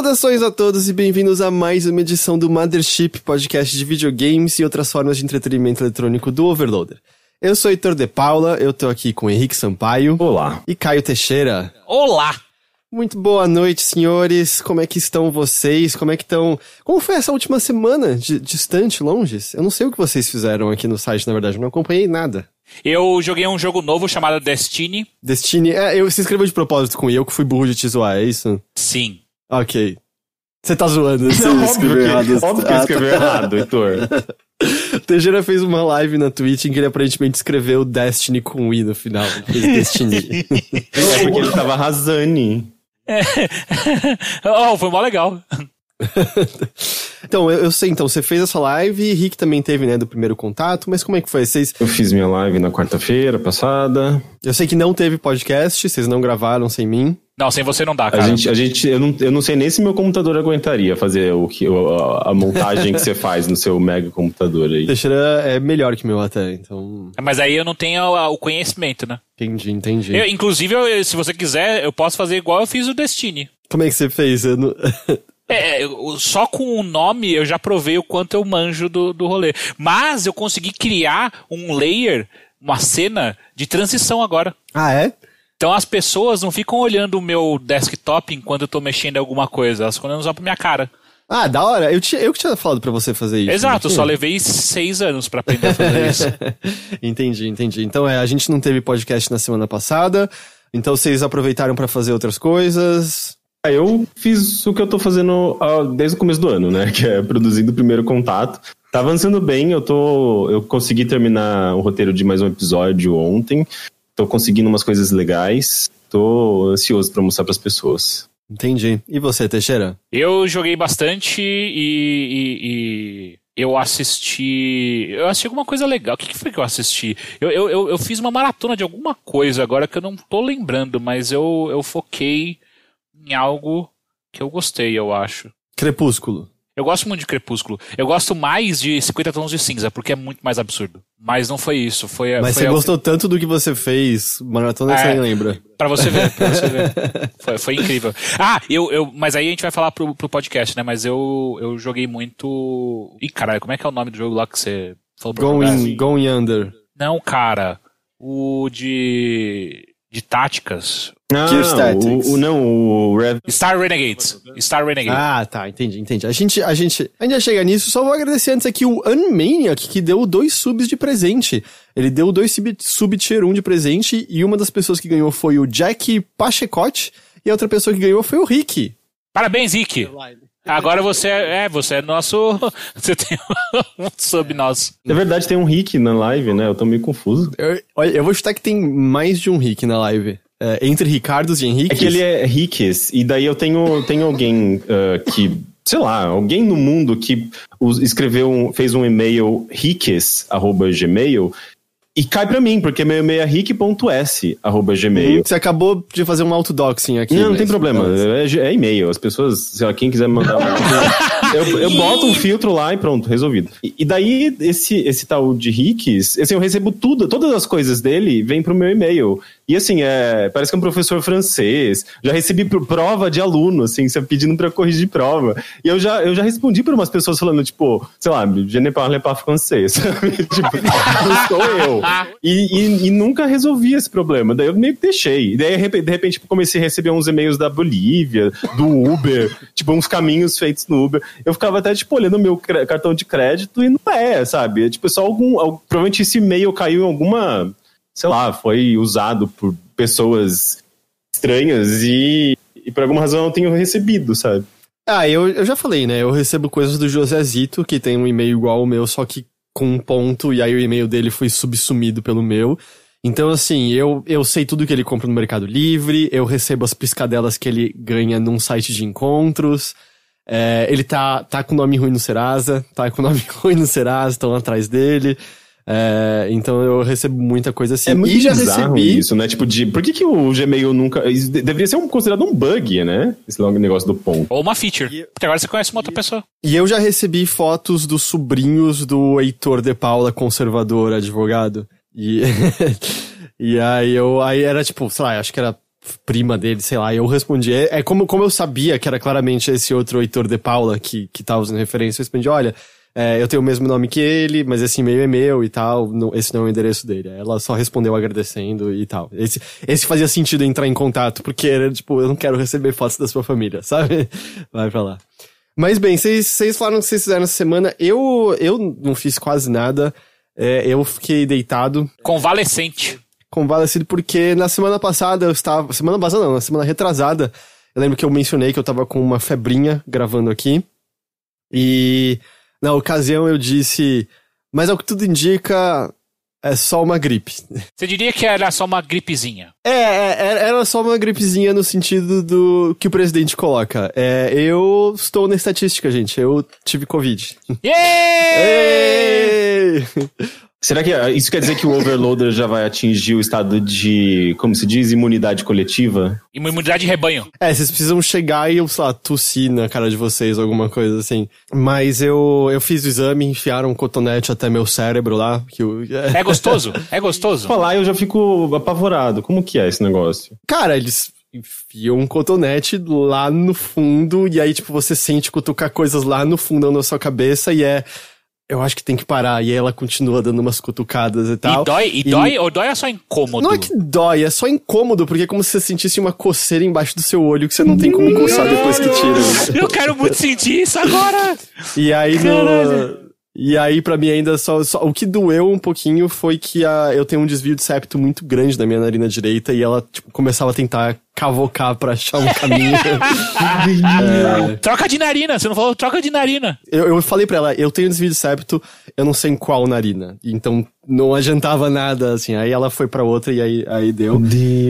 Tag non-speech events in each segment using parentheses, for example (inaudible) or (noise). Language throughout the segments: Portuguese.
Saudações a todos e bem-vindos a mais uma edição do Mothership, podcast de videogames e outras formas de entretenimento eletrônico do Overloader. Eu sou Heitor de Paula, eu tô aqui com Henrique Sampaio. Olá. E Caio Teixeira. Olá! Muito boa noite, senhores. Como é que estão vocês? Como é que estão? Como foi essa última semana de distante, longe? Eu não sei o que vocês fizeram aqui no site, na verdade, eu não acompanhei nada. Eu joguei um jogo novo chamado Destiny. Destiny, é, eu se inscreveu de propósito com eu que fui burro de te zoar, é isso? Sim. Ok. Você tá zoando, você Não, óbvio escreveu que, errado. óbvio que Ah, eu tá. escrevi errado, Heitor. (laughs) Teixeira fez uma live na Twitch em que ele aparentemente escreveu Destiny com I no final. Fez Destiny. (laughs) É porque ele tava arrasando. (laughs) oh, foi mó legal. então, eu, eu sei, então, você fez essa live, Rick também teve, né, do primeiro contato, mas como é que foi? Vocês, Eu fiz minha live na quarta-feira passada. eu sei que não teve podcast, vocês não gravaram sem mim. Não, sem você não dá, A cara. gente, a gente, eu não, eu não sei nem se meu computador aguentaria fazer o que, a, a montagem que você faz no seu mega computador aí. Teixeira é melhor que meu até, então, Mas aí eu não tenho a- o conhecimento, né? entendi, entendi. Eu, inclusive, eu- se você quiser, eu posso fazer igual eu fiz o Destiny. Como é que você fez? Eu não- (laughs) É, eu- só com o nome eu já provei o quanto eu manjo do, do rolê. Mas eu consegui criar um layer, uma cena de transição agora. ah, é? Então as pessoas não ficam olhando o meu desktop enquanto eu tô mexendo em alguma coisa, elas ficam olhando só pra minha cara. Ah, da hora. Eu, tinha, eu que tinha falado pra você fazer isso. Exato, só levei seis anos pra aprender a fazer isso. (laughs) entendi, entendi. Então, é, a gente não teve podcast na semana passada, então vocês aproveitaram pra fazer outras coisas. Aí Eu fiz o que eu tô fazendo ah, desde o começo do ano, né? Que é produzindo o primeiro contato. Tá avançando bem, eu tô. Eu consegui terminar o roteiro de mais um episódio ontem. Tô conseguindo umas coisas legais. Tô ansioso pra mostrar pras pessoas. Entendi. E você, Teixeira? Eu joguei bastante e, e- e eu assisti. Eu assisti alguma coisa legal. O que, que foi que eu assisti? Eu, eu, eu, eu fiz uma maratona de alguma coisa agora que eu não tô lembrando, mas eu, eu foquei em algo que eu gostei, eu acho. Crepúsculo. Eu gosto muito de Crepúsculo. Eu gosto mais de 50 Tons de Cinza, porque é muito mais absurdo. Mas não foi isso. Foi, Mas foi você gostou tanto do que você fez, maratona, que É. você nem lembra. Pra você ver, pra você ver. (laughs) Foi, foi incrível. Ah, eu, eu, mas aí a gente vai falar pro, pro podcast, né? Mas eu, eu joguei muito. Ih, caralho, como é que é o nome do jogo lá que você falou pra? Going, going Under. Não, cara. O de. de táticas. Ah, Tactics. o, o- não, o Rev. Star Renegades. Star Renegades. Ah, tá, entendi, entendi. A gente, a gente ainda chega nisso, só vou agradecer antes aqui o Unmaniac, que deu dois subs de presente. Ele deu dois sub, sub tier 1 de presente, e uma das pessoas que ganhou foi o Jack Pachecote, e a outra pessoa que ganhou foi o Rick. Parabéns, Rick. Agora você é, é, você é nosso. (laughs) Você tem um sub nosso. Na verdade, tem um Rick na live, né? Eu tô meio confuso. Eu, olha, eu vou chutar que tem mais de um Rick na live. É, entre Ricardos e Henriques. É que ele é Riques, e daí eu tenho, tenho alguém ah, que, sei lá, alguém no mundo que escreveu, fez um e-mail riques.gmail e cai pra mim, porque meu e-mail é rick.s.gmail. Você acabou de fazer um autodoxing aqui. Não, não mas- tem problema. É, é e-mail. As pessoas, sei lá, quem quiser mandar. (laughs) eu, eu boto um filtro lá e pronto, resolvido. E, e daí, esse, esse tal de Ricks, assim, eu recebo tudo, todas as coisas dele vêm pro meu e-mail. E assim, é, parece que é um professor francês. Já recebi pro- prova de aluno, assim, pedindo pra corrigir prova. E eu já, eu já respondi pra umas pessoas falando, tipo, sei lá, je ne parle pas (laughs) sabe? tipo, não sou eu. E, e- e nunca resolvi esse problema. Daí eu meio que deixei. E daí, de repente, tipo, comecei a receber uns e-mails da Bolívia, do Uber, (laughs) tipo, uns caminhos feitos no Uber. Eu ficava até, tipo, olhando o meu cartão de crédito e não é, sabe? É, tipo, só algum. al- Provavelmente esse e-mail caiu em alguma sei lá, foi usado por pessoas estranhas e, e por alguma razão eu tenho recebido, sabe? Ah, eu, eu já falei, né? Eu recebo coisas do Josezito, que tem um e-mail igual ao meu, só que com um ponto, e aí o e-mail dele foi subsumido pelo meu. Então, assim, eu, eu sei tudo que ele compra no Mercado Livre, eu recebo as piscadelas que ele ganha num site de encontros. É, ele tá, tá com nome ruim no Serasa, tá com nome (laughs) ruim no Serasa, estão atrás dele. É, então eu recebo muita coisa assim. É muito e já recebi. isso, né? Tipo, de, por que, que o Gmail nunca. deveria ser um, considerado um bug, né? Esse negócio do ponto. Ou uma feature. Porque agora você conhece uma outra pessoa. E eu já recebi fotos dos sobrinhos do Heitor de Paula, conservador, advogado. E, (laughs) e aí eu aí era tipo, sei lá, acho que era prima dele, sei lá, e eu respondi. É, é como, como eu sabia que era claramente esse outro Heitor de Paula que, que tava usando referência, eu respondi, olha, é, eu tenho o mesmo nome que ele, mas esse e-mail é meu e tal, não- esse não é o endereço dele. Ela só respondeu agradecendo e tal. Esse, esse fazia sentido entrar em contato, porque era tipo, eu não quero receber fotos da sua família, (laughs) sabe? Vai pra lá. Mas bem, vocês falaram que vocês fizeram essa semana. Eu, eu não fiz quase nada. É, eu fiquei deitado, Convalescente. convalescido, porque na semana passada eu estava. Semana passada não, na semana retrasada. Eu lembro que eu mencionei que eu tava com uma febrinha gravando aqui. E na ocasião eu disse. Mas ao que tudo indica, é só uma gripe. (laughs) Você diria que era só uma gripezinha. É, é, era- era só uma gripezinha no sentido do que o presidente coloca. É, eu estou na estatística, gente. Eu tive Covid. Ei! Será que ah, isso quer dizer que o overloader já vai atingir o estado de, como se diz, imunidade coletiva? Imunidade de rebanho. É, vocês precisam chegar e eu, sei lá, tossir na cara de vocês, alguma coisa assim. Mas eu, eu fiz o exame, enfiaram um cotonete até meu cérebro lá. Que eu, (laughs) É gostoso? É gostoso? Falar eu já fico apavorado. Como que é esse negócio? Cara, eles enfiam um cotonete lá no fundo e aí, tipo, você sente cutucar coisas lá no fundão da sua cabeça e é. Eu acho que tem que parar. E aí ela continua dando umas cutucadas e tal. E dói, e, dói, ou dói é só incômodo? Não é que dói, é só incômodo, porque é como se você sentisse uma coceira embaixo do seu olho que você não tem como coçar depois que tira. (laughs) Eu quero muito sentir isso agora! E aí no. E aí, pra mim, ainda só, só- O que doeu um pouquinho foi que a, eu tenho um desvio de septo muito grande na minha narina direita e ela, tipo, começava a tentar cavocar pra achar um (laughs) caminho. Troca de narina, você não falou troca de narina. eu, eu falei pra ela, eu tenho desvio de septo, eu não sei em qual narina. Então não adiantava nada, assim. Aí ela foi pra outra e aí, aí deu.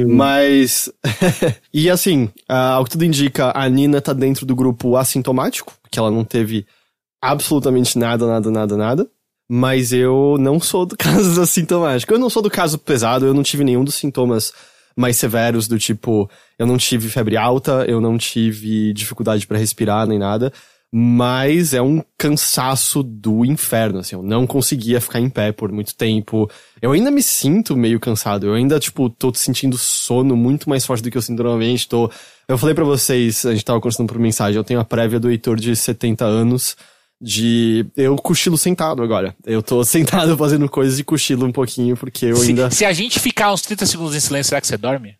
Mas. (laughs) e assim, ah, ao que tudo indica, a Nina tá dentro do grupo assintomático, que ela não teve absolutamente nada, nada, nada, nada. Mas eu não sou do (laughs) caso assintomático. Eu não sou do caso pesado, eu não tive nenhum dos sintomas mais severos, do tipo, eu não tive febre alta, eu não tive dificuldade pra respirar nem nada. Mas é um cansaço do inferno, assim. Eu não conseguia ficar em pé por muito tempo. Eu ainda me sinto meio cansado. Eu ainda, tipo, tô sentindo sono muito mais forte do que eu sinto normalmente. Tô... Eu falei pra vocês, a gente tava conversando por mensagem, eu tenho a prévia do Heitor de 70 anos de... Eu cochilo sentado agora. Eu tô (laughs) sentado fazendo coisas e cochilo um pouquinho, porque eu Se, ainda... se a gente ficar uns 30 segundos em silêncio, será que você dorme?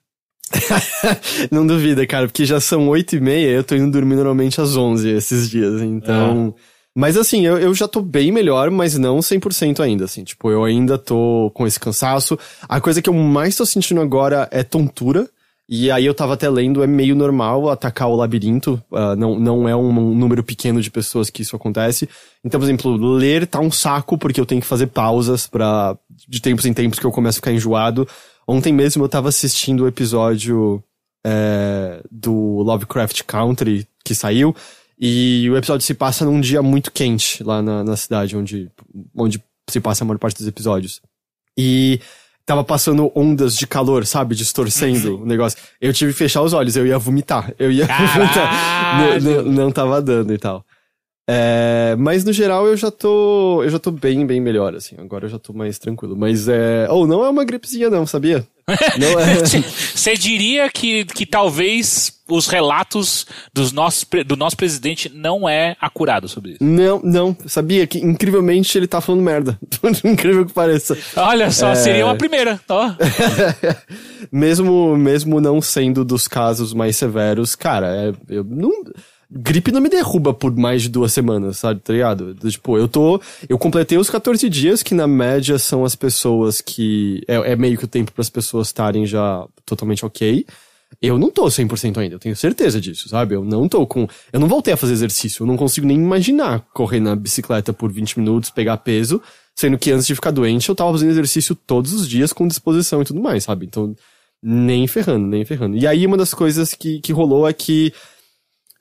(laughs) Não duvida, cara, porque já são oito e meia, eu tô indo dormir normalmente às 11 esses dias, então... Mas assim, eu, eu já tô bem melhor, mas não 100% ainda, assim. Tipo, eu ainda tô com esse cansaço. A coisa que eu mais tô sentindo agora é tontura. E aí eu tava até lendo, é meio normal atacar o labirinto. ah, não, não é um número pequeno de pessoas que isso acontece. Então, por exemplo, ler tá um saco, porque eu tenho que fazer pausas para de tempos em tempos que eu começo a ficar enjoado. Ontem mesmo eu tava assistindo o episódio é, do Lovecraft Country que saiu. E o episódio se passa num dia muito quente lá na, na cidade onde, onde se passa a maior parte dos episódios. E tava passando ondas de calor, sabe? Distorcendo o negócio. Eu tive que fechar os olhos, eu ia vomitar. Eu ia vomitar. Não, não, não tava dando e tal. É, mas no geral eu já tô. Eu já tô bem, bem melhor, assim. Agora eu já tô mais tranquilo. Mas é. Ou não é uma gripezinha, não, sabia? Não é. (laughs) Você diria que, que talvez os relatos dos nossos, do nosso presidente não é acurado sobre isso. Não, não. Sabia que incrivelmente ele tá falando merda. (laughs) Incrível que pareça. Olha só, É. seria uma primeira. Ó. (laughs) mesmo, mesmo não sendo dos casos mais severos, cara, é, eu não. Gripe não me derruba por mais de duas semanas, sabe? Tá ligado? Tipo, eu tô. Eu completei os 14 dias, que na média são as pessoas que. É, é meio que o tempo para as pessoas estarem já totalmente ok. Eu não tô 100% ainda, eu tenho certeza disso, sabe? Eu não tô com. Eu não voltei a fazer exercício, eu não consigo nem imaginar correr na bicicleta por 20 minutos, pegar peso, sendo que antes de ficar doente eu tava fazendo exercício todos os dias com disposição e tudo mais, sabe? Então, nem ferrando, nem ferrando. E aí uma das coisas que, que rolou é que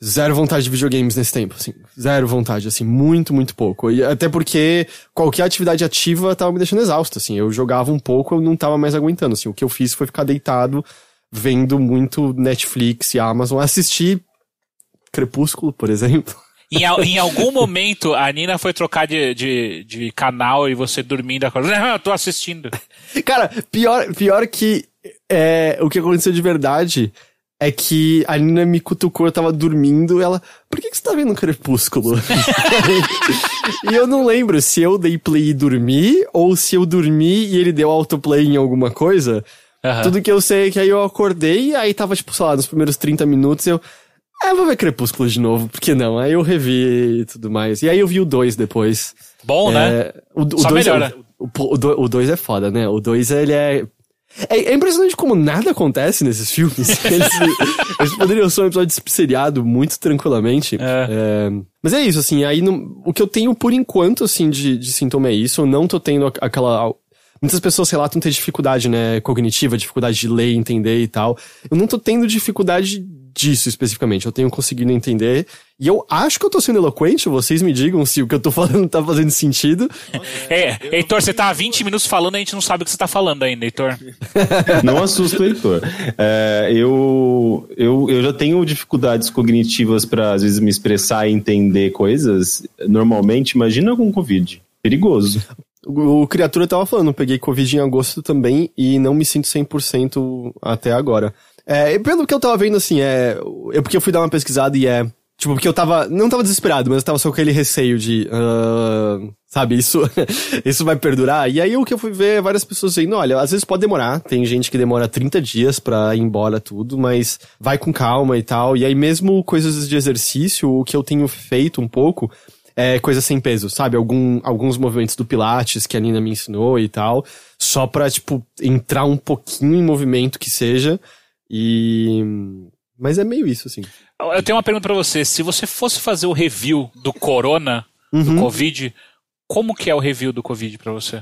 zero vontade de videogames nesse tempo, assim. Zero vontade, assim, muito, muito pouco. E até porque qualquer atividade ativa tava me deixando exausto, assim. Eu jogava um pouco, eu não tava mais aguentando, assim. O que eu fiz foi ficar deitado, vendo muito Netflix e Amazon, assistir Crepúsculo, por exemplo. Em, em, algum momento, a Nina foi trocar de, de, de canal e você dormindo acordando. Não, eu tô assistindo. (laughs) Cara, pior, pior que é, o que aconteceu de verdade é que a Nina me cutucou, eu tava dormindo, ela, por que, que você tá vendo Crepúsculo? (laughs) e eu não lembro se eu dei play e dormi, ou se eu dormi e ele deu autoplay em alguma coisa. Uhum. Tudo que eu sei é que aí eu acordei, aí tava, tipo, sei lá, nos primeiros 30 minutos eu. Ah, vou ver Crepúsculo de novo, por que não? Aí eu revi e tudo mais. E aí eu vi o 2 depois. Bom, é, né? O 2 é, o, o dois é foda, né? O 2 ele é é, é, impressionante como nada acontece nesses filmes. (laughs) Eles, eles poderiam ser um episódio seriado muito tranquilamente. É. É, mas é isso, assim, aí no, o que eu tenho por enquanto, assim, de, de sintoma é isso. Eu não tô tendo aquela. Muitas pessoas relatam ter dificuldade, né, cognitiva, dificuldade de ler, entender e tal. Eu não tô tendo dificuldade disso especificamente. Eu tenho conseguido entender. E eu acho que eu tô sendo eloquente, vocês me digam se o que eu tô (laughs) falando tá fazendo sentido. É, Heitor, você tá há 20 minutos falando e a gente não sabe o que você tá falando ainda, Heitor. (laughs) Não assusta o Heitor. É, eu, eu, eu já tenho dificuldades cognitivas para às vezes me expressar e entender coisas. Normalmente, imagina com Covid. Perigoso. O, o Criatura tava falando, peguei Covid em agosto também e não me sinto 100% até agora. É, pelo que eu tava vendo, assim, é. é porque eu fui dar uma pesquisada e é. Tipo, porque eu tava. Não tava desesperado, mas eu tava só com aquele receio de. Uh, sabe, isso. (laughs) isso vai perdurar. E aí o que eu fui ver várias pessoas dizendo: olha, às vezes pode demorar. Tem gente que demora 30 dias pra ir embora tudo, mas vai com calma e tal. E aí, mesmo coisas de exercício, o que eu tenho feito um pouco é coisa sem peso, sabe? Algum, alguns movimentos do Pilates que a Nina me ensinou e tal. Só pra, tipo, entrar um pouquinho em movimento que seja. E. Mas é meio isso, assim. Eu tenho uma pergunta para você. Se você fosse fazer o review do Corona, uhum. do Covid, como que é o review do Covid para você?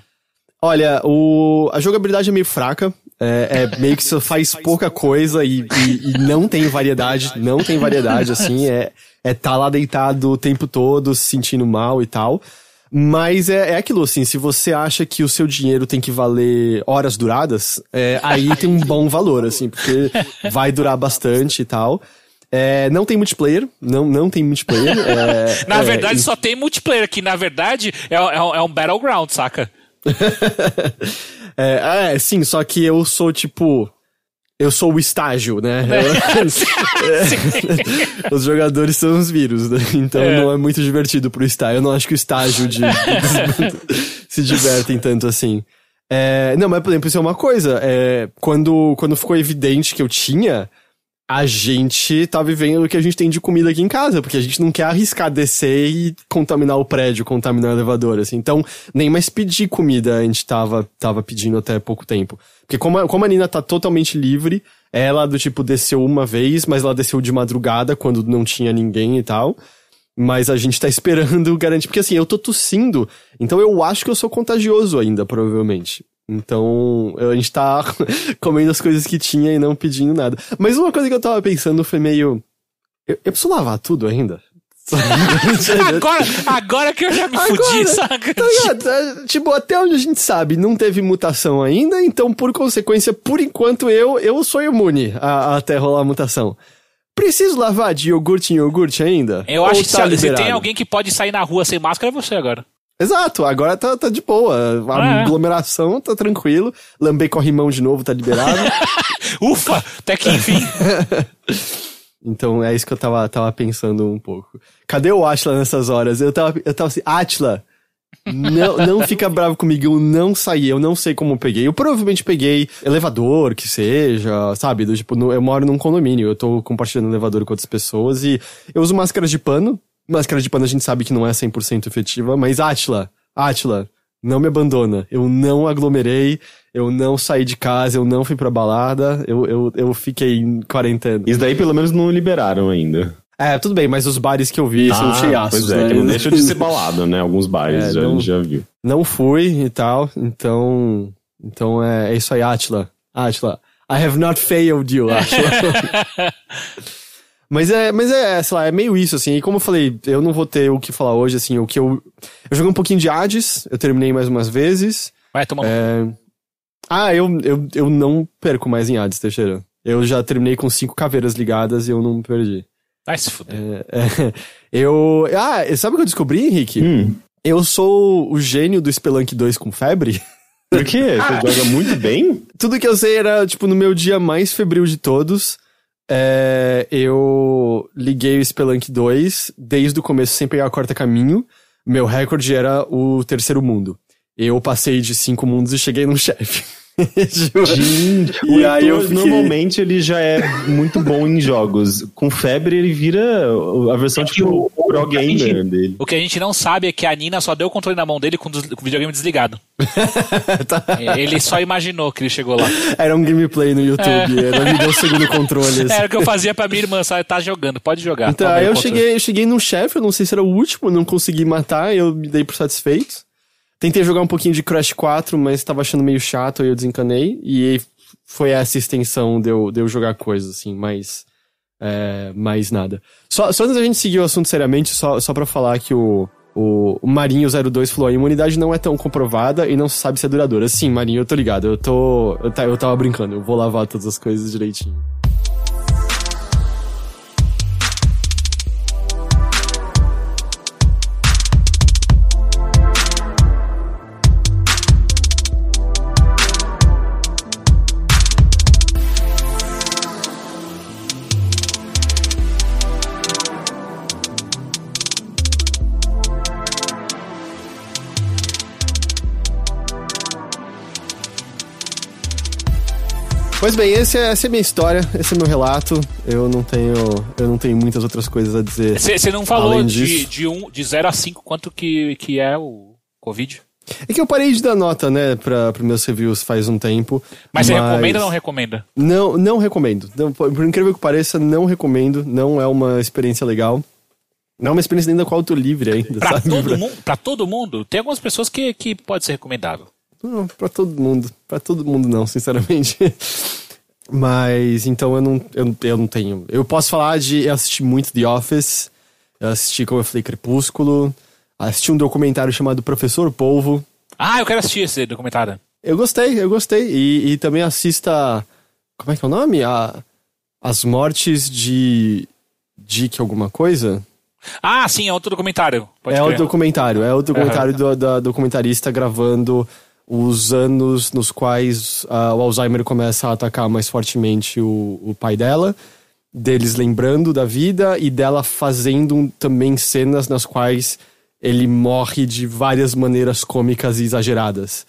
Olha, o... a jogabilidade é meio fraca. É, é meio que você faz pouca coisa e, e, e, não tem variedade. Não tem variedade, assim. É, é tá lá deitado o tempo todo, se sentindo mal e tal. Mas é, é aquilo, assim, se você acha que o seu dinheiro tem que valer horas duradas, é, aí tem um bom valor, assim, porque vai durar bastante e tal. É, não tem multiplayer, não, não tem multiplayer. É, (laughs) na é, verdade, só tem multiplayer, que na verdade é, é, é um battleground, saca? (laughs) é, é, sim, só que eu sou tipo eu sou o estágio, né? (laughs) É. (laughs) Os jogadores são os vírus, né? Então é. não é muito divertido pro estágio. Eu não acho que o estágio de, (laughs) se divertem tanto assim. É, não, mas por exemplo, isso é uma coisa. É, quando, quando ficou evidente que eu tinha, a gente tá vivendo o que a gente tem de comida aqui em casa, porque a gente não quer arriscar descer e contaminar o prédio, contaminar o elevador, assim. Então, nem mais pedir comida a gente tava, tava pedindo até pouco tempo. Porque como a, como a Nina tá totalmente livre, ela do tipo desceu uma vez, mas ela desceu de madrugada quando não tinha ninguém e tal. Mas a gente tá (laughs) esperando garantir, porque assim, eu tô tossindo, então eu acho que eu sou contagioso ainda, provavelmente. Então, a gente tá (laughs) comendo as coisas que tinha e não pedindo nada. Mas uma coisa que eu tava pensando foi meio. Eu, eu preciso lavar tudo ainda? (laughs) agora, agora que eu já me agora, fudi, saca? Tá tipo, até onde a gente sabe, não teve mutação ainda, então, por consequência, por enquanto, eu, eu sou imune a, a até rolar a mutação. Preciso lavar de iogurte em iogurte ainda? Eu acho que tá se, se, tem alguém que pode sair na rua sem máscara, é você agora. Exato, agora tá, tá de boa. A ah, é. aglomeração tá tranquilo. Lamber corrimão de novo tá liberado. (laughs) Ufa, até que enfim. (laughs) então é isso que eu tava, tava pensando um pouco. Cadê o Atila nessas horas? Eu tava, eu tava assim, Atila, Não, não fica bravo comigo, eu não saí, eu não sei como eu peguei. Eu provavelmente peguei elevador, que seja, sabe? Do, tipo, no- eu moro num condomínio, eu tô compartilhando elevador com outras pessoas e eu uso máscara de pano. Máscara de pano a gente sabe que não é 100% efetiva, mas Atila, Atila, não me abandona. Eu não aglomerei, eu não saí de casa, eu não fui pra balada, eu, eu, eu fiquei em quarentena. Isso daí pelo menos não liberaram ainda. É, tudo bem, mas os bares que eu vi são cheiaços, Pois é, né? que não deixa de ser balado, né? Alguns bares, É, já, não- a gente já viu. Não fui e tal, então. Então é, é isso aí, Atila. Atila. I have not failed you, Atila. (laughs) mas é, mas é, sei lá, é meio isso, assim. E como eu falei, eu não vou ter o que falar hoje, assim. O que eu. Eu joguei um pouquinho de Hades, eu terminei mais umas vezes. Vai tomar É... Ah, eu, eu, eu não perco mais em Hades, Teixeira. Eu já terminei com cinco caveiras ligadas e eu não perdi. Vai se fuder. É, (laughs) eu. Ah, sabe o que eu descobri, Henrique? Hum. Eu sou o gênio do Spelunk 2 com febre. Por quê? Você joga muito bem? (laughs) Tudo que eu sei era, tipo, no meu dia mais febril de todos, é, eu liguei o Spelunk 2 desde o começo sem pegar a corta caminho. Meu recorde era o terceiro mundo. Eu passei de cinco mundos e cheguei no (laughs) chefe. Gente, E o aí eu fiquei- normalmente ele já é muito bom em jogos. Com febre ele vira a versão tipo pro gamer dele. O que a gente não sabe é que a Nina só deu o controle na mão dele com, o videogame desligado. (laughs) Tá. É, Ele só imaginou que ele chegou lá. Era um gameplay no YouTube, ela me deu o segundo controle. assim. Era o que eu fazia pra minha irmã, só tá jogando, pode jogar. Então, Toma aí o eu cheguei, eu cheguei num chefe, eu não sei se era o último, não consegui matar, eu me dei por satisfeito. Tentei jogar um pouquinho de Crash 4, mas tava achando meio chato, aí eu desencanei. E foi essa extensão de eu, de eu jogar coisas, assim, mais. É, mais nada. Só, só antes da gente seguir o assunto seriamente, só, só pra falar que o, o, o Marinho 02 falou: a imunidade não é tão comprovada e não se sabe se é duradoura. Sim, Marinho, eu tô ligado, eu tô. Eu, ta- eu tava brincando, eu vou lavar todas as coisas direitinho. Pois bem, esse é, essa é a minha história, esse é meu relato. Eu não tenho, eu não tenho muitas outras coisas a dizer. Você não falou de, de, um, de 0 a 5 quanto que, que é o Covid? É que eu parei de dar nota, né, para meus reviews faz um tempo. Mas você recomenda ou não recomenda? Não, não recomendo. Não, por incrível que pareça, não recomendo. Não é uma experiência legal. Não é uma experiência ainda com auto livre ainda, Pra sabe? todo, mundo, pra todo mundo, tem algumas pessoas que, que pode ser recomendável. Não, pra todo mundo. Pra todo mundo não, sinceramente. (laughs) Mas, então eu não, eu, eu não tenho. Eu posso falar de. Eu assisti muito The Office. Eu assisti, como eu falei, Crepúsculo. Assisti um documentário chamado Professor Polvo. Ah, eu quero assistir esse documentário. Eu gostei, eu gostei. E, e também assista. Como é que é o nome? A, As Mortes de. Dick alguma coisa? Ah, sim, é outro documentário. Pode é o crer. documentário. É o documentário do, da documentarista gravando os anos nos quais ah, o Alzheimer começa a atacar mais fortemente o, o pai dela. Deles lembrando da vida e dela fazendo também cenas nas quais ele morre de várias maneiras cômicas e exageradas.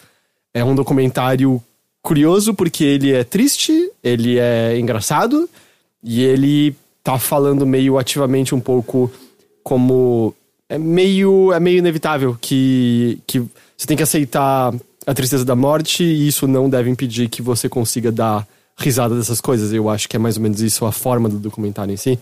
É um documentário curioso porque ele é triste, ele é engraçado e ele tá falando meio ativamente um pouco como é meio é meio inevitável que que você tem que aceitar a tristeza da morte e isso não deve impedir que você consiga dar risada dessas coisas. Eu acho que é mais ou menos isso a forma do documentário em si.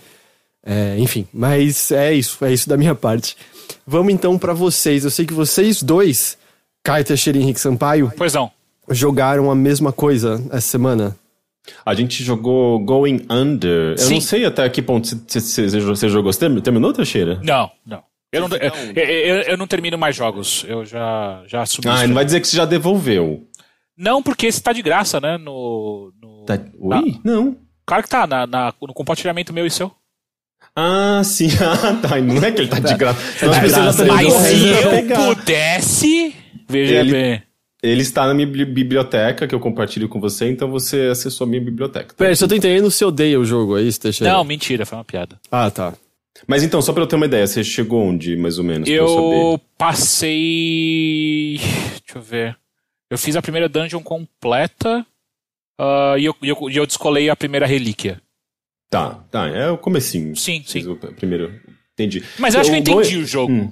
É, enfim, mas é isso, é isso da minha parte. Vamos então pra vocês. Eu sei que vocês dois, Caio Teixeira e Henrique Sampaio, Pois não. jogaram a mesma coisa essa semana. A gente jogou Going Under. Eu Sim. não sei até que ponto você, jogou. Você term- terminou, Teixeira? Não, não. Eu não, eu, eu, eu não termino mais jogos. Eu já, já assumi Ah, não vai dizer que você já devolveu. Não, porque esse tá de graça, né? No. no... Tá... Oi? Não. Claro que tá, na, na- no compartilhamento meu e seu. Ah, sim. (laughs) Ah, tá. Não é que ele tá de graça. Senão as de graça, mas se eu pegar. pudesse. Veja Ele- bem. Ele está na minha bibli- biblioteca que eu compartilho com você, então você acessou a minha biblioteca. Peraí, se eu tô entendendo, você odeia o jogo, é isso, Teixeira? Não, mentira, foi uma piada. Ah, tá. Mas então, só pra eu ter uma ideia, você chegou onde, mais ou menos, pra eu Eu passei. Deixa eu ver. Eu fiz a primeira dungeon completa ah, e, eu, e eu, e eu descolei a primeira relíquia. Tá, tá, é o comecinho. Sim, sim. o Primeiro, entendi. Mas eu acho que eu entendi o jogo. Hum.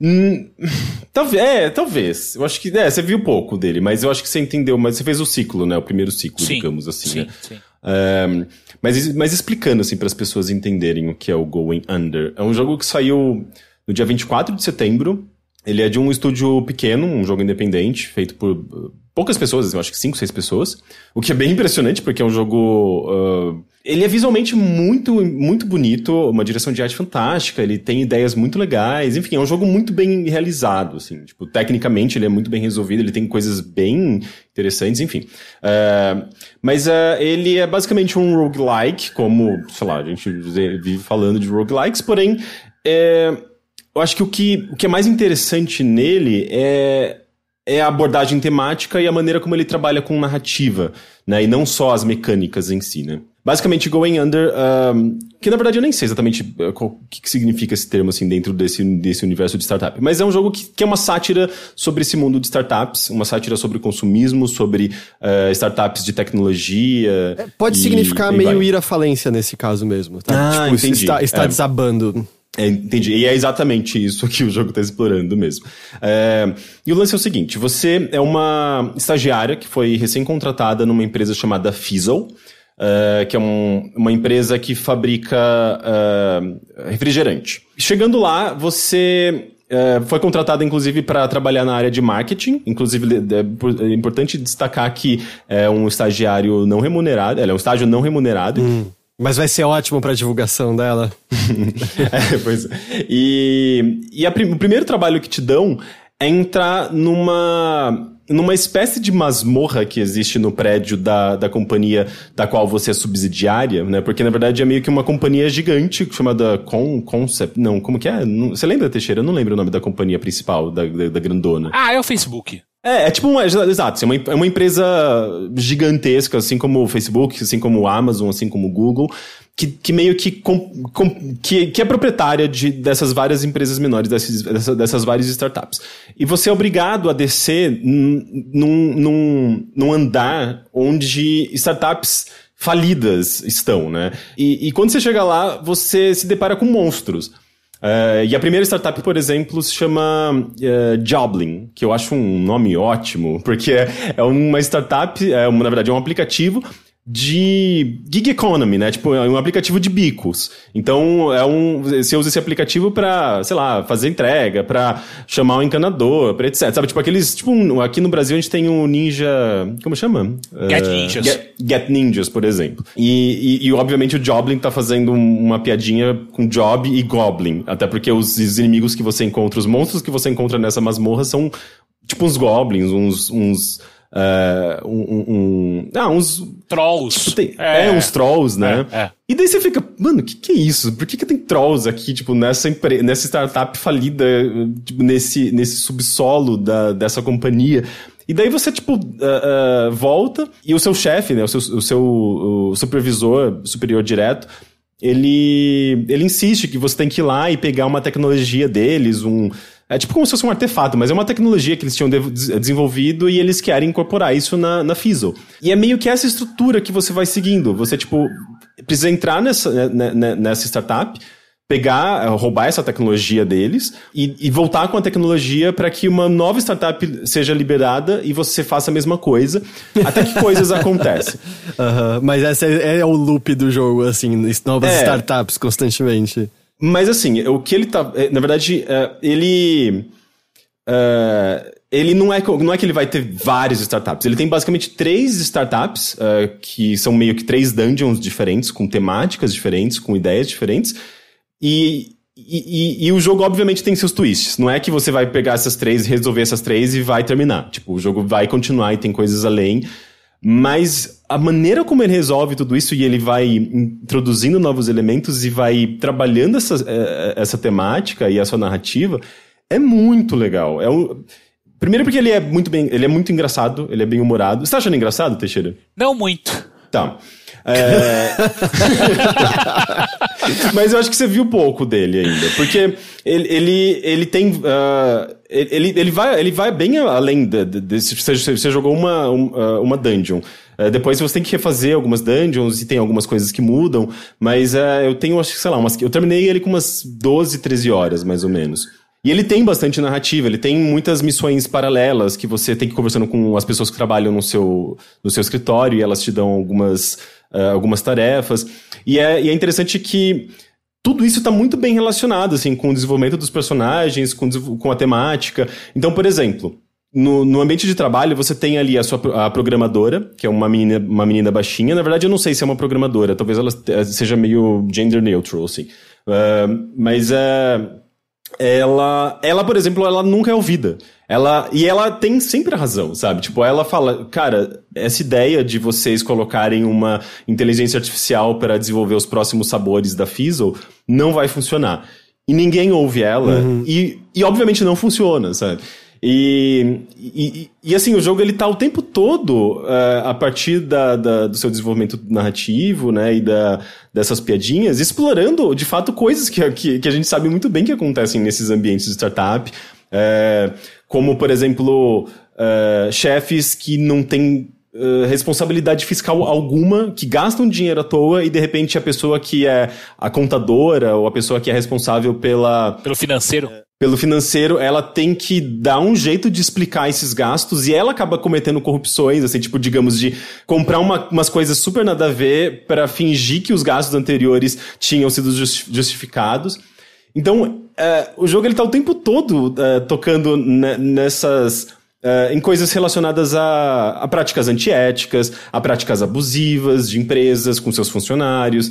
Hum, (laughs) talvez, é, talvez. Eu acho que, é, você viu pouco dele, mas eu acho que você entendeu, mas você fez o ciclo, né? O primeiro ciclo, Sim, digamos assim, sim, né? sim. Um, mas, mas explicando assim para as pessoas entenderem o que é o Going Under. É um jogo que saiu no dia 24 de setembro. Ele é de um estúdio pequeno, um jogo independente, feito por uh, poucas pessoas, eu acho que 5, 6 pessoas. O que é bem impressionante, porque é um jogo. uh, ele é visualmente muito, muito bonito, uma direção de arte fantástica, ele tem ideias muito legais, enfim, é um jogo muito bem realizado, assim. Tipo, tecnicamente ele é muito bem resolvido, ele tem coisas bem interessantes, enfim. Uh, mas uh, ele é basicamente um roguelike, como, sei lá, a gente vive falando de roguelikes, porém, é, eu acho que o, que o que é mais interessante nele é, é a abordagem temática e a maneira como ele trabalha com narrativa, né? E não só as mecânicas em si, né? Basicamente, Going Under, um, que na verdade eu nem sei exatamente uh, o que, que significa esse termo assim dentro desse, desse universo de startup, mas é um jogo que, que é uma sátira sobre esse mundo de startups, uma sátira sobre consumismo, sobre uh, startups de tecnologia. Pode e- significar e meio vai. ir à falência nesse caso mesmo, tá? Ah, tipo, entendi. está, está É. desabando. É, entendi. E é exatamente isso que o jogo está explorando mesmo. É, e o lance é o seguinte: você é uma estagiária que foi recém-contratada numa empresa chamada Fizzle. É, que é um- uma empresa que fabrica é, refrigerante. Chegando lá, você é, foi contratada, inclusive, para trabalhar na área de marketing. Inclusive, é, por- importante destacar que é um estagiário não remunerado. Ela é um estágio não remunerado. Mas vai ser ótimo pra divulgação dela. (laughs) É, pois é. E, e a o primeiro trabalho que te dão é entrar numa, numa espécie de masmorra que existe no prédio da, da companhia da qual você é subsidiária, né? Porque na verdade é meio que uma companhia gigante chamada Con, Concept. Não, como que é? Não- você lembra, Teixeira? Eu não lembro o nome da companhia principal, da, da, da grandona. Ah, é o Facebook. É, é tipo uma. Exato, é uma, é uma empresa gigantesca, assim como o Facebook, assim como o Amazon, assim como o Google, que, que meio que, com, com- que, que é proprietária de, dessas várias empresas menores, dessas, dessa- dessas várias startups. E você é obrigado a descer num, num, num andar onde startups falidas estão, né? E, e quando você chega lá, você se depara com monstros. É, e a primeira startup, por exemplo, se chama é, Jobling, que eu acho um nome ótimo, (laughs) porque é, é uma startup, é uma, na verdade é um aplicativo de gig economy, né? Tipo, é um aplicativo de bicos. Então, é um, você usa esse aplicativo pra, sei lá, fazer entrega, pra chamar um encanador, pra etc. Sabe, tipo aqueles, tipo, um- aqui no Brasil a gente tem o Ninja, como chama? Get É, Ninjas. Get, Get Ninjas, por exemplo. E, e, e, obviamente o Joblin tá fazendo um- uma piadinha com Job e Goblin. Até porque os, os inimigos que você encontra, os monstros que você encontra nessa masmorra são tipo uns Goblins, uns. uns é, um, um- ah, uns. Trolls. tipo, tem- é, uns trolls, né? É, é. E daí você fica, mano, o que, que é isso? Por que, que tem trolls aqui, tipo, nessa, empre- nessa startup falida, tipo, nesse, nesse subsolo da, dessa companhia? E daí você, tipo, ah, ah, volta e o seu chefe, né, o seu, o seu o supervisor superior direto, ele, ele insiste que você tem que ir lá e pegar uma tecnologia deles, um... É tipo como se fosse um artefato, mas é uma tecnologia que eles tinham des- desenvolvido e eles querem incorporar isso na, na Fizzle. E é meio que essa estrutura que você vai seguindo. Você, tipo, precisa entrar nessa, né, né, nessa startup, pegar, eh, roubar essa tecnologia deles e, e voltar com a tecnologia para que uma nova startup seja liberada e você faça a mesma coisa, até que coisas acontecem. (laughs) Aham, Mas esse é, é o loop do jogo, assim, novas É. startups constantemente. Mas assim, o que ele tá. eh, Na verdade, eh, ele. eh, ele não é, não é que ele vai ter várias startups. Ele tem basicamente três startups, que são meio que três dungeons diferentes, com temáticas diferentes, com ideias diferentes. E, e, e- e o jogo, obviamente, tem seus twists. Não é que você vai pegar essas três, resolver essas três e vai terminar. Tipo, o jogo vai continuar e tem coisas além. Mas a maneira como ele resolve tudo isso e ele vai introduzindo novos elementos e vai trabalhando essa, eh, essa temática e a sua narrativa é muito legal. É um... Primeiro porque ele é muito bem, ele é muito engraçado, ele é bem humorado. Você tá achando engraçado, Teixeira? Não muito. Tá. É... (laughs) Mas eu acho que você viu pouco dele ainda. Porque ele, ele, ele tem. Uh, ele, ele, vai, ele vai bem além de, de, de você, jogou uma, uma, uma dungeon. Uh, depois você tem que refazer algumas dungeons e tem algumas coisas que mudam. Mas uh, eu tenho, acho que, sei lá, umas, eu terminei ele com umas 12, 13 horas, mais ou menos. E ele tem bastante narrativa, ele tem muitas missões paralelas que você tem que ir conversando com as pessoas que trabalham no seu, no seu escritório e elas te dão algumas, uh, algumas tarefas. E é, e é interessante que tudo isso está muito bem relacionado assim, com o desenvolvimento dos personagens, com, com a temática. Então, por exemplo, no, no ambiente de trabalho, você tem ali a sua a programadora, que é uma menina, uma menina baixinha. Na verdade, eu não sei se é uma programadora, talvez ela seja meio gender neutral, assim. Uh, mas uh, ela, ela, por exemplo, ela nunca é ouvida. Ela, e ela tem sempre a razão, sabe? Tipo, ela fala, cara, essa ideia de vocês colocarem uma inteligência artificial para desenvolver os próximos sabores da Fizzle não vai funcionar. E ninguém ouve ela, uhum. e, e obviamente não funciona, sabe? E, e, e, assim, o jogo ele tá o tempo todo uh, a partir da, da, do seu desenvolvimento narrativo, né, e da, dessas piadinhas, explorando de fato coisas que, que, que a gente sabe muito bem que acontecem nesses ambientes de startup, uh, como por exemplo, uh, chefes que não têm responsabilidade fiscal alguma, que gastam dinheiro à toa e de repente a pessoa que é a contadora ou a pessoa que é responsável pela. Pelo financeiro pelo financeiro, ela tem que dar um jeito de explicar esses gastos e ela acaba cometendo corrupções, assim, tipo, digamos, de comprar uma, umas coisas super nada a ver para fingir que os gastos anteriores tinham sido justificados. Então, é, o jogo ele tá o tempo todo é, tocando nessas. É, em coisas relacionadas a, a práticas antiéticas, a práticas abusivas de empresas com seus funcionários.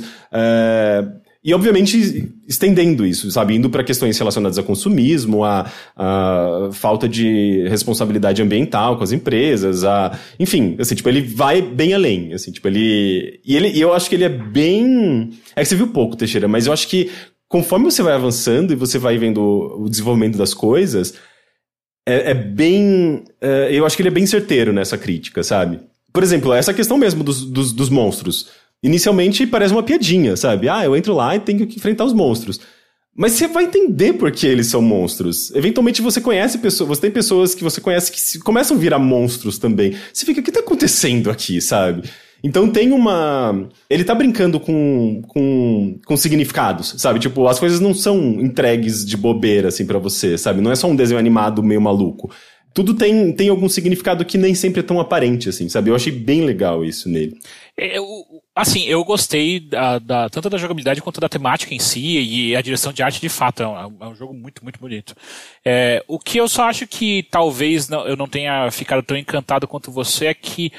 E, obviamente, estendendo isso, sabe? Indo para questões relacionadas a consumismo, a, a, falta de responsabilidade ambiental com as empresas, a... Enfim, assim, tipo, ele vai bem além, assim, tipo, ele... E ele, e eu acho que ele é bem... É que você viu pouco, Teixeira, mas eu acho que conforme você vai avançando e você vai vendo o desenvolvimento das coisas, é, é bem... É, eu acho que ele é bem certeiro nessa crítica, sabe? Por exemplo, essa questão mesmo dos, dos, dos monstros. Inicialmente parece uma piadinha, sabe? Ah, eu entro lá e tenho que enfrentar os monstros. Mas você vai entender por que eles são monstros. Eventualmente você conhece pessoas, você tem pessoas que você conhece que começam a virar monstros também. Você fica, o que tá acontecendo aqui, sabe? Então tem uma. Ele tá brincando com, com, com significados, sabe? Tipo, as coisas não são entregues de bobeira, assim, para você, sabe? Não é só um desenho animado meio maluco. Tudo tem, tem algum significado que nem sempre é tão aparente, assim, sabe? Eu achei bem legal isso nele. Eu, Assim, eu gostei da, da, tanto da jogabilidade quanto da temática em si e a direção de arte de fato. É um, é um jogo muito, muito bonito. É, o que eu só acho que talvez não, eu não tenha ficado tão encantado quanto você é que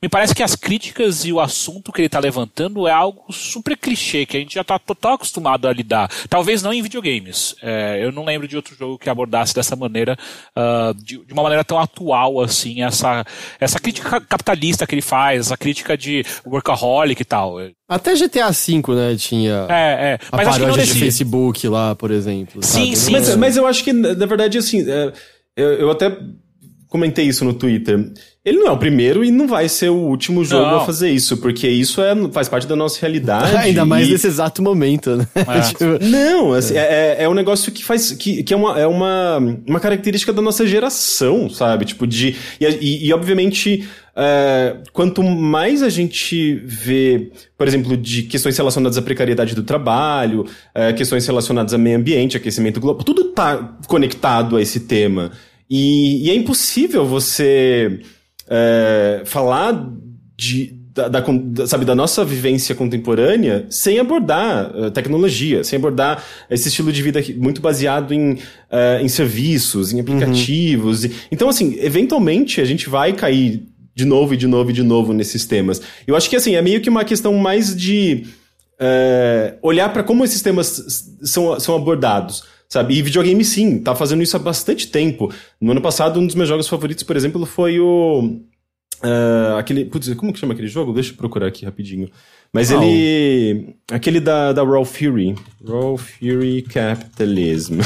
me parece que as críticas e o assunto que ele está levantando é algo super clichê, que a gente já está total acostumado a lidar. Talvez não em videogames. É, eu não lembro de outro jogo que abordasse dessa maneira, uh, de, de, uma maneira tão atual assim, essa, essa crítica capitalista que ele faz, essa crítica de workaholic e tal. Até GTA V, né, tinha é, é. Mas a paródia desse... de Facebook lá, por exemplo. Sim, sabe? sim. Mas, mas eu acho que, na verdade, assim, é, eu, eu até comentei isso no Twitter. Ele não é o primeiro e não vai ser o último jogo não. a fazer isso, porque isso é, faz parte da nossa realidade. (laughs) Ainda mais nesse exato momento, né? É. (laughs) tipo... Não, assim, é. É, é, um negócio que faz. que, que é, uma, é uma, uma característica da nossa geração, sabe? Tipo, de. E, e, e obviamente. É, quanto mais a gente vê, por exemplo, de questões relacionadas à precariedade do trabalho, é, questões relacionadas a meio ambiente, aquecimento global, tudo está conectado a esse tema. E, e é impossível você é, falar de, da, da, sabe, da nossa vivência contemporânea sem abordar uh, tecnologia, sem abordar esse estilo de vida muito baseado em, uh, em serviços, em aplicativos. Uhum. Então, assim, eventualmente a gente vai cair de novo e de novo e de novo nesses temas. Eu acho que, assim, é meio que uma questão mais de uh, olhar para como esses temas são, são abordados. Sabe? E videogame, sim, tá fazendo isso há bastante tempo. No ano passado, um dos meus jogos favoritos, por exemplo, foi o. Uh, aquele. Putz, como que chama aquele jogo? Deixa eu procurar aqui rapidinho. Mas oh. ele. Aquele da, da Raw Fury. Raw Fury Capitalism.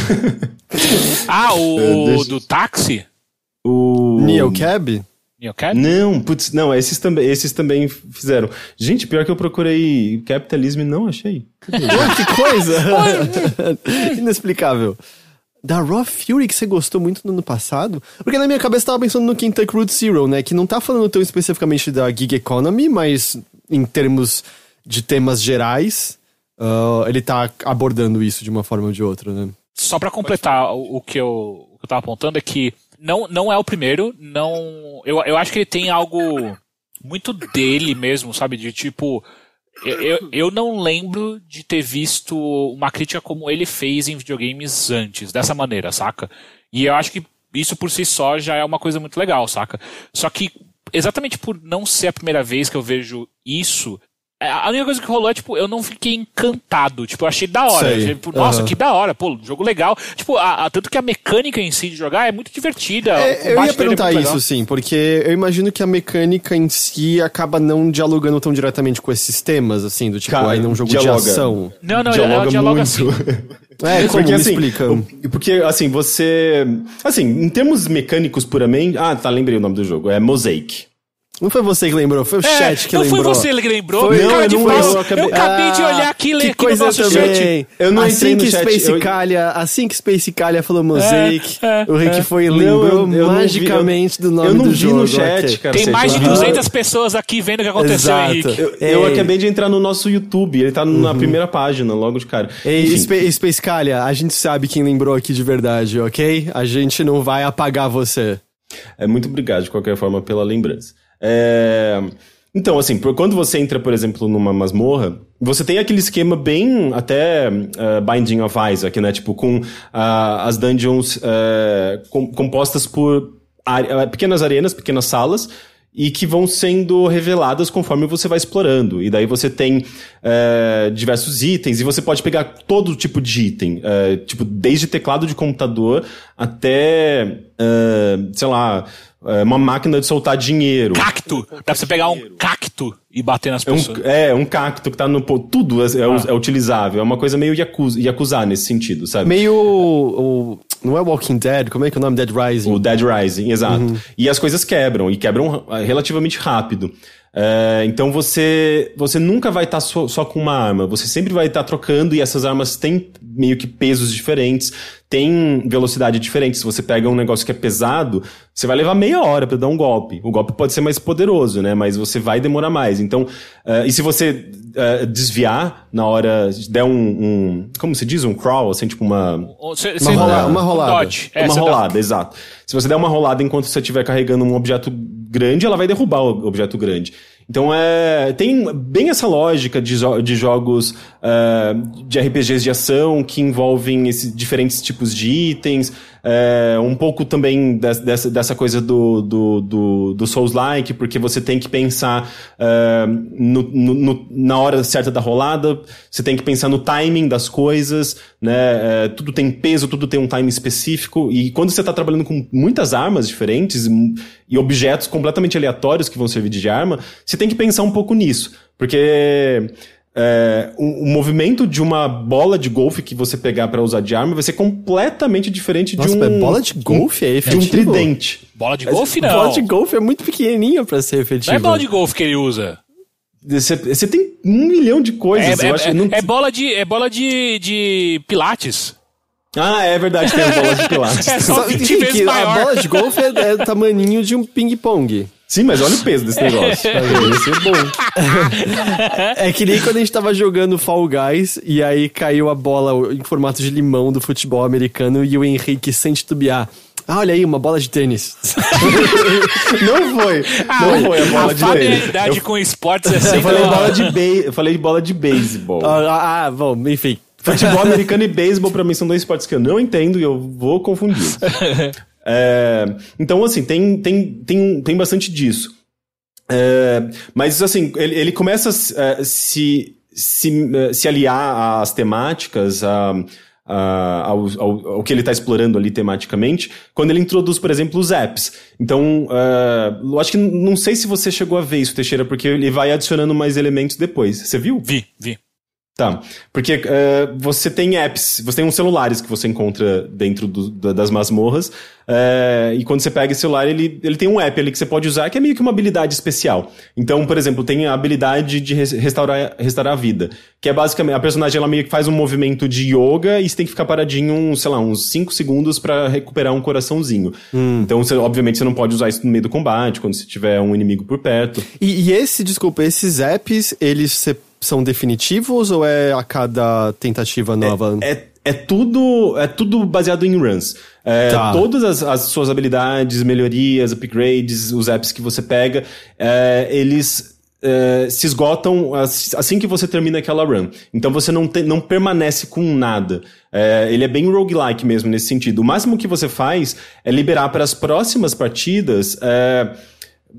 ah, o, uh, (laughs) deixa... do táxi? O. Neo Cab? Neocad? Não, putz, não, esses também, esses também fizeram. Gente, pior que eu procurei capitalismo e não achei. (laughs) Que coisa! (laughs) Inexplicável. Da Raw Fury que você gostou muito no ano passado? Porque na minha cabeça eu tava pensando no Kentucky Route Zero, né? Que não tá falando tão especificamente da gig economy, mas em termos de temas gerais, uh, ele tá abordando isso de uma forma ou de outra, né? Só pra completar o, o que eu, o que eu tava apontando é que não, não é o primeiro, não. Eu, eu acho que ele tem algo muito dele mesmo, sabe? De tipo. Eu, eu, não lembro de ter visto uma crítica como ele fez em videogames antes, dessa maneira, saca? E eu acho que isso por si só já é uma coisa muito legal, saca? Só que exatamente por não ser a primeira vez que eu vejo isso, a única coisa que rolou é, tipo, eu não fiquei encantado. Tipo, eu achei da hora. Sei. Tipo, Nossa, que da hora. Pô, jogo legal. Tipo, a, a- tanto que a mecânica em si de jogar é muito divertida. É, eu ia é perguntar muito isso, legal. sim, porque eu imagino que a mecânica em si acaba não dialogando tão diretamente com esses temas, assim, do tipo, Cara, aí num jogo dialoga. de ação. Não, não, ela dialoga assim. (laughs) É, como porque assim, explica? porque assim, você. Assim, em termos mecânicos puramente. Ah, tá, lembrei o nome do jogo. É Mosaic. Não foi você que lembrou, foi o É, chat que não lembrou. foi você que lembrou. Foi- Cara eu não- pau. eu eu acabei- acabei, de Ah, olhar aqui, ler que aqui no coisa nosso também. chat. Eu não assim no que chat, Space eu- Calha, assim que Space Calha falou Mosaic, É, o Rick é. foi e Não, lembrou eu- eu não vi, magicamente do nome eu não do vi jogo. no chat, ok. cara. Tem mais de tinha- 200 pessoas aqui vendo o que aconteceu, Exato. Henrique. Eu, eu Ei. acabei de entrar no nosso YouTube, ele tá na primeira página, logo de cara. Ei, Spa- Space Calha, a gente sabe quem lembrou aqui de verdade, ok? A gente não vai apagar você. É muito obrigado, de qualquer forma, pela lembrança. É, Então, assim, quando você entra, por exemplo, numa masmorra, você tem aquele esquema bem até eh, Binding of Isaac, né? Tipo, com ah, as dungeons eh, com- compostas por are- eh, pequenas arenas, pequenas salas, e que vão sendo reveladas conforme você vai explorando. E daí você tem diversos itens, e você pode pegar todo tipo de item, tipo, desde teclado de computador até, sei lá, uma máquina de soltar dinheiro. Cacto. Dá pra você pegar um cacto e bater nas É pessoas. um, é, um cacto que tá no. Tudo é, é, Ah. é utilizável. É uma coisa meio Yakuza, Yakuza nesse sentido, sabe? Meio. o- não é Walking Dead, como é que é o nome? Dead Rising. O Dead Rising, exato. E as coisas quebram, e quebram ah, relativamente rápido. É, então você você nunca vai estar só, só com uma arma, você sempre vai estar trocando e essas armas têm meio que pesos diferentes, têm velocidade diferente. Se você pega um negócio que é pesado, você vai levar meia hora para dar um golpe. O golpe pode ser mais poderoso, né? Mas você vai demorar mais. Então, é, e se você é, desviar na hora, der um, um- como se diz, um crawl, assim, tipo uma Você- Uma rola- uma um rolada. dodge. É, uma você dá- rolada, exato. Se você der uma rolada enquanto você estiver carregando um objeto grande, ela vai derrubar o objeto grande. Então é tem bem essa lógica de, jo- de jogos eh, de RPGs de ação que envolvem esses diferentes tipos de itens, eh, um pouco também des- dessa, dessa coisa do, do, do, do Souls-like, porque você tem que pensar no, no- no- na hora certa da rolada, você tem que pensar no timing das coisas, né? Eh, tudo tem peso, tudo tem um time específico, e quando você está trabalhando com muitas armas diferentes e, e objetos completamente aleatórios que vão servir de arma, você tem que pensar um pouco nisso, porque é, o, o movimento de uma bola de golfe que você pegar para usar de arma vai ser completamente diferente Nossa, de um. bola de golfe é De um efetivo? tridente. Bola de golfe, Bola não. de golfe é muito pequenininha pra ser efetiva. Não é bola de golfe que ele usa. Você, você tem um milhão de É, coisas. é- eu acho, é- não- é bola de, é bola de, de pilates. Ah, é verdade, tem as bolas de pilates. (laughs) É só Só 20 que vezes a bola de golfe é, é do tamaninho de um ping-pong. Sim, mas olha o peso desse negócio. (laughs) Vai ser bom. (laughs) É que nem quando a gente tava jogando Fall Guys e aí caiu a bola em formato de limão do futebol americano e o Henrique sem titubear. Ah, olha aí, uma bola de tênis. (laughs) Não foi. Não foi a bola a de familiaridade Eu, com esportes é eu sempre falei uma- bola de be... eu falei de bola de beisebol. ah, ah, bom, enfim. Futebol americano e beisebol pra mim são dois esportes que eu não entendo e eu vou confundir. É, então, assim, tem, tem, tem, tem bastante disso. É, mas, assim, ele, ele começa a se, se, eh, se aliar às temáticas, a- ao, ao, ao que ele está explorando ali tematicamente, quando ele introduz, por exemplo, os apps. Então, é, eu acho que não sei se você chegou a ver isso, Teixeira, porque ele vai adicionando mais elementos depois. Você viu? Vi, vi. Tá, porque eh, você tem apps, você tem uns celulares que você encontra dentro do- da- das masmorras, eh, e quando você pega esse celular, ele, ele tem um app ali que você pode usar, que é meio que uma habilidade especial. Então, por exemplo, tem a habilidade de res- restaurar, restaurar a vida, que é basicamente, a personagem ela meio que faz um movimento de yoga e você tem que ficar paradinho, uns, sei lá, uns 5 segundos pra recuperar um coraçãozinho. Então, você, obviamente, você não pode usar isso no meio do combate, quando você tiver um inimigo por perto. E, e esse, desculpa, esses apps, eles se- são definitivos ou é a cada tentativa nova? É, é tudo é tudo baseado em runs. É, Tá. Todas as, as suas habilidades, melhorias, upgrades, os apps que você pega, é, eles é, se esgotam as- assim que você termina aquela run. Então você não, te- não permanece com nada. É, ele é bem roguelike mesmo nesse sentido. O máximo que você faz é liberar para as próximas partidas. é,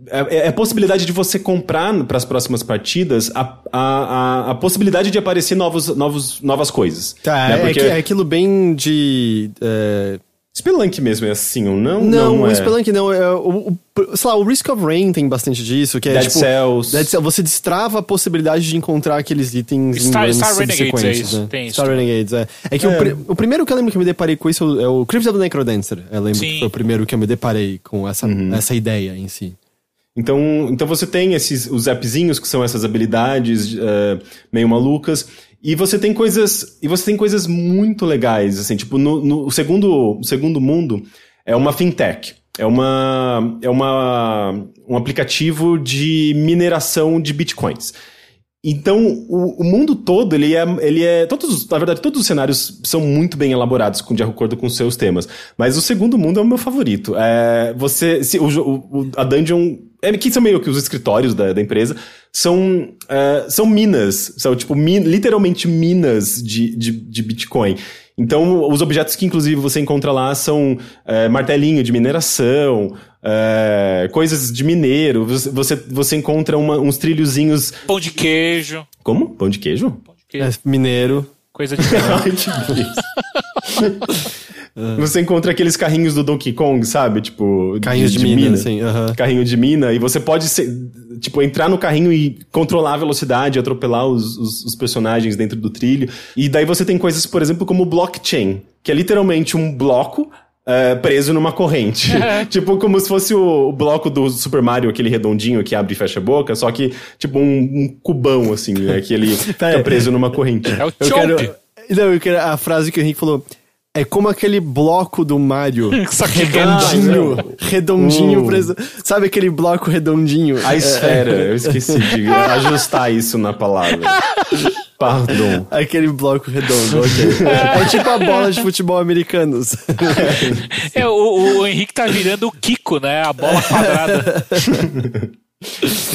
é, é a possibilidade de você comprar para as próximas partidas a, a, a, a possibilidade de aparecer novos, novos, novas coisas. Tá, né? é, Porque que- é aquilo bem de. é, Spelunk mesmo é assim, ou não? Não, o é. Spelunk não. É, o, o- sei lá, o Risk of Rain tem bastante disso, que é Dead tipo. Cells. Dead Cells. Você destrava a possibilidade de encontrar aqueles itens Star- em Star Renegades, subsequentes, é isso, né? tem isso. Star Renegades, é. É que O, pri- o primeiro que eu lembro que eu me deparei com isso é o Crypt of the Necrodancer. Eu lembro Sim. que foi o primeiro que eu me deparei com essa, Uhum. essa ideia em si. Então, então você tem esses os appzinhos que são essas habilidades eh, meio malucas e você tem coisas e você tem coisas muito legais assim tipo no, no segundo segundo mundo é uma fintech é uma é uma um aplicativo de mineração de bitcoins então, o, o mundo todo, ele é, ele é. Todos, os- na verdade, todos os cenários são muito bem elaborados, com, de acordo com seus temas. Mas o segundo mundo é o meu favorito. É, você. Se, o- o- a dungeon. É, que são meio que os escritórios da, da empresa. São, é, são minas. São, tipo, min- literalmente minas de, de, de Bitcoin. Então, os objetos que, inclusive, você encontra lá são é, martelinho de mineração, é, coisas de mineiro. Você, você, você encontra uma- uns trilhozinhos Pão de queijo. como? Pão de queijo? Pão de queijo. É, mineiro. Coisa de. (laughs) Ai, delícia. (laughs) Você encontra aqueles carrinhos do Donkey Kong, sabe? Tipo. Carrinhos de, mina, assim. aham. Carrinho de mina, e você pode ser, tipo, entrar no carrinho e controlar a velocidade, atropelar os, os, os personagens dentro do trilho. E daí você tem coisas, por exemplo, como blockchain, que é literalmente um bloco é, preso numa corrente. (laughs) (laughs) tipo, como se fosse o, o bloco do Super Mario, aquele redondinho que abre e fecha a boca, só que, tipo, um, um cubão, assim, né? Que ele (laughs) fica preso numa corrente. É o Eu quero. Não, eu quero a frase que o Henrique falou. É como aquele bloco do Mario. Só que redondinho. redondinho Uh. preso. Sabe aquele bloco redondinho? A esfera, eu esqueci de ajustar isso na palavra. Pardon. (laughs) Aquele bloco redondo, ok. (laughs) É tipo a bola de futebol americanos. (laughs) É, o, o Henrique tá virando o Kiko, né? A bola quadrada.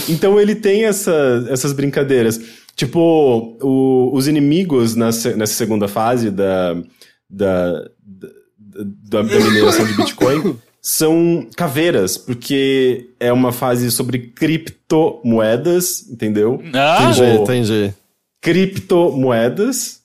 Então ele tem essa, essas brincadeiras. Tipo, o- os inimigos nessa, nessa segunda fase da, da, da, da mineração de Bitcoin são caveiras, porque é uma fase sobre criptomoedas, entendeu? Ah, entendi, entendi. Criptomoedas.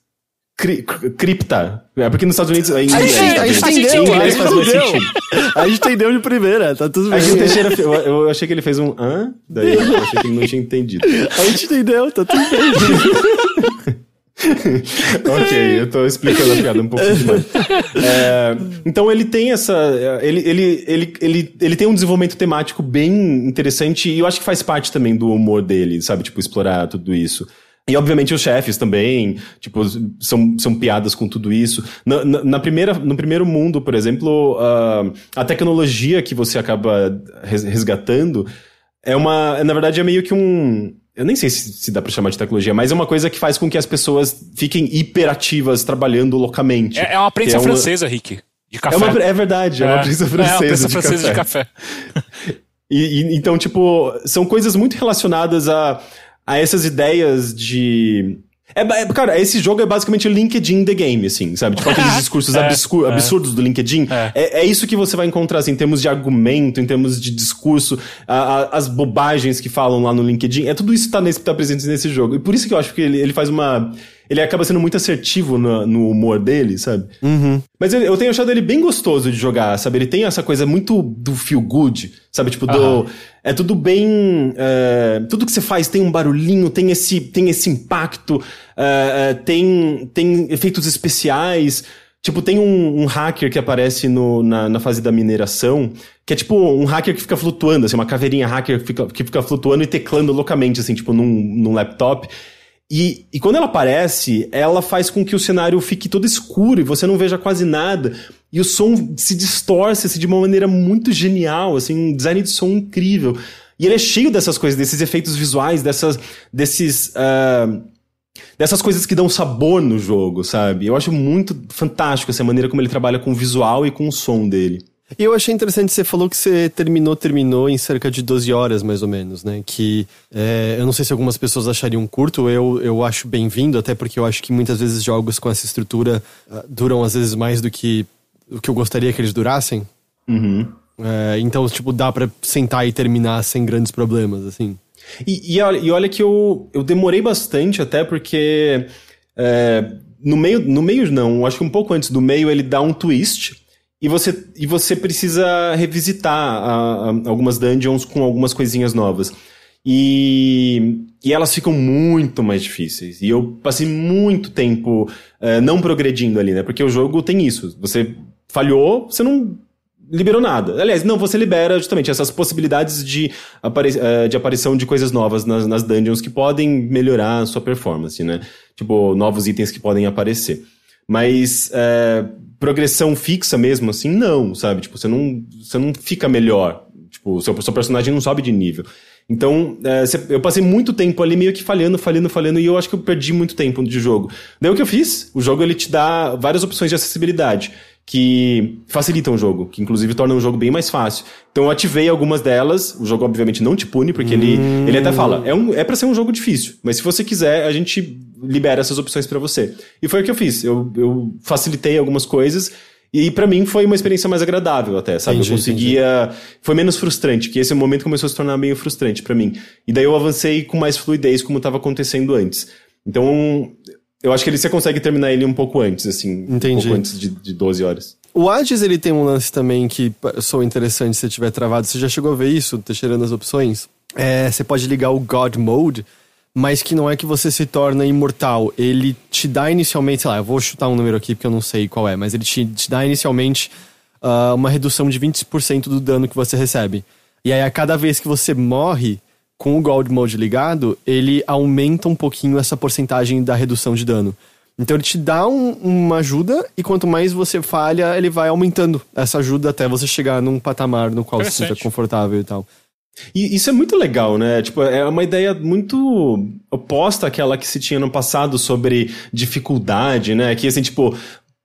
Cri, cri- cripta. É porque nos Estados Unidos. Em A inglês, gente, a gente faz entendeu, a inglês gente faz mais entendeu. sentido. A gente entendeu de primeira, tá tudo bem. Aqui o Teixeira, eu, eu achei que ele fez um hã? Daí eu achei que ele não tinha entendido. A gente entendeu, tá tudo bem. (laughs) ok, eu tô explicando a piada um pouco (laughs) demais. É, então ele tem essa. Ele, ele, ele, ele, ele tem um desenvolvimento temático bem interessante e eu acho que faz parte também do humor dele, sabe? Tipo, explorar tudo isso. E obviamente os chefes também, tipo, são, são piadas com tudo isso. Na, na, na primeira, no primeiro mundo, por exemplo, ah, a tecnologia que você acaba res- resgatando é uma. Na verdade, é meio que um. Eu nem sei se, se dá pra chamar de tecnologia, mas é uma coisa que faz com que as pessoas fiquem hiperativas trabalhando loucamente. É, é uma prensa é uma- francesa, Rick. De café. É, uma, é verdade, é, uma prensa francesa, É uma prensa de, francesa café. de café. (laughs) E, e- então, tipo, são coisas muito relacionadas a, a essas ideias de. É, é, cara, esse jogo é basicamente o LinkedIn the game, assim, sabe? Tipo aqueles (laughs) discursos É, abscur- é. absurdos do LinkedIn. É. É. é isso que você vai encontrar, assim, em termos de argumento, em termos de discurso, a- a- as bobagens que falam lá no LinkedIn. É tudo isso que tá, nesse, tá presente nesse jogo. E por isso que eu acho que ele, ele faz uma. Ele acaba sendo muito assertivo no, no humor dele, sabe? Mas eu, eu tenho achado ele bem gostoso de jogar, sabe? Ele tem essa coisa muito do feel good, sabe? Tipo, do. É tudo bem. é, tudo que você faz tem um barulhinho, tem esse, tem esse impacto, é, é, tem, tem efeitos especiais. Tipo, tem um, um hacker que aparece no, na, na fase da mineração, que é tipo um hacker que fica flutuando, assim, uma caveirinha hacker que fica, que fica flutuando e teclando loucamente, assim, tipo, num, num laptop. E, e quando ela aparece, ela faz com que o cenário fique todo escuro e você não veja quase nada. E o som se distorce assim, de uma maneira muito genial, assim, um design de som incrível. E ele é cheio dessas coisas, desses efeitos visuais, dessas, desses. ah, dessas coisas que dão sabor no jogo, sabe? Eu acho muito fantástico essa maneira como ele trabalha com o visual e com o som dele. E eu achei interessante, você falou que você terminou, terminou em cerca de 12 horas, mais ou menos, né? Que é, eu não sei se algumas pessoas achariam curto, eu, eu acho bem-vindo, até porque eu acho que muitas vezes jogos com essa estrutura ah, duram às vezes mais do que o que eu gostaria que eles durassem. É, então, tipo, dá pra sentar e terminar sem grandes problemas, assim. E, e olha, e olha que eu, eu demorei bastante até porque é, no meio no meio não, acho que um pouco antes do meio ele dá um twist e você e você precisa revisitar a- a- algumas dungeons com algumas coisinhas novas. E, e elas ficam muito mais difíceis. E eu passei muito tempo é, não progredindo ali, né? Porque o jogo tem isso. Você falhou, você não liberou nada. Aliás, não, você libera justamente essas possibilidades de, apari eh, de aparição de coisas novas nas, nas dungeons que podem melhorar a sua performance, né? Tipo, novos itens que podem aparecer. Mas eh, progressão fixa mesmo, assim, não, sabe? Tipo, você não, você não fica melhor. Tipo, o seu, seu personagem não sobe de nível. Então, você- eu passei muito tempo ali meio que falhando, falhando, falhando, e eu acho que eu perdi muito tempo de jogo. Daí o que eu fiz? O jogo ele te dá várias opções de acessibilidade que facilitam o jogo, que inclusive tornam o jogo bem mais fácil. Então eu ativei algumas delas, o jogo obviamente não te pune, porque ele, ele até fala, é, um, é para ser um jogo difícil, mas se você quiser, a gente libera essas opções pra você. E foi o que eu fiz, eu, eu facilitei algumas coisas, e pra mim foi uma experiência mais agradável até, sabe? Entendi, eu conseguia... Foi menos frustrante, que esse momento começou a se tornar meio frustrante pra mim. E daí eu avancei com mais fluidez, como estava acontecendo antes. Então, eu acho que ele você consegue terminar ele um pouco antes, assim. Um Entendi. pouco antes de, de 12 horas. O Hades, ele tem um lance também que sou interessante se você tiver travado. Você já chegou a ver isso, Teixeira nas opções? É, você pode ligar o God Mode, mas que não é que você se torna imortal. Ele te dá inicialmente, sei lá, eu vou chutar um número aqui porque eu não sei qual é, mas ele te, te dá inicialmente ah, uma redução de 20% do dano que você recebe. E aí, a cada vez que você morre com o God Mode ligado, ele aumenta um pouquinho essa porcentagem da redução de dano. Então ele te dá um- uma ajuda e quanto mais você falha, ele vai aumentando essa ajuda até você chegar num patamar no qual você se sinta Interessante. confortável e tal. E isso é muito legal, né? Tipo, é uma ideia muito oposta àquela que se tinha no passado sobre dificuldade, né? Que assim, tipo,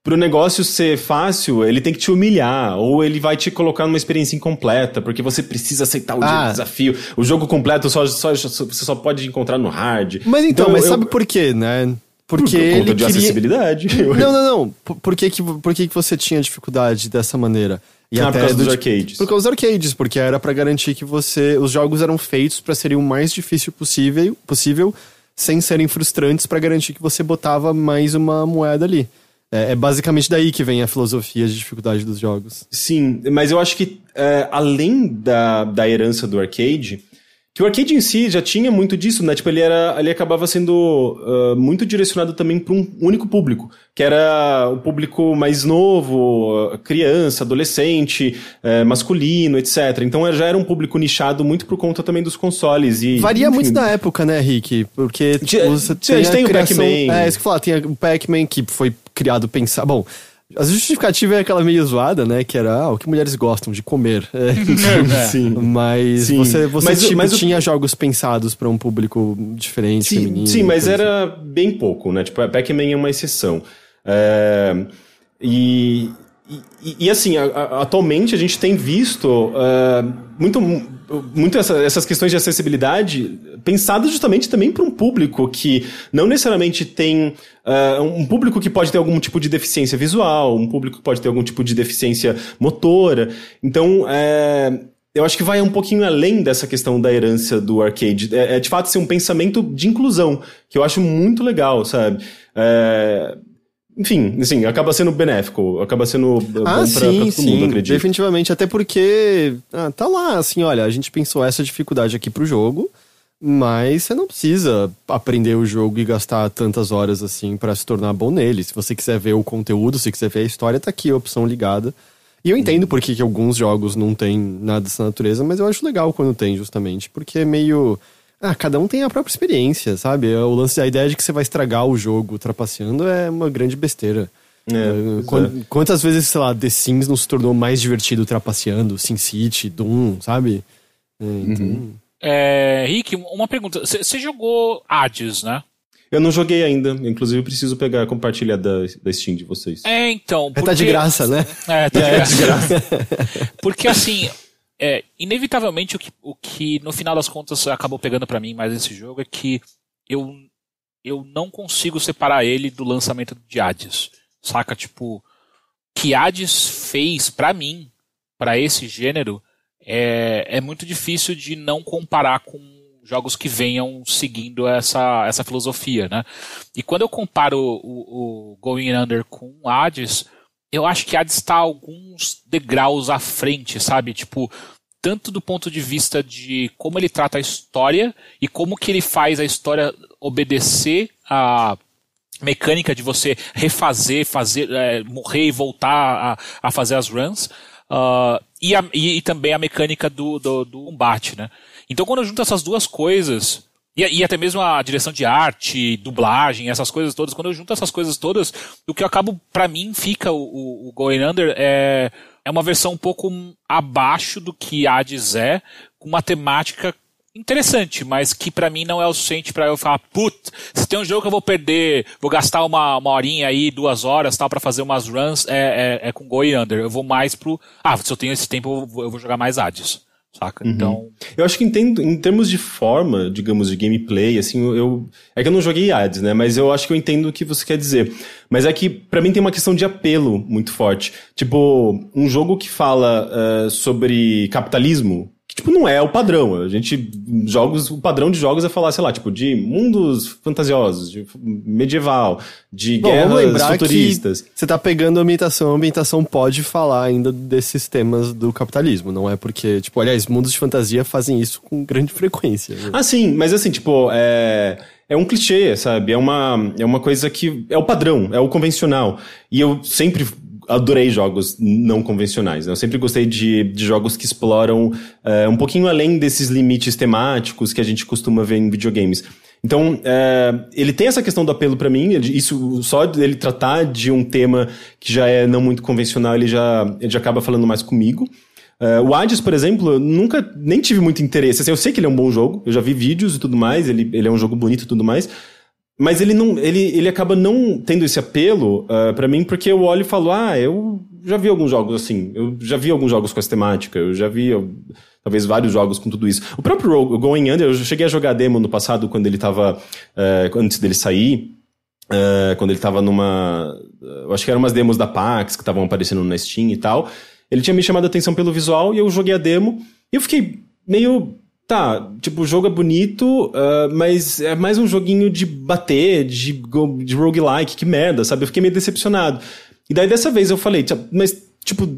pro negócio ser fácil, ele tem que te humilhar, ou ele vai te colocar numa experiência incompleta, porque você precisa aceitar o Ah. desafio. O jogo completo só, só- só- você só pode encontrar no hard. Mas então, mas eu- sabe por quê, né? Porque por ele conta de queria... acessibilidade. Não, (laughs) não, não. Por, por que, que, por que, que você tinha dificuldade dessa maneira? E Ah, por causa dos do- arcades. Por causa dos arcades, porque era pra garantir que você. Os jogos eram feitos pra serem o mais difícil possível, possível sem serem frustrantes, pra garantir que você botava mais uma moeda ali. É, é basicamente daí que vem a filosofia de dificuldade dos jogos. Sim, mas eu acho que é, além da, da herança do arcade, que o arcade em si já tinha muito disso, né? Tipo, ele, era, ele acabava sendo ah, muito direcionado também para um único público, que era o público mais novo, criança, adolescente, eh, masculino, etc. Então já era um público nichado muito por conta também dos consoles. E, Varia enfim, muito da época, né, Rick? Porque tipo, Tinha- você tem, a o criação... Pac-Man. É, isso que eu falar, tem o Pac-Man que foi criado pensar. Bom, a justificativa é aquela meio zoada, né? Que era ah, o que mulheres gostam de comer. (laughs) É, Sim. Mas Sim. você, você Mas tipo, mas o- tinha jogos pensados pra um público diferente, Sim, feminino. sim, mas era bem pouco, né? Tipo, a Pac-Man é uma exceção. É, e, e, e, assim, a- a- atualmente a gente tem visto é, muito, muito essa- essas questões de acessibilidade pensadas justamente também para um público que não necessariamente tem é, um público que pode ter algum tipo de deficiência visual, um público que pode ter algum tipo de deficiência motora. Então, é, eu acho que vai um pouquinho além dessa questão da herança do arcade. É, é de fato ser um pensamento de inclusão, que eu acho muito legal, sabe? É, enfim, assim, acaba sendo benéfico, acaba sendo bom Ah, pra, sim, pra todo sim, mundo, acredito. definitivamente. Até porque ah, tá lá, assim, olha, a gente pensou essa dificuldade aqui pro jogo, mas você não precisa aprender o jogo e gastar tantas horas assim pra se tornar bom nele. Se você quiser ver o conteúdo, se quiser ver a história, tá aqui a opção ligada. E eu entendo por que que alguns jogos não tem nada dessa natureza, mas eu acho legal quando tem, justamente, porque é meio. Ah, cada um tem a própria experiência, sabe? O lance, a ideia de que você vai estragar o jogo trapaceando é uma grande besteira. É, Eh, pois quan- é. Quantas vezes, sei lá, The Sims não se tornou mais divertido trapaceando, SimCity, Doom, sabe? É, então, É, Rick, uma pergunta. Você jogou Hades, né? Eu não joguei ainda, inclusive eu preciso pegar, compartilhar da, da Steam de vocês. É, então. é, tá de porque- graça, né? É, tá (laughs) de graça. Porque assim, é, inevitavelmente o que, o que no final das contas acabou pegando pra mim mais esse jogo é que eu, eu não consigo separar ele do lançamento de Hades. Saca? Tipo, que Hades fez pra mim, pra esse gênero, é, é muito difícil de não comparar com jogos que venham seguindo essa, essa filosofia, né? E quando eu comparo o, o Going Under com Hades, eu acho que Hades está alguns degraus à frente, sabe? Tipo, tanto do ponto de vista de como ele trata a história e como que ele faz a história obedecer a mecânica de você refazer, fazer, é, morrer e voltar a, a fazer as runs. ah, e, a- e- e também a mecânica do, do, do combate, né? Então quando eu junto essas duas coisas, e, e até mesmo a direção de arte, dublagem, essas coisas todas, quando eu junto essas coisas todas, o que eu acabo, pra mim, fica o, o, o Going Under é, é uma versão um pouco abaixo do que Hades é, com uma temática interessante, mas que pra mim não é o suficiente pra eu falar, put, se tem um jogo que eu vou perder, vou gastar uma, uma horinha aí, duas horas tal, pra fazer umas runs, é, é, é com Going Under. Eu vou mais pro, ah, se eu tenho esse tempo, eu vou, eu vou jogar mais Hades. Saca? Então. Eu acho que entendo, em termos de forma, digamos, de gameplay, assim, eu-. É que eu não joguei Hades, né? Mas eu acho que eu entendo o que você quer dizer. Mas é que, pra mim, tem uma questão de apelo muito forte. Tipo, um jogo que fala eh, sobre capitalismo. Tipo, não é o padrão. A gente. Jogos. O padrão de jogos é falar, sei lá, tipo, de mundos fantasiosos, de medieval, de Bom, vamos guerras lembrar futuristas. você tá pegando a ambientação, a ambientação pode falar ainda desses temas do capitalismo, não é porque, tipo, aliás, mundos de fantasia fazem isso com grande frequência. né? Ah, sim, mas assim, tipo, é, é um clichê, sabe? É uma, é uma coisa que. É o padrão, é o convencional. E eu sempre adorei jogos não convencionais. Né? Eu sempre gostei de, de jogos que exploram é, um pouquinho além desses limites temáticos que a gente costuma ver em videogames. Então, é, ele tem essa questão do apelo pra mim, ele- isso só dele tratar de um tema que já é não muito convencional, ele já, ele já acaba falando mais comigo. É, o Hades, por exemplo, eu nunca nem tive muito interesse. Assim, eu sei que ele é um bom jogo, eu já vi vídeos e tudo mais, ele, ele é um jogo bonito e tudo mais. Mas ele não, ele, ele acaba não tendo esse apelo uh, para mim porque eu olho e falo, ah, eu já vi alguns jogos assim, eu já vi alguns jogos com essa temática, eu já vi eu, talvez vários jogos com tudo isso. O próprio Rogue- Going Under, eu cheguei a jogar demo no passado quando ele tava, uh, antes dele sair, uh, quando ele tava numa, eu acho que eram umas demos da PAX que estavam aparecendo na Steam e tal. Ele tinha me chamado a atenção pelo visual e eu joguei a demo e eu fiquei meio Tá, tipo, o jogo é bonito, ah, mas é mais um joguinho de bater, de, de roguelike, que merda, sabe? Eu fiquei meio decepcionado. E daí dessa vez eu falei, "Tia, mas, tipo,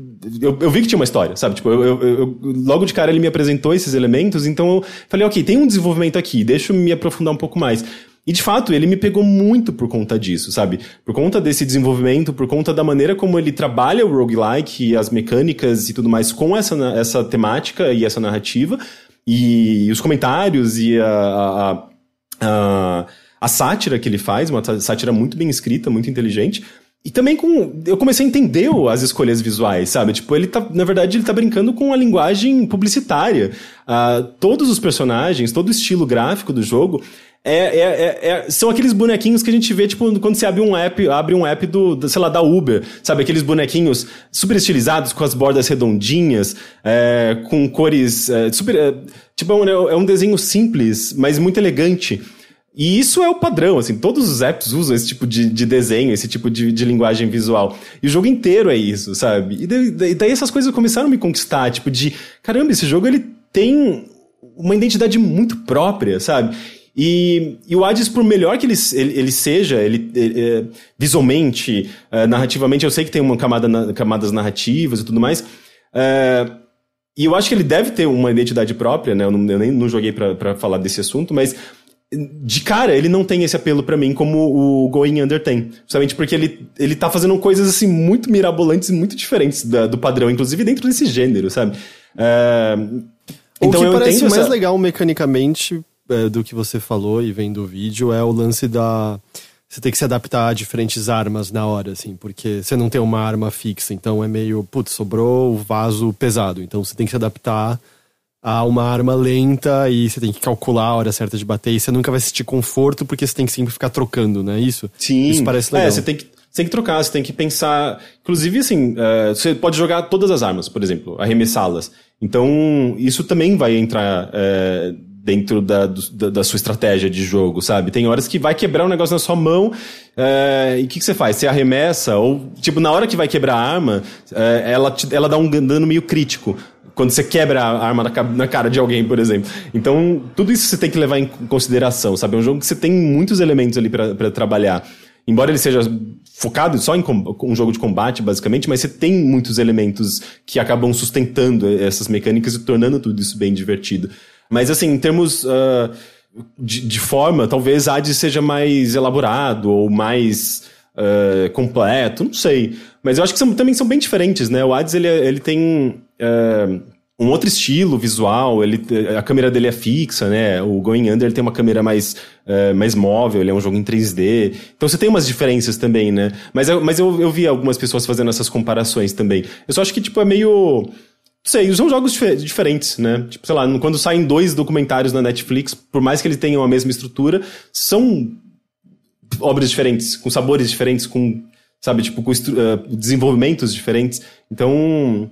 eu, eu vi que tinha uma história, sabe? Tipo, eu, eu- eu- logo de cara ele me apresentou esses elementos, então eu falei, ok, tem um desenvolvimento aqui, deixa eu me aprofundar um pouco mais. E de fato, ele me pegou muito por conta disso, sabe? Por conta desse desenvolvimento, por conta da maneira como ele trabalha o roguelike as mecânicas e tudo mais com essa, essa temática e essa narrativa. E os comentários e a, a, a, a, sátira que ele faz, uma sátira muito bem escrita, muito inteligente. E também com. Eu comecei a entender as escolhas visuais, sabe? Tipo, ele tá. Na verdade, ele tá brincando com a linguagem publicitária. Ah, todos os personagens, todo o estilo gráfico do jogo. É, é- é- é- são aqueles bonequinhos que a gente vê, tipo, quando você abre um app, abre um app do, do, sei lá, da Uber, sabe? Aqueles bonequinhos super estilizados, com as bordas redondinhas, é, com cores é, super. tipo, é um, é um desenho simples, mas muito elegante. E isso é o padrão, assim, todos os apps usam esse tipo de, de desenho, esse tipo de, de linguagem visual. E o jogo inteiro é isso, sabe? E daí, daí essas coisas começaram a me conquistar, tipo de, caramba, esse jogo ele tem uma identidade muito própria, sabe? E, e o Hades, por melhor que ele, ele, ele seja, ele, ele é, visualmente, uh, narrativamente, eu sei que tem uma camada na, camadas narrativas e tudo mais, uh, e eu acho que ele deve ter uma identidade própria, né? Eu, não, eu nem não joguei para falar desse assunto, mas de cara, ele não tem esse apelo para mim como o Going Under tem. Justamente porque ele, ele tá fazendo coisas assim muito mirabolantes e muito diferentes da, do padrão, inclusive dentro desse gênero, sabe? Uh, então o que parece mais essa... legal mecanicamente é, do que você falou e vendo o vídeo é o lance da. Você tem que se adaptar a diferentes armas na hora, assim, porque você não tem uma arma fixa, então é meio, putz, sobrou o vaso pesado, então você tem que se adaptar a uma arma lenta e você tem que calcular a hora certa de bater e você nunca vai sentir conforto porque você tem que sempre ficar trocando, não é isso? Sim. Isso parece legal. É, você tem que, você tem que trocar, você tem que pensar. Inclusive, assim, uh, você pode jogar todas as armas, por exemplo, arremessá-las. Então, isso também vai entrar uh, dentro da, do, da sua estratégia de jogo, sabe? Tem horas que vai quebrar um negócio na sua mão uh, e o que, que, você faz? Você arremessa ou, tipo, na hora que vai quebrar a arma, ela, te, ela dá um dano meio crítico quando você quebra a arma na, na, cara de alguém, por exemplo. Então, tudo isso você tem que levar em consideração, sabe? É um jogo que você tem muitos elementos ali para trabalhar. Embora ele seja focado só em um jogo de combate, basicamente, mas você tem muitos elementos que acabam sustentando essas mecânicas e tornando tudo isso bem divertido. Mas, assim, em termos uh, de, de, forma, talvez Hades seja mais elaborado ou mais uh, completo, não sei. Mas eu acho que são, também são bem diferentes, né? O Hades, ele, ele tem uh, um outro estilo visual, ele, a câmera dele é fixa, né? O Going Under ele tem uma câmera mais, uh, mais móvel, ele é um jogo em 3D. Então você tem umas diferenças também, né? Mas, eu, mas eu, eu vi algumas pessoas fazendo essas comparações também. Eu só acho que, tipo, é meio... Sei, são jogos dif diferentes, né? Tipo, sei lá, quando saem dois documentários na Netflix, por mais que eles tenham a mesma estrutura, são obras diferentes, com sabores diferentes, com sabe? Tipo, com uh, desenvolvimentos diferentes. Então,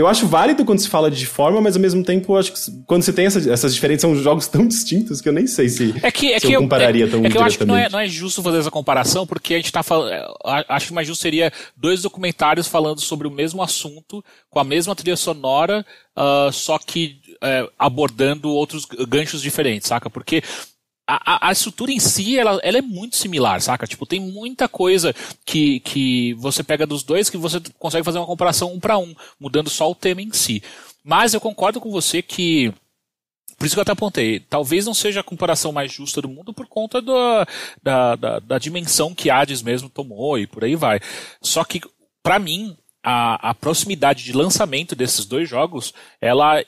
eu acho válido quando se fala de forma, mas ao mesmo tempo, acho que quando você tem essa, essas diferenças, são jogos tão distintos que eu nem sei se, é que, é se que eu compararia eu, tão É, é que eu acho que não é, não é justo fazer essa comparação, porque a gente tá falando. É, acho que mais justo seria dois documentários falando sobre o mesmo assunto, com a mesma trilha sonora, uh, só que uh, abordando outros ganchos diferentes, saca? Porque a, a, estrutura em si, ela, ela é muito similar, saca? Tipo, tem muita coisa que, que você pega dos dois que você consegue fazer uma comparação um para um, mudando só o tema em si. Mas eu concordo com você que por isso que eu até apontei. Talvez não seja a comparação mais justa do mundo por conta do, da, da, da, dimensão que Hades mesmo tomou e por aí vai. Só que, para mim, a, a, proximidade de lançamento desses dois jogos, ela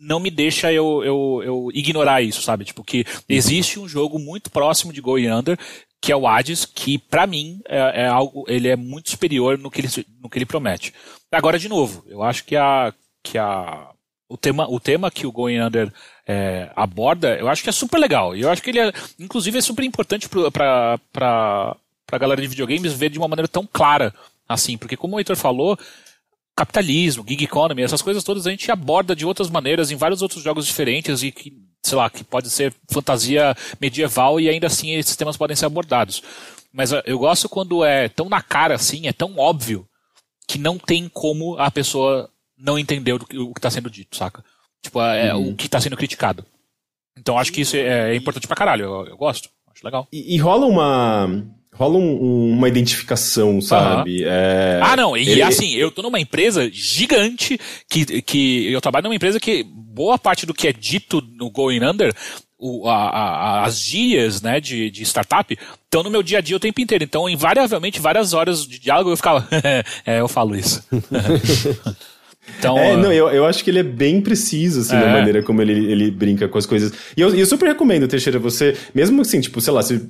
não me deixa eu, eu, eu ignorar isso, sabe? Tipo, que existe um jogo muito próximo de Going Under, que é o Hades, que para mim é, é, algo, ele é muito superior no que ele, no que ele promete. Agora, de novo, eu acho que a, que a, o tema, o tema que o Going Under é, aborda, eu acho que é super legal. E eu acho que ele é, inclusive, é super importante para a galera de videogames ver de uma maneira tão clara assim, porque como o Heitor falou, capitalismo, gig economy, essas coisas todas a gente aborda de outras maneiras em vários outros jogos diferentes e que, sei lá, que pode ser fantasia medieval e ainda assim esses temas podem ser abordados. Mas eu gosto quando é tão na cara assim, é tão óbvio que não tem como a pessoa não entender o que está sendo dito, saca? Tipo, é, uhum. o que está sendo criticado. Então acho que isso é, é importante pra caralho, eu, eu gosto, acho legal. E, e rola uma rola um, uma identificação, sabe? Uhum. É, ah, não, e ele... assim, eu tô numa empresa gigante que, que eu trabalho numa empresa que boa parte do que é dito no Going Under o, a, a, as gírias né, de, de startup estão no meu dia a dia o tempo inteiro. Então, invariavelmente, várias horas de diálogo eu ficava, (laughs) é, eu falo isso. (laughs) Então, é, não, eu, eu acho que ele é bem preciso, assim, é. na maneira como ele, ele brinca com as coisas. E eu, eu super recomendo, Teixeira, você, mesmo assim, tipo, sei lá, se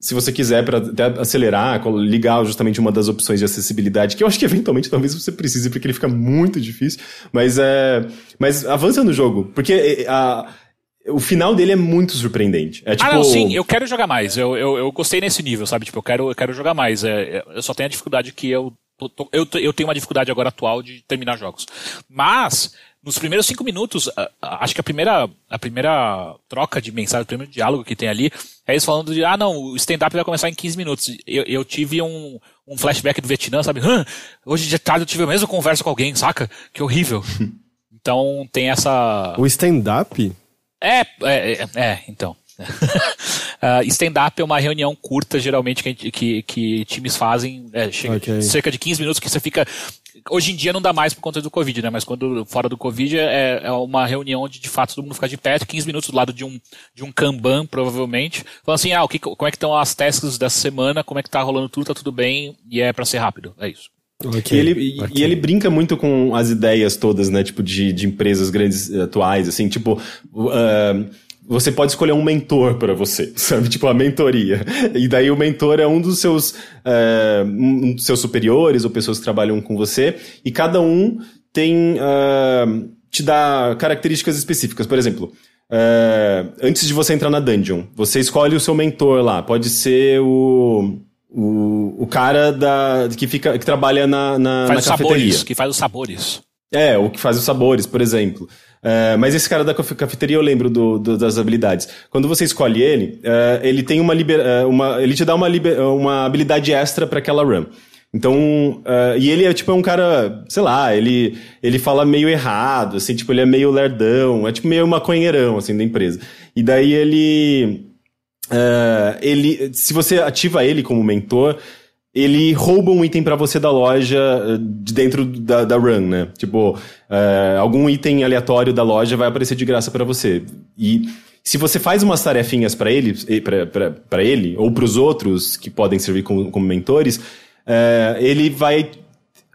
se você quiser para acelerar, ligar justamente uma das opções de acessibilidade, que eu acho que (laughs) eventualmente talvez você precise, porque ele fica muito difícil, mas é, mas avança no jogo, porque é, a, o final dele é muito surpreendente. É, tipo... Ah, não, sim, eu quero jogar mais. Eu, eu, eu gostei nesse nível, sabe? Tipo, eu quero, eu quero jogar mais. É, é eu só tenho a dificuldade que eu. Eu, eu tenho uma dificuldade agora atual de terminar jogos. Mas, nos primeiros cinco minutos, acho que a primeira, a primeira troca de mensagem, o primeiro diálogo que tem ali, é eles falando de, ah, não, o stand-up vai começar em 15 minutos. Eu, eu tive um, um flashback do Vietnã, sabe? "Hã, hoje de tarde eu tive a mesma conversa com alguém, saca? Que horrível. (laughs) então tem essa. O stand-up? É, é, é, é, então. (laughs) Ah, stand-up é uma reunião curta, geralmente, que, que, que times fazem, é, chega Ok. cerca de 15 minutos, que você fica. Hoje em dia não dá mais por conta do Covid, né? Mas quando fora do Covid é, é uma reunião onde de fato todo mundo fica de pé, 15 minutos do lado de um, de um Kanban, provavelmente. Falando assim, ah, o que, como é que estão as tasks dessa semana, como é que tá rolando tudo, tá tudo bem, e é pra ser rápido. É isso. Ok. E ele, e- ok. e ele brinca muito com as ideias todas, né? Tipo, de, de empresas grandes eh, atuais, assim, tipo. ah, você pode escolher um mentor para você, (laughs) sabe? Tipo, a mentoria. E daí o mentor é um dos seus, eh, um dos seus superiores ou pessoas que trabalham com você. E cada um tem. ah, te dá características específicas. Por exemplo, eh, antes de você entrar na dungeon, você escolhe o seu mentor lá. Pode ser o. O, o cara da, que, fica, que trabalha na, na, Faz na os cafeteria. sabores, que faz os sabores. É, o que faz os sabores, por exemplo. É, mas esse cara da cafe- cafeteria eu lembro do- do- das habilidades. Quando você escolhe ele, é, ele tem uma, liber, é, uma ele te dá uma, liber- uma habilidade extra para aquela run. Então, e ele é tipo um cara, sei lá, ele ele fala meio errado, assim, tipo ele é meio lerdão, é tipo meio maconheirão assim da empresa. E daí ele ele, se você ativa ele como mentor, ele rouba um item pra você da loja eh, de dentro da, da run, né? Tipo, eh, algum item aleatório da loja vai aparecer de graça pra você. E se você faz umas tarefinhas pra ele, pra ele ou pros outros que podem servir como, como mentores, eh, ele vai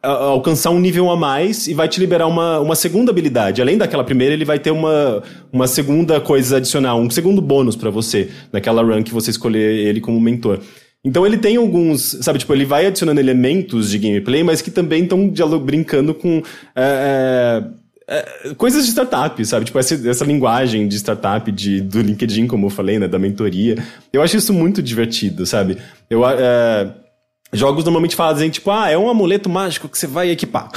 alcançar um nível a mais e vai te liberar uma, uma segunda habilidade. Além daquela primeira, ele vai ter uma, uma segunda coisa adicional, um segundo bônus pra você, naquela run que você escolher ele como mentor. Então ele tem alguns, sabe, tipo, ele vai adicionando elementos de gameplay, mas que também estão brincando com é, é, é, coisas de startup, sabe? Tipo, essa, essa linguagem de startup de, do LinkedIn, como eu falei, né, da mentoria. Eu acho isso muito divertido, sabe? Eu, é, Jogos normalmente fazem, tipo, ah, é um amuleto mágico que você vai equipar.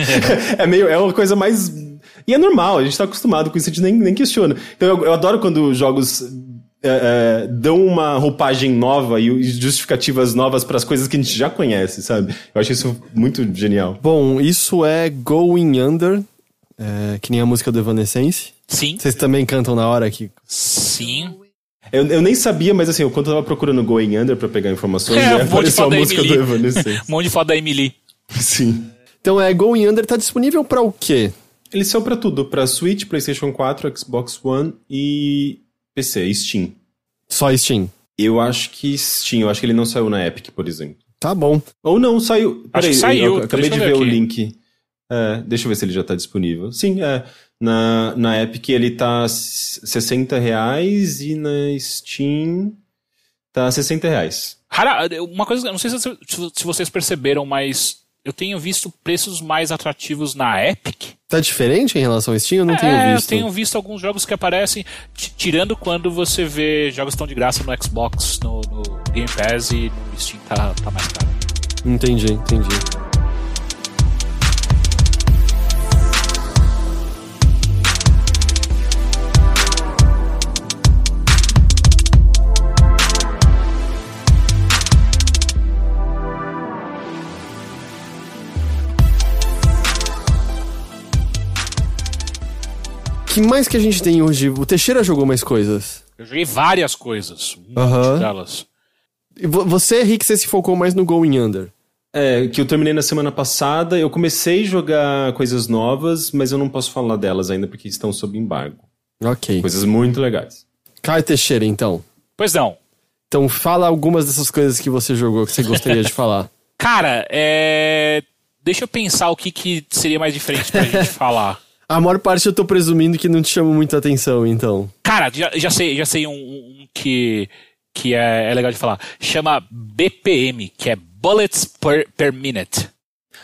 (laughs) é meio, é uma coisa mais. E é normal, a gente tá acostumado com isso, a gente nem, nem questiona. Então eu, eu adoro quando jogos é, é, dão uma roupagem nova e justificativas novas para as coisas que a gente já conhece, sabe? Eu acho isso muito genial. Bom, isso é Going Under, é, que nem a música do Evanescence. Sim, Vocês também cantam na hora aqui. sim. Eu, eu nem sabia, mas assim, quando eu tava procurando Going Under pra pegar informações, (laughs) É, né, um apareceu a música do. Evanescence. (laughs) Um monte de foto da Emily. Sim. Então é Going Under tá disponível pra o quê? Eles são pra tudo, pra Switch, PlayStation 4, Xbox One e PC, Steam. Só Steam. Eu acho que Steam, eu acho que ele não saiu na Epic, por exemplo. Tá bom. Ou não, saiu. Peraí, que saiu, eu acabei de ver ver o link. É, deixa eu ver se ele já tá disponível. Sim, é. Na, na Epic ele tá s- 60 reais e na Steam tá 60 reais. Rara, uma coisa, eu não sei se, se vocês perceberam, mas eu tenho visto preços mais atrativos na Epic. Tá diferente em relação ao Steam? Eu não tenho é, visto. eu tenho visto alguns jogos que aparecem, ti- tirando quando você vê jogos estão de graça no Xbox, no, no Game Pass e no Steam tá, tá mais caro. Entendi, entendi. Que mais que a gente tem hoje? O Teixeira jogou mais coisas. Eu joguei várias coisas, um Aham. monte delas. E vo- Você, Rick, você se focou mais no Going Under. É, que eu terminei na semana passada. Eu comecei a jogar coisas novas, mas eu não posso falar delas ainda porque estão sob embargo. Ok. Coisas muito legais. Caio Teixeira, então. Pois não. Então fala algumas dessas coisas que você jogou que você gostaria de (laughs) falar. Cara, é. Deixa eu pensar o que, que seria mais diferente pra gente (laughs) falar. A maior parte eu tô presumindo que não te chama muita atenção, então. Cara, já, já sei, já sei um, um que, que é, é legal de falar. Chama BPM, que é Bullets per, per Minute.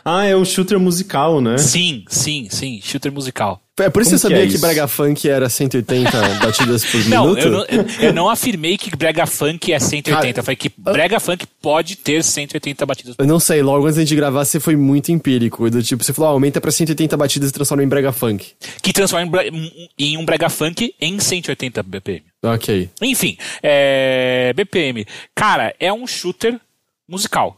Ah, é um shooter musical, né? Sim, sim, sim. Shooter musical. É por isso Como que você que sabia é que? Brega Funk era 180 (laughs) batidas por Não, minuto? eu não, eu, eu não afirmei que Brega Funk é 180. Eu falei que Brega Funk pode ter 180 batidas por Eu não sei, logo antes de gravar você foi muito empírico. Do tipo, você falou, ah, aumenta pra 180 batidas e transforma em Brega Funk. Que transforma em, em um Brega Funk em 180 BPM. Ok. Enfim, é, BPM. Cara, é um shooter musical.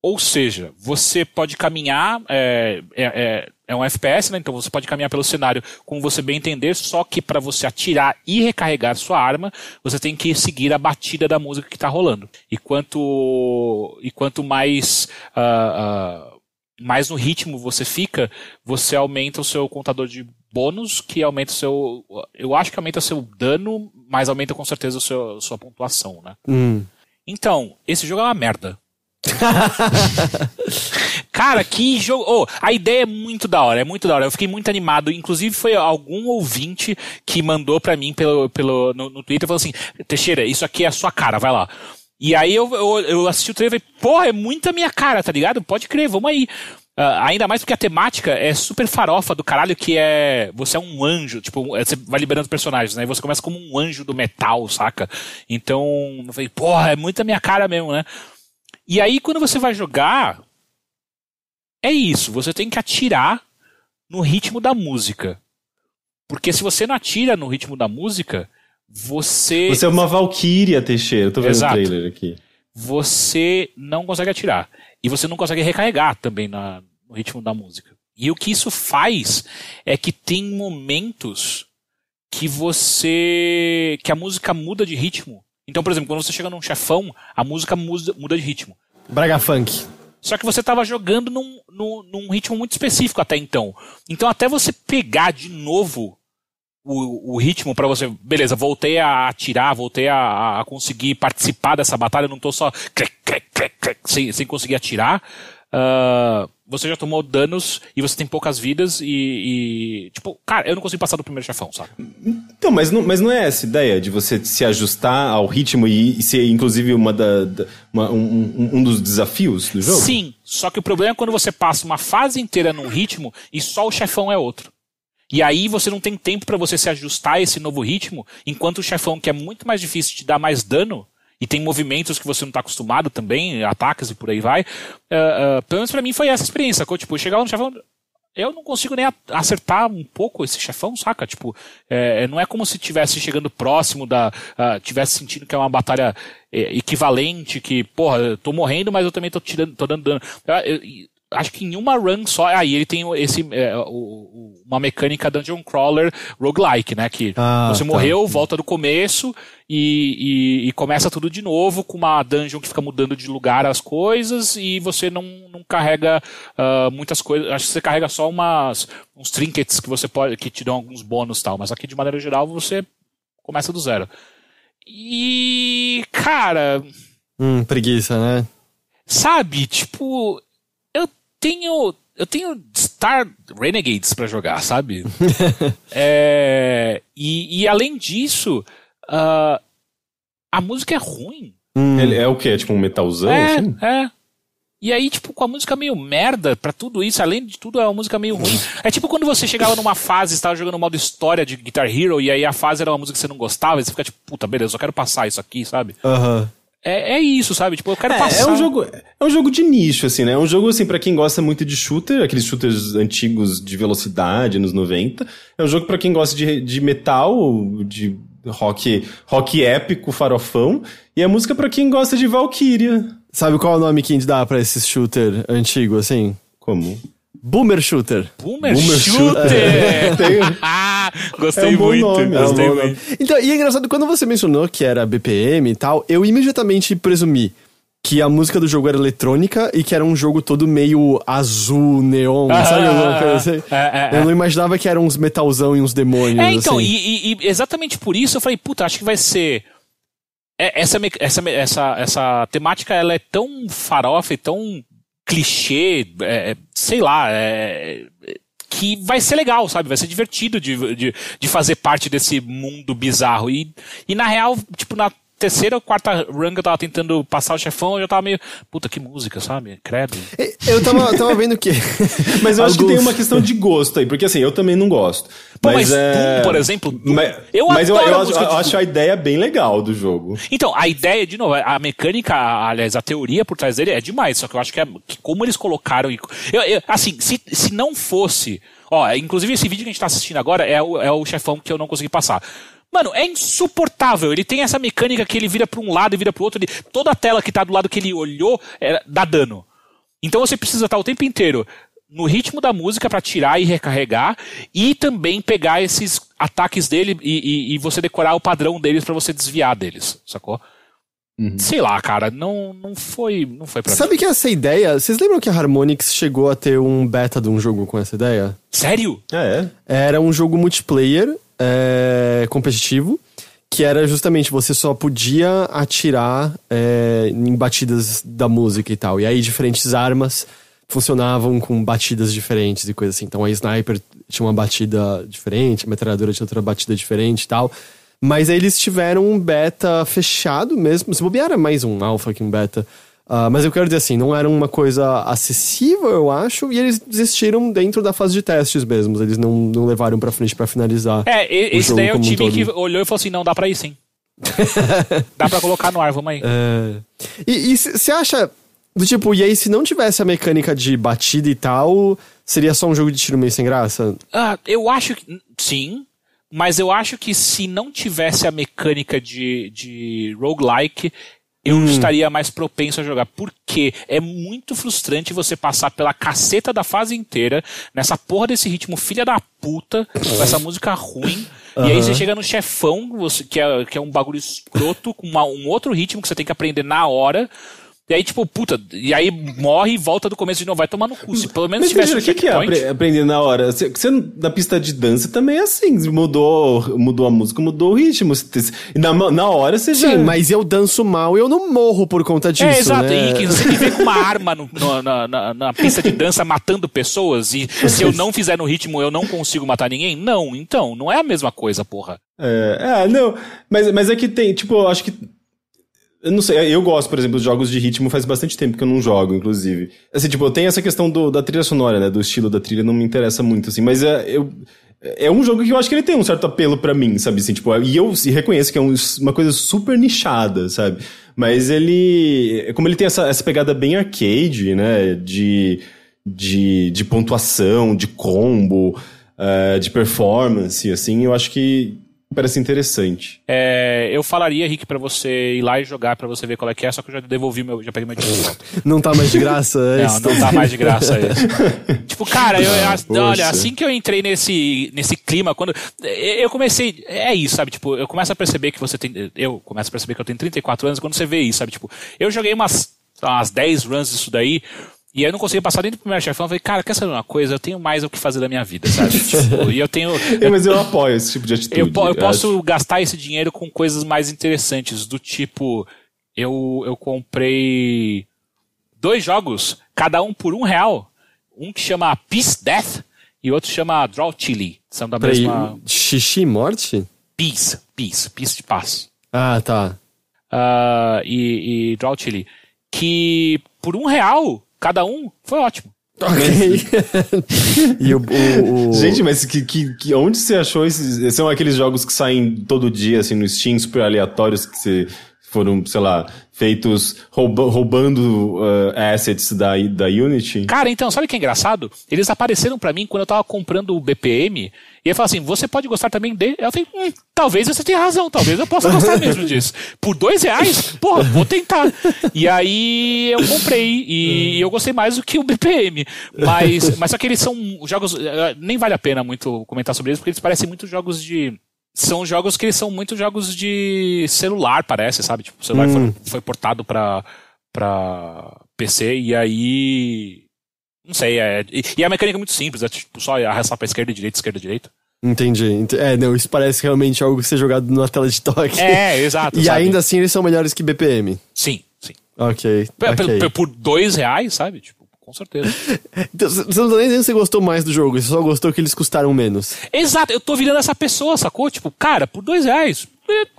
Ou seja, você pode caminhar, é, é, é, um FPS, né? Então você pode caminhar pelo cenário como você bem entender, só que para você atirar e recarregar sua arma, você tem que seguir a batida da música que está rolando. E quanto, e quanto mais, ah, ah, mais no ritmo você fica, você aumenta o seu contador de bônus, que aumenta o seu. Eu acho que aumenta seu dano, mas aumenta com certeza o seu, sua pontuação, né? Hum. Então, esse jogo é uma merda. (laughs) Cara, que jogo. Oh, a ideia é muito da hora, é muito da hora. Eu fiquei muito animado. Inclusive, foi algum ouvinte que mandou pra mim pelo, pelo, no, no Twitter falou assim: Teixeira, isso aqui é a sua cara, vai lá. E aí eu, eu, eu assisti o trailer e falei, porra, é muito a minha cara, tá ligado? Pode crer, vamos aí. Ah, ainda mais porque a temática é super farofa do caralho, que é. Você é um anjo, tipo, você vai liberando personagens, né? E você começa como um anjo do metal, saca? Então, eu falei, porra, é muito a minha cara mesmo, né? E aí, quando você vai jogar, é isso, você tem que atirar no ritmo da música. Porque se você não atira no ritmo da música, você. Você é uma Valkyria, Teixeira. Eu tô vendo Exato. o trailer aqui. você não consegue atirar. E você não consegue recarregar também na- no ritmo da música. E o que isso faz é que tem momentos que você. que a música muda de ritmo. Então, por exemplo, quando você chega num chefão, a música muda, de ritmo. Brega Funk. Só que você estava jogando num, num, num ritmo muito específico até então. Então, até você pegar de novo o, o ritmo para você. Beleza, voltei a atirar, voltei a, a conseguir participar dessa batalha, não tô só crec, crec, crec, crec, sem, sem conseguir atirar. Ah, você já tomou danos e você tem poucas vidas e, e, Tipo, cara, eu não consigo passar do primeiro chefão, sabe? Então, mas não, mas não é essa ideia de você se ajustar ao ritmo e, e ser, inclusive, uma da, da- uma- um, um- dos desafios do jogo? Sim, só que o problema é quando você passa uma fase inteira num ritmo e só o chefão é outro. E aí você não tem tempo pra você se ajustar a esse novo ritmo, enquanto o chefão, que é muito mais difícil, te dá mais dano, e tem movimentos que você não tá acostumado também, ataques e por aí vai. ah, ah, pelo menos pra mim foi essa experiência, sacou? Tipo, eu chegava no chefão. Eu não consigo nem acertar um pouco esse chefão, saca? Tipo, é, não é como se estivesse chegando próximo da. ah, tivesse sentindo que é uma batalha é, equivalente, que, porra, eu tô morrendo, mas eu também tô, tirando, tô dando dano. Eu- eu- acho que em uma run só. Aí ele tem esse, é, o- o- uma mecânica Dungeon Crawler roguelike, né? Que Ah, você tá. morreu, volta do começo e, e- e começa tudo de novo com uma dungeon que fica mudando de lugar as coisas e você não, não carrega ah, muitas coisas. Acho que você carrega só umas, uns trinkets que você pode. que te dão alguns bônus e tal. Mas aqui, de maneira geral, você começa do zero. E. Cara. Hum, preguiça, né? Sabe, tipo, tenho. Eu tenho Star Renegades pra jogar, sabe? (laughs) É, e, e além disso, ah, a música é ruim. Ele é o quê? Tipo um metalzão, é, assim? é. E aí, tipo, com a música meio merda pra tudo isso, além de tudo, é uma música meio ruim. É tipo quando você chegava numa fase, estava jogando modo história de Guitar Hero, e aí a fase era uma música que você não gostava, e você fica tipo, puta, beleza, eu só quero passar isso aqui, sabe? Aham. É, é isso, sabe? Tipo, eu quero É, passar. é um jogo, é um jogo de nicho, assim, né? É um jogo, assim, pra quem gosta muito de shooter, aqueles shooters antigos de velocidade, nos 90. É um jogo pra quem gosta de, de metal, de rock, rock épico, farofão. E é música pra quem gosta de Valkyria. Sabe qual é o nome que a gente dá pra esse shooter antigo, assim? Como? Boomer Shooter. Boomer, Boomer Shooter! (laughs) Tem- ah, (laughs) gostei É um muito. nome, é um gostei muito. Então, e é engraçado, quando você mencionou que era BPM e tal, eu imediatamente presumi que a música do jogo era eletrônica e que era um jogo todo meio azul, neon, Ah, (laughs) sabe? Alguma coisa assim. é, é. Eu não imaginava que eram uns metalzão e uns demônios, É, então, assim. e, e- exatamente por isso eu falei, puta, acho que vai ser. é, Essa, essa, essa, essa temática ela é tão farofa e tão clichê, é, sei lá, é, que vai ser legal, sabe? Vai ser divertido de, de, de fazer parte desse mundo bizarro. E, e na real, tipo, na terceira ou quarta run que eu tava tentando passar o chefão, eu já tava meio. Puta, que música, sabe? Credo. Eu tava, tava vendo que. (laughs) Mas eu acho que tem uma questão de gosto aí, porque assim, eu também não gosto. Pô, mas é... Doom, por exemplo, Doom, mas eu mas eu, adoro eu a acho, música eu de acho Doom. a ideia bem legal do jogo. Então, a ideia, de novo, a mecânica, aliás, a teoria por trás dele é demais, só que eu acho que, é, que como eles colocaram. e- eu- eu- assim, se, se não fosse. Ó, inclusive esse vídeo que a gente tá assistindo agora é o, é o chefão que eu não consegui passar. Mano, é insuportável. Ele tem essa mecânica que ele vira pra um lado e vira pro outro. Ele, toda a tela que tá do lado que ele olhou é, dá dano. Então você precisa estar o tempo inteiro no ritmo da música pra tirar e recarregar e também pegar esses ataques dele e, e- e você decorar o padrão deles pra você desviar deles, sacou? Sei lá, cara, não, não foi não foi pra mim. Sabe que essa ideia. Vocês lembram que a Harmonix chegou a ter um beta de um jogo com essa ideia? Sério? É, Era um jogo multiplayer é, competitivo, que era justamente você só podia atirar é, em batidas da música e tal. E aí diferentes armas funcionavam com batidas diferentes e coisas assim. Então a sniper tinha uma batida diferente, a metralhadora tinha outra batida diferente e tal. Mas aí eles tiveram um beta fechado mesmo. Se bobear era mais um alpha que um beta. Ah, mas eu quero dizer assim, não era uma coisa acessível, eu acho, e eles desistiram dentro da fase de testes mesmo. Eles não, não levaram pra frente pra finalizar. É, e- o esse daí é o como um time que olhou e falou assim: não, dá pra ir sim. (laughs) dá pra colocar no ar, vamos aí. É. E você acha, do tipo, e aí se não tivesse a mecânica de batida e tal, seria só um jogo de tiro meio sem graça? Ah, eu acho que. Sim. Mas eu acho que se não tivesse a mecânica de, de roguelike, eu Hum. estaria mais propenso a jogar. Porque é muito frustrante você passar pela caceta da fase inteira, nessa porra desse ritmo filha da puta, com essa música ruim. E aí você chega no chefão, você- que, é, que é um bagulho escroto, com uma- um outro ritmo que você tem que aprender na hora. E aí, tipo, puta, e aí morre e volta do começo de novo. Vai tomar no cu. Se pelo menos Mas tivesse um o que, que é aprender na hora? Você, você na pista de dança também é assim, mudou, mudou a música, mudou o ritmo. Você- Na, na hora você já... Sim, mas eu danço mal e eu não morro por conta disso, É, exato. né? E que você me vê com uma arma no- no- na, na- na pista de dança matando pessoas e se eu não fizer no ritmo eu não consigo matar ninguém? Não, então, não é a mesma coisa, porra. É, é, não, mas, mas é que tem, tipo, eu acho que. Eu não sei, eu gosto, por exemplo, de jogos de ritmo faz bastante tempo que eu não jogo, inclusive. Assim, tipo, tem essa questão do, da trilha sonora, né? Do estilo da trilha, não me interessa muito, assim, mas é, eu. É um jogo que eu acho que ele tem um certo apelo pra mim, sabe? Assim, tipo, e eu reconheço que é um- uma coisa super nichada, sabe? Mas ele. Como ele tem essa, essa pegada bem arcade, né? De, de, de pontuação, de combo, eh, de performance, assim, eu acho que parece interessante. É, eu falaria, Rick, pra você ir lá e jogar pra você ver qual é que é, só que eu já devolvi meu, já peguei meu dinheiro. (laughs) Não tá mais de graça? é Não, isso? não tá mais de graça esse. (laughs) tipo, cara, eu, eu- poxa. olha, assim que eu entrei nesse, nesse clima, quando eu comecei, é isso, sabe? Tipo, eu começo a perceber que você tem, eu começo a perceber que eu tenho 34 anos quando você vê isso, sabe? Tipo, eu joguei umas, umas 10 runs disso daí, e aí eu não conseguia passar nem do primeiro chefão. Eu falei, cara, quer saber uma coisa? Eu tenho mais o que fazer da minha vida, sabe? (laughs) tipo, e eu tenho. É, mas eu apoio esse tipo de atitude. Eu, eu posso acho. gastar esse dinheiro com coisas mais interessantes, do tipo, eu, eu comprei dois jogos, cada um por um real. Um que chama Peace Death e outro chama Draw Chili. São da Peraí, mesma. xixi morte? Peace, Peace, Peace de paz. Ah, tá. Ah, e, e Draw Chili. Que por um real, cada um, foi ótimo. Ok. (laughs) e o, o- o- Gente, mas que, que, que- onde você achou esses. São aqueles jogos que saem todo dia, assim, no Steam, super aleatórios, que você, foram, sei lá, feitos rouba- roubando uh, assets da, da Unity? Cara, então, sabe o que é engraçado? Eles apareceram pra mim quando eu tava comprando o BPM e eu falei assim: você pode gostar também de. Eu falei, hum, talvez você tenha razão, talvez eu possa gostar mesmo disso. Por dois reais? Porra, vou tentar. E aí eu comprei e eu gostei mais do que o BPM. Mas, mas só que eles são jogos. eh, Nem vale a pena muito comentar sobre eles, porque eles parecem muito jogos de. São jogos que são muito jogos de celular, parece, sabe? Tipo, o celular foi, foi portado pra, pra PC e aí. Não sei, é. E, e a mecânica é muito simples, é tipo só arrastar pra esquerda, direita, esquerda, direita. Entendi. ent- É, não, isso parece realmente algo que ser jogado numa tela de toque. É, exato. (laughs) E sabe? ainda assim eles são melhores que BPM. Sim, sim. Ok. P- ok. p- Por dois reais, sabe? Tipo, com certeza. (laughs) Então, Você não tá nem dizendo que você gostou mais do jogo, você só gostou que eles custaram menos. Exato, eu tô virando essa pessoa, sacou? Tipo, cara, por dois reais,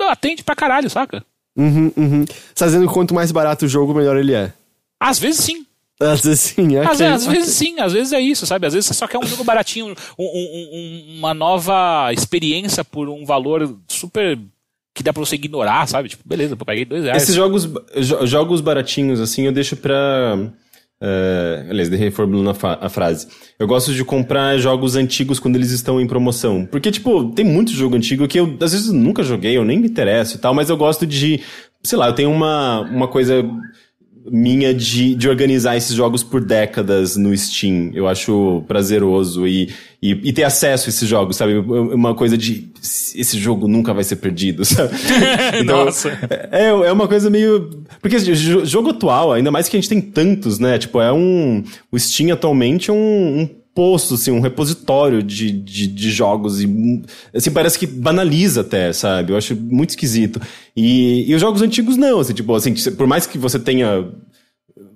atende pra caralho, saca? Uhum, uhum. Você tá dizendo que quanto mais barato o jogo, melhor ele é. Às vezes sim. Às vezes sim, é. Às, ok, às vezes sim, às vezes é isso, sabe? Às vezes você só quer um jogo baratinho, um- um- uma nova experiência por um valor super. que dá pra você ignorar, sabe? Tipo, beleza, eu paguei dois reais. Esses jogos, jo- jogos baratinhos, assim, eu deixo pra. Eh, aliás, reformulando a, a frase. Eu gosto de comprar jogos antigos quando eles estão em promoção. Porque, tipo, tem muito jogo antigo que eu, às vezes, nunca joguei, eu nem me interesso e tal, mas eu gosto de. Sei lá, eu tenho uma, uma coisa minha de, de organizar esses jogos por décadas no Steam. Eu acho prazeroso e, e, e ter acesso a esses jogos, sabe? Uma coisa de. Esse jogo nunca vai ser perdido, (laughs) sabe? (laughs) Nossa. É, é uma coisa meio. Porque jo- jogo atual, ainda mais que a gente tem tantos, né? Tipo, é um. O Steam atualmente é um. um posto, assim, um repositório de, de, de jogos e, assim, parece que banaliza até, sabe? Eu acho muito esquisito. E, e os jogos antigos não, assim, tipo, assim, por mais que você tenha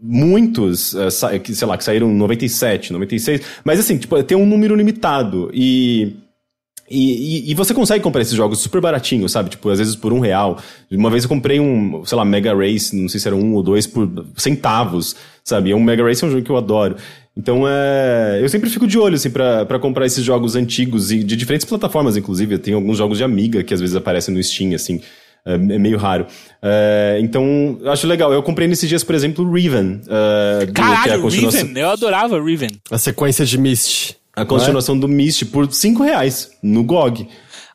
muitos, eh, sei lá, que saíram em 97, 96, mas assim, tipo, tem um número limitado e... E, e, e você consegue comprar esses jogos super baratinho, sabe? Tipo, às vezes por um real. Uma vez eu comprei um, sei lá, Mega Race, não sei se era um ou dois, por centavos, sabe? E um Mega Race é um jogo que eu adoro. Então, é, eu sempre fico de olho, assim, pra, pra comprar esses jogos antigos e de diferentes plataformas, inclusive. Tem alguns jogos de Amiga que às vezes aparecem no Steam, assim. É, é meio raro. É, então, eu acho legal. Eu comprei nesses dias, por exemplo, o Riven. é, é a Caralho, continuação- Riven, eu adorava Riven. A sequência de Myst. a continuação do Myst por 5 reais no GOG.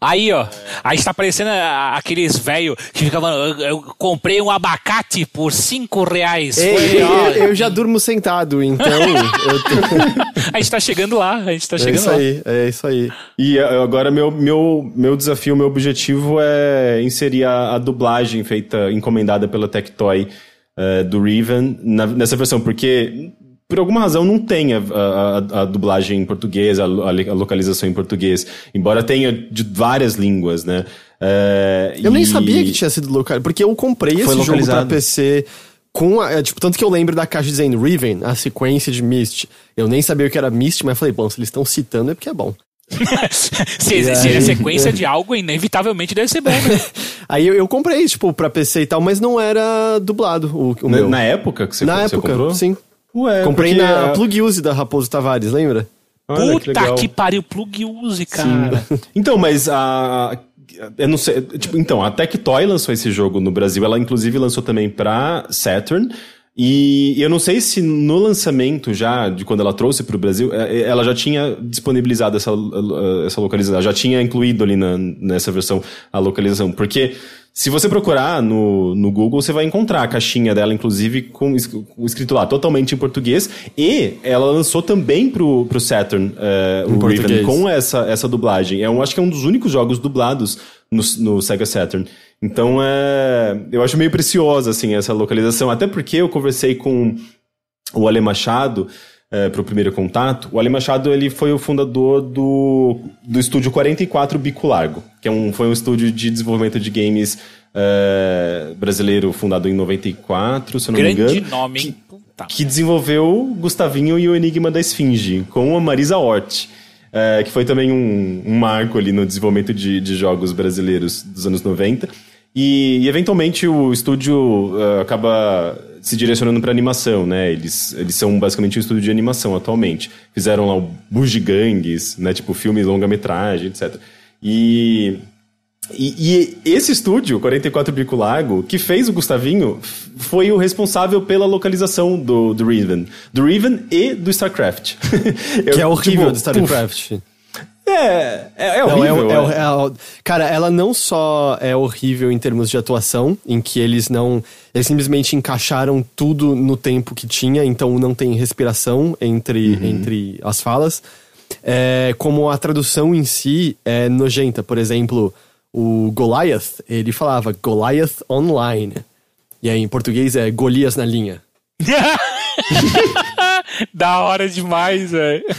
Aí, ó. Aí está parecendo aqueles velho que ficavam. Eu, eu comprei um abacate por cinco reais. Ei, Foi, eu, ó. (laughs) eu já durmo sentado, então. (laughs) eu tô... A gente tá chegando lá, a gente tá É chegando isso lá. aí, é isso aí. E eh, agora meu, meu, meu desafio, meu objetivo é inserir a, a dublagem feita, encomendada pela Tectoy eh, do Riven na- nessa versão, porque por alguma razão não tem a, a- a- a dublagem em português, a, a li- a localização em português, embora tenha de várias línguas, né? Eh, Eu nem e- sabia que tinha sido local, porque eu comprei esse Foi jogo pra localizado. PC com a, é, tipo, tanto que eu lembro da caixa dizendo Riven, a sequência de Myst. Eu nem sabia o que era Myst, mas falei, bom, se eles estão citando é porque é bom. (laughs) se, E aí? é sequência de algo, inevitavelmente deve ser bom, né? (laughs) Aí eu, eu comprei, tipo, pra PC e tal, mas não era dublado o, o Na, meu. na época que você, Na você época, comprou? sim. Ué, comprei porque na a- Plug Use da Raposo Tavares, lembra? Olha, que Puta legal. que pariu, plug use, cara. (laughs) Então, mas a. Eu não sei. Tipo, então, a Tectoy lançou esse jogo no Brasil. Ela, inclusive, lançou também pra Saturn. E eu não sei se no lançamento já, de quando ela trouxe para o Brasil, eh, ela já tinha disponibilizado essa, essa localização, já tinha incluído ali na, nessa versão a localização. Porque se você procurar no, no Google, você vai encontrar a caixinha dela, inclusive, com, es- com escrito lá, totalmente em português. E ela lançou também pro, pro Saturn, eh, o Riven, português. com essa, essa dublagem. É um, acho que é um dos únicos jogos dublados no, no Sega Saturn. Então, é, eu acho meio preciosa, assim, essa localização. Até porque eu conversei com o Ale Machado é, para o primeiro contato. O Ale Machado ele foi o fundador do, do estúdio 44 Bico Largo, que é um, foi um estúdio de desenvolvimento de games é, brasileiro fundado em 94, se eu não me Grande engano. nome, que-? Puta que desenvolveu Gustavinho e o Enigma da Esfinge, com a Marisa Hort, é, que foi também um, um marco ali no desenvolvimento de, de jogos brasileiros dos anos 90. E, e, eventualmente o estúdio é, acaba se direcionando para animação, né? Eles, eles são basicamente um estúdio de animação atualmente. Fizeram lá o Bugigangues, né? Tipo filme longa-metragem, etc. E e, e esse estúdio, 44 Bico Lago, que fez o Gustavinho, foi o responsável pela localização do, do Riven. Do Riven e do StarCraft. (laughs) Que é horrível do StarCraft. StarCraft. É, é, é Não, horrível. é- é. é- é- cara, ela não só é horrível em termos de atuação, em que eles não. Eles simplesmente encaixaram tudo no tempo que tinha, então não tem respiração entre, entre as falas. É, como a tradução em si é nojenta. Por exemplo, o Goliath, ele falava Goliath Online. E aí em português é Golias na linha. (laughs) da hora demais, velho. (laughs)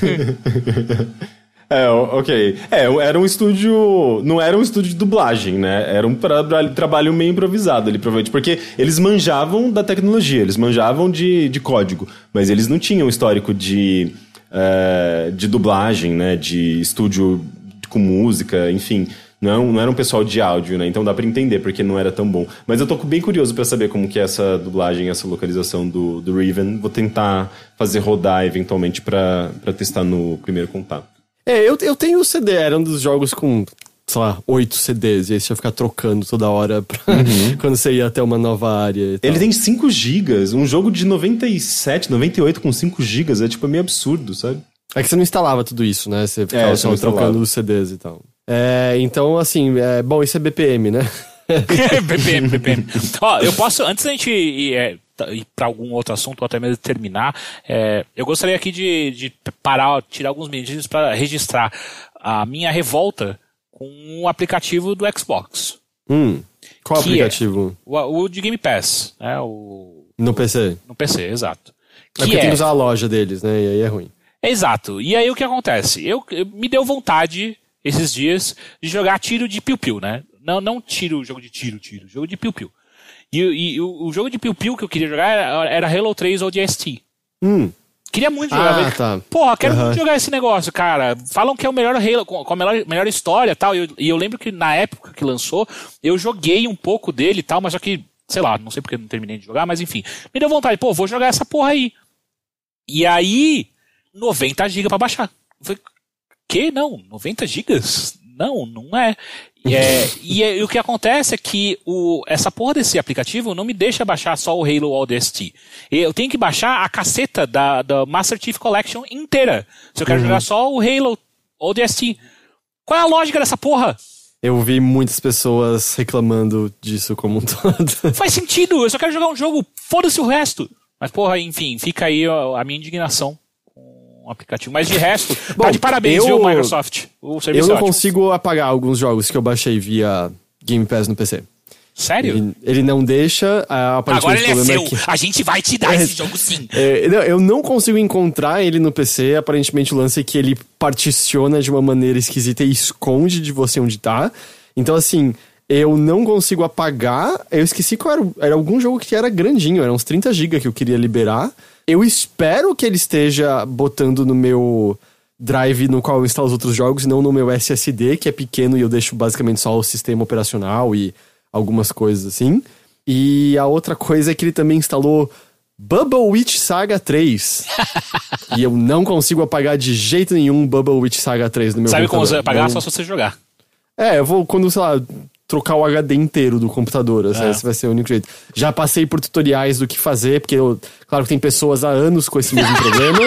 É, ok. É, era um estúdio. Não era um estúdio de dublagem, né? Era um tra- tra- trabalho meio improvisado ali, provavelmente. Porque eles manjavam da tecnologia, eles manjavam de, de código, mas eles não tinham histórico de, eh, de dublagem, né? De estúdio com música, enfim. Não, é não era um pessoal de áudio, né? Então dá pra entender porque não era tão bom. Mas eu tô bem curioso pra saber como que é essa dublagem, essa localização do, do Riven. Vou tentar fazer rodar eventualmente pra pra testar no primeiro contato. É, eu, eu tenho o CD, era um dos jogos com, sei lá, oito CDs, e aí você ia ficar trocando toda hora pra, (laughs) quando você ia até uma nova área. e tal. Ele tem 5 gigas, um jogo de 97, 98 com 5 gigas, é tipo meio absurdo, sabe? É que você não instalava tudo isso, né? Você ficava você só trocando os CDs e tal. É, então, assim, é, bom, isso é BPM, né? (laughs) BPM, BPM. Ó, eu posso, antes da gente ir, é, ir para algum outro assunto ou até mesmo terminar, é, eu gostaria aqui de, de parar, tirar alguns minutinhos para registrar a minha revolta com o aplicativo do Xbox. Hum, qual Que aplicativo? O, o de Game Pass, né? O, No PC? no PC, exato. É porque tem que usar a loja deles, né? E aí é ruim. Exato. E aí o que acontece? Eu, eu- me deu vontade esses dias de jogar tiro de piu-piu, né? Não, não tiro, jogo de tiro, tiro, jogo de piu-piu. E, e o, o jogo de piu-piu que eu queria jogar era, era Halo 3 ou DST. Hum, Queria muito jogar. Ah, mas, tá. Porra, quero Aham. muito jogar esse negócio, cara. Falam que é o melhor Halo, com a melhor, melhor história e tal. E eu, e eu lembro que na época que lançou, eu joguei um pouco dele e tal, mas só que, sei lá, não sei porque não terminei de jogar, mas enfim. Me deu vontade, pô, vou jogar essa porra aí. E aí, 90 GB pra baixar. Eu falei, que? Não, 90 gigas? Não, não é. E, é, e, é- e o que acontece é que o, essa porra desse aplicativo não me deixa baixar só o Halo ODST. Eu tenho que baixar a caceta da, da Master Chief Collection inteira. Se eu quero jogar só o Halo ODST. Qual é a lógica dessa porra? eu vi muitas pessoas reclamando disso como um (laughs) todo. Faz sentido, eu só quero jogar um jogo, foda-se o resto. Mas, porra, enfim, fica aí a minha indignação o aplicativo. Mas de resto, tá Bom, de parabéns, eu- viu, Microsoft? O eu serviço não é consigo apagar alguns jogos que eu baixei via Game Pass no PC. Sério? Ele, ele não deixa, ah, Agora ele é o seu. é que... A gente vai te dar É. esse jogo sim. (laughs) É, não, eu não consigo encontrar ele no PC. Aparentemente o lance é que ele particiona de uma maneira esquisita e esconde de você onde tá. Então, assim, eu não consigo apagar. Eu esqueci qual era. Era algum jogo que era grandinho, era uns 30 GB que eu queria liberar. Eu espero que ele esteja botando no meu drive no qual eu instalo os outros jogos, e não no meu SSD, que é pequeno e eu deixo basicamente só o sistema operacional e algumas coisas assim. E a outra coisa é que ele também instalou Bubble Witch Saga 3. (laughs) e eu não consigo apagar de jeito nenhum Bubble Witch Saga 3 no meu Sabe como computador. você vai pagar? Não- Só se você jogar. É, eu vou quando, sei lá, trocar o HD inteiro do computador. assim, É. Esse vai ser o único jeito. Já passei por tutoriais do que fazer, porque eu, claro que tem pessoas há anos com esse mesmo (laughs) problema.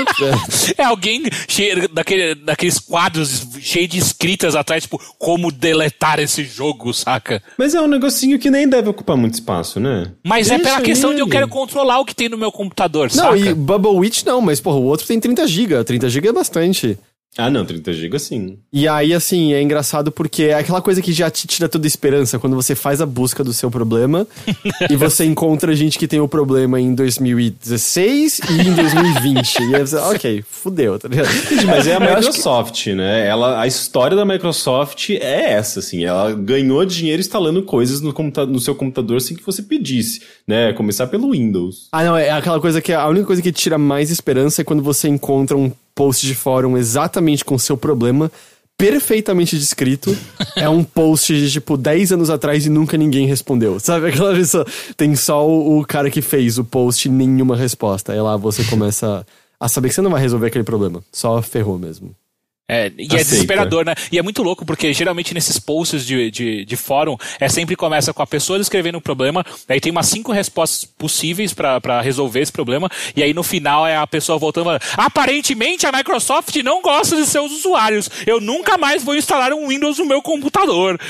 É. É alguém cheio daquele, daqueles quadros cheios de escritas atrás, tipo, como deletar esse jogo, saca? Mas é um negocinho que nem deve ocupar muito espaço, né? Mas é Deixa pela questão de eu ele. quero controlar o que tem no meu computador, Não, saca? e Bubble Witch não, mas porra, o outro tem 30 GB. 30 GB é bastante. Ah, não, 30 GB sim. E aí, assim, é engraçado porque é aquela coisa que já te tira toda a esperança quando você faz a busca do seu problema (laughs) e você encontra gente que tem o problema em 2016 e em 2020. e aí você, ok, fudeu, tá ligado? Mas é a acho que- Microsoft, né? Ela, a história da Microsoft é essa, assim. Ela ganhou dinheiro instalando coisas no, computa- no seu computador sem que você pedisse, né? Começar pelo Windows. Ah, não, é aquela coisa que a única coisa que tira mais esperança é quando você encontra um post de fórum exatamente com o seu problema, perfeitamente descrito. (laughs) é um post de tipo 10 anos atrás e nunca ninguém respondeu. Sabe aquela pessoa? Tem só o, o cara que fez o post e nenhuma resposta. Aí lá você começa a saber que você não vai resolver aquele problema. Só ferrou mesmo. É, e é Aceita. desesperador, né? E é muito louco, porque geralmente nesses posts de, de, de fórum, é sempre começa com a pessoa descrevendo o problema, aí tem umas cinco respostas possíveis pra resolver esse problema, e aí no final é a pessoa voltando falando, aparentemente a Microsoft não gosta de seus usuários, eu nunca mais vou instalar um Windows no meu computador.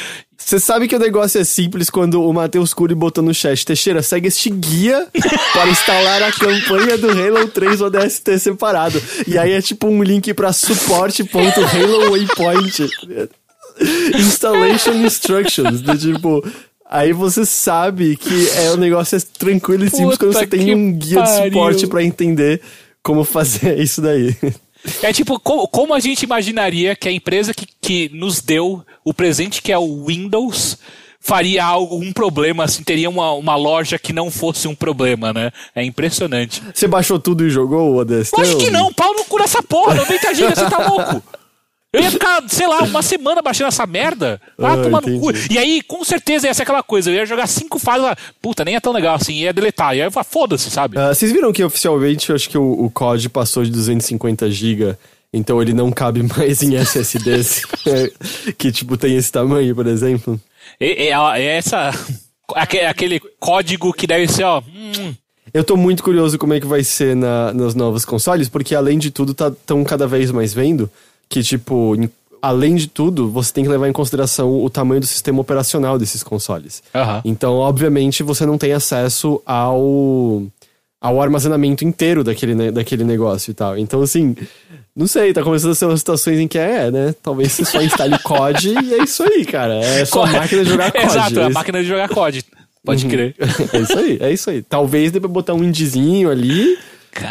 Você sabe que o negócio é simples quando o Matheus Cury botou no chat, Teixeira, segue este guia (laughs) para instalar a campanha do Halo 3 ODST separado. E aí é tipo um link pra suporte.halo waypoint. Installation instructions. Do tipo... Aí você sabe que é o negócio é tranquilo e simples Puta quando você tem um guia de pariu. suporte pra entender como fazer isso daí. É tipo, co- como a gente imaginaria que a empresa que, que nos deu o presente que é o Windows faria algum problema, assim, teria uma, uma loja que não fosse um problema, né? É impressionante. Você baixou tudo e jogou o ODST? Lógico que não, pau no cu dessa porra, 90 GB, você tá louco? Eu ia ficar, sei lá, uma semana baixando essa merda. Ah, Ah, tomar no cu. E aí, com certeza, ia ser aquela coisa. Eu ia jogar cinco fases lá. Puta, nem é tão legal assim. Ia deletar. E aí eu falava, foda-se, sabe? Ah, vocês viram que oficialmente eu acho que o, o COD passou de 250 GB, então ele não cabe mais em SSDs (laughs) que tipo tem esse tamanho, por exemplo. É, é- é essa. aque- Aquele código que deve ser, ó. hum, Eu tô muito curioso como é que vai ser na, nos novos consoles, porque além de tudo, tá tão cada vez mais vendo que, tipo, em- além de tudo, você tem que levar em consideração o tamanho do sistema operacional desses consoles. Aham. Então, obviamente, você não tem acesso ao, ao armazenamento inteiro daquele, daquele negócio e tal. Então, assim, não sei, tá começando a ser umas situações em que é, né? Talvez você só instale o (laughs) COD e é isso aí, cara. É só a máquina de jogar (laughs) COD. Exato, é a Esse- máquina de jogar COD. Pode crer. (laughs) é isso aí, é isso aí. Talvez dê pra botar um indizinho ali,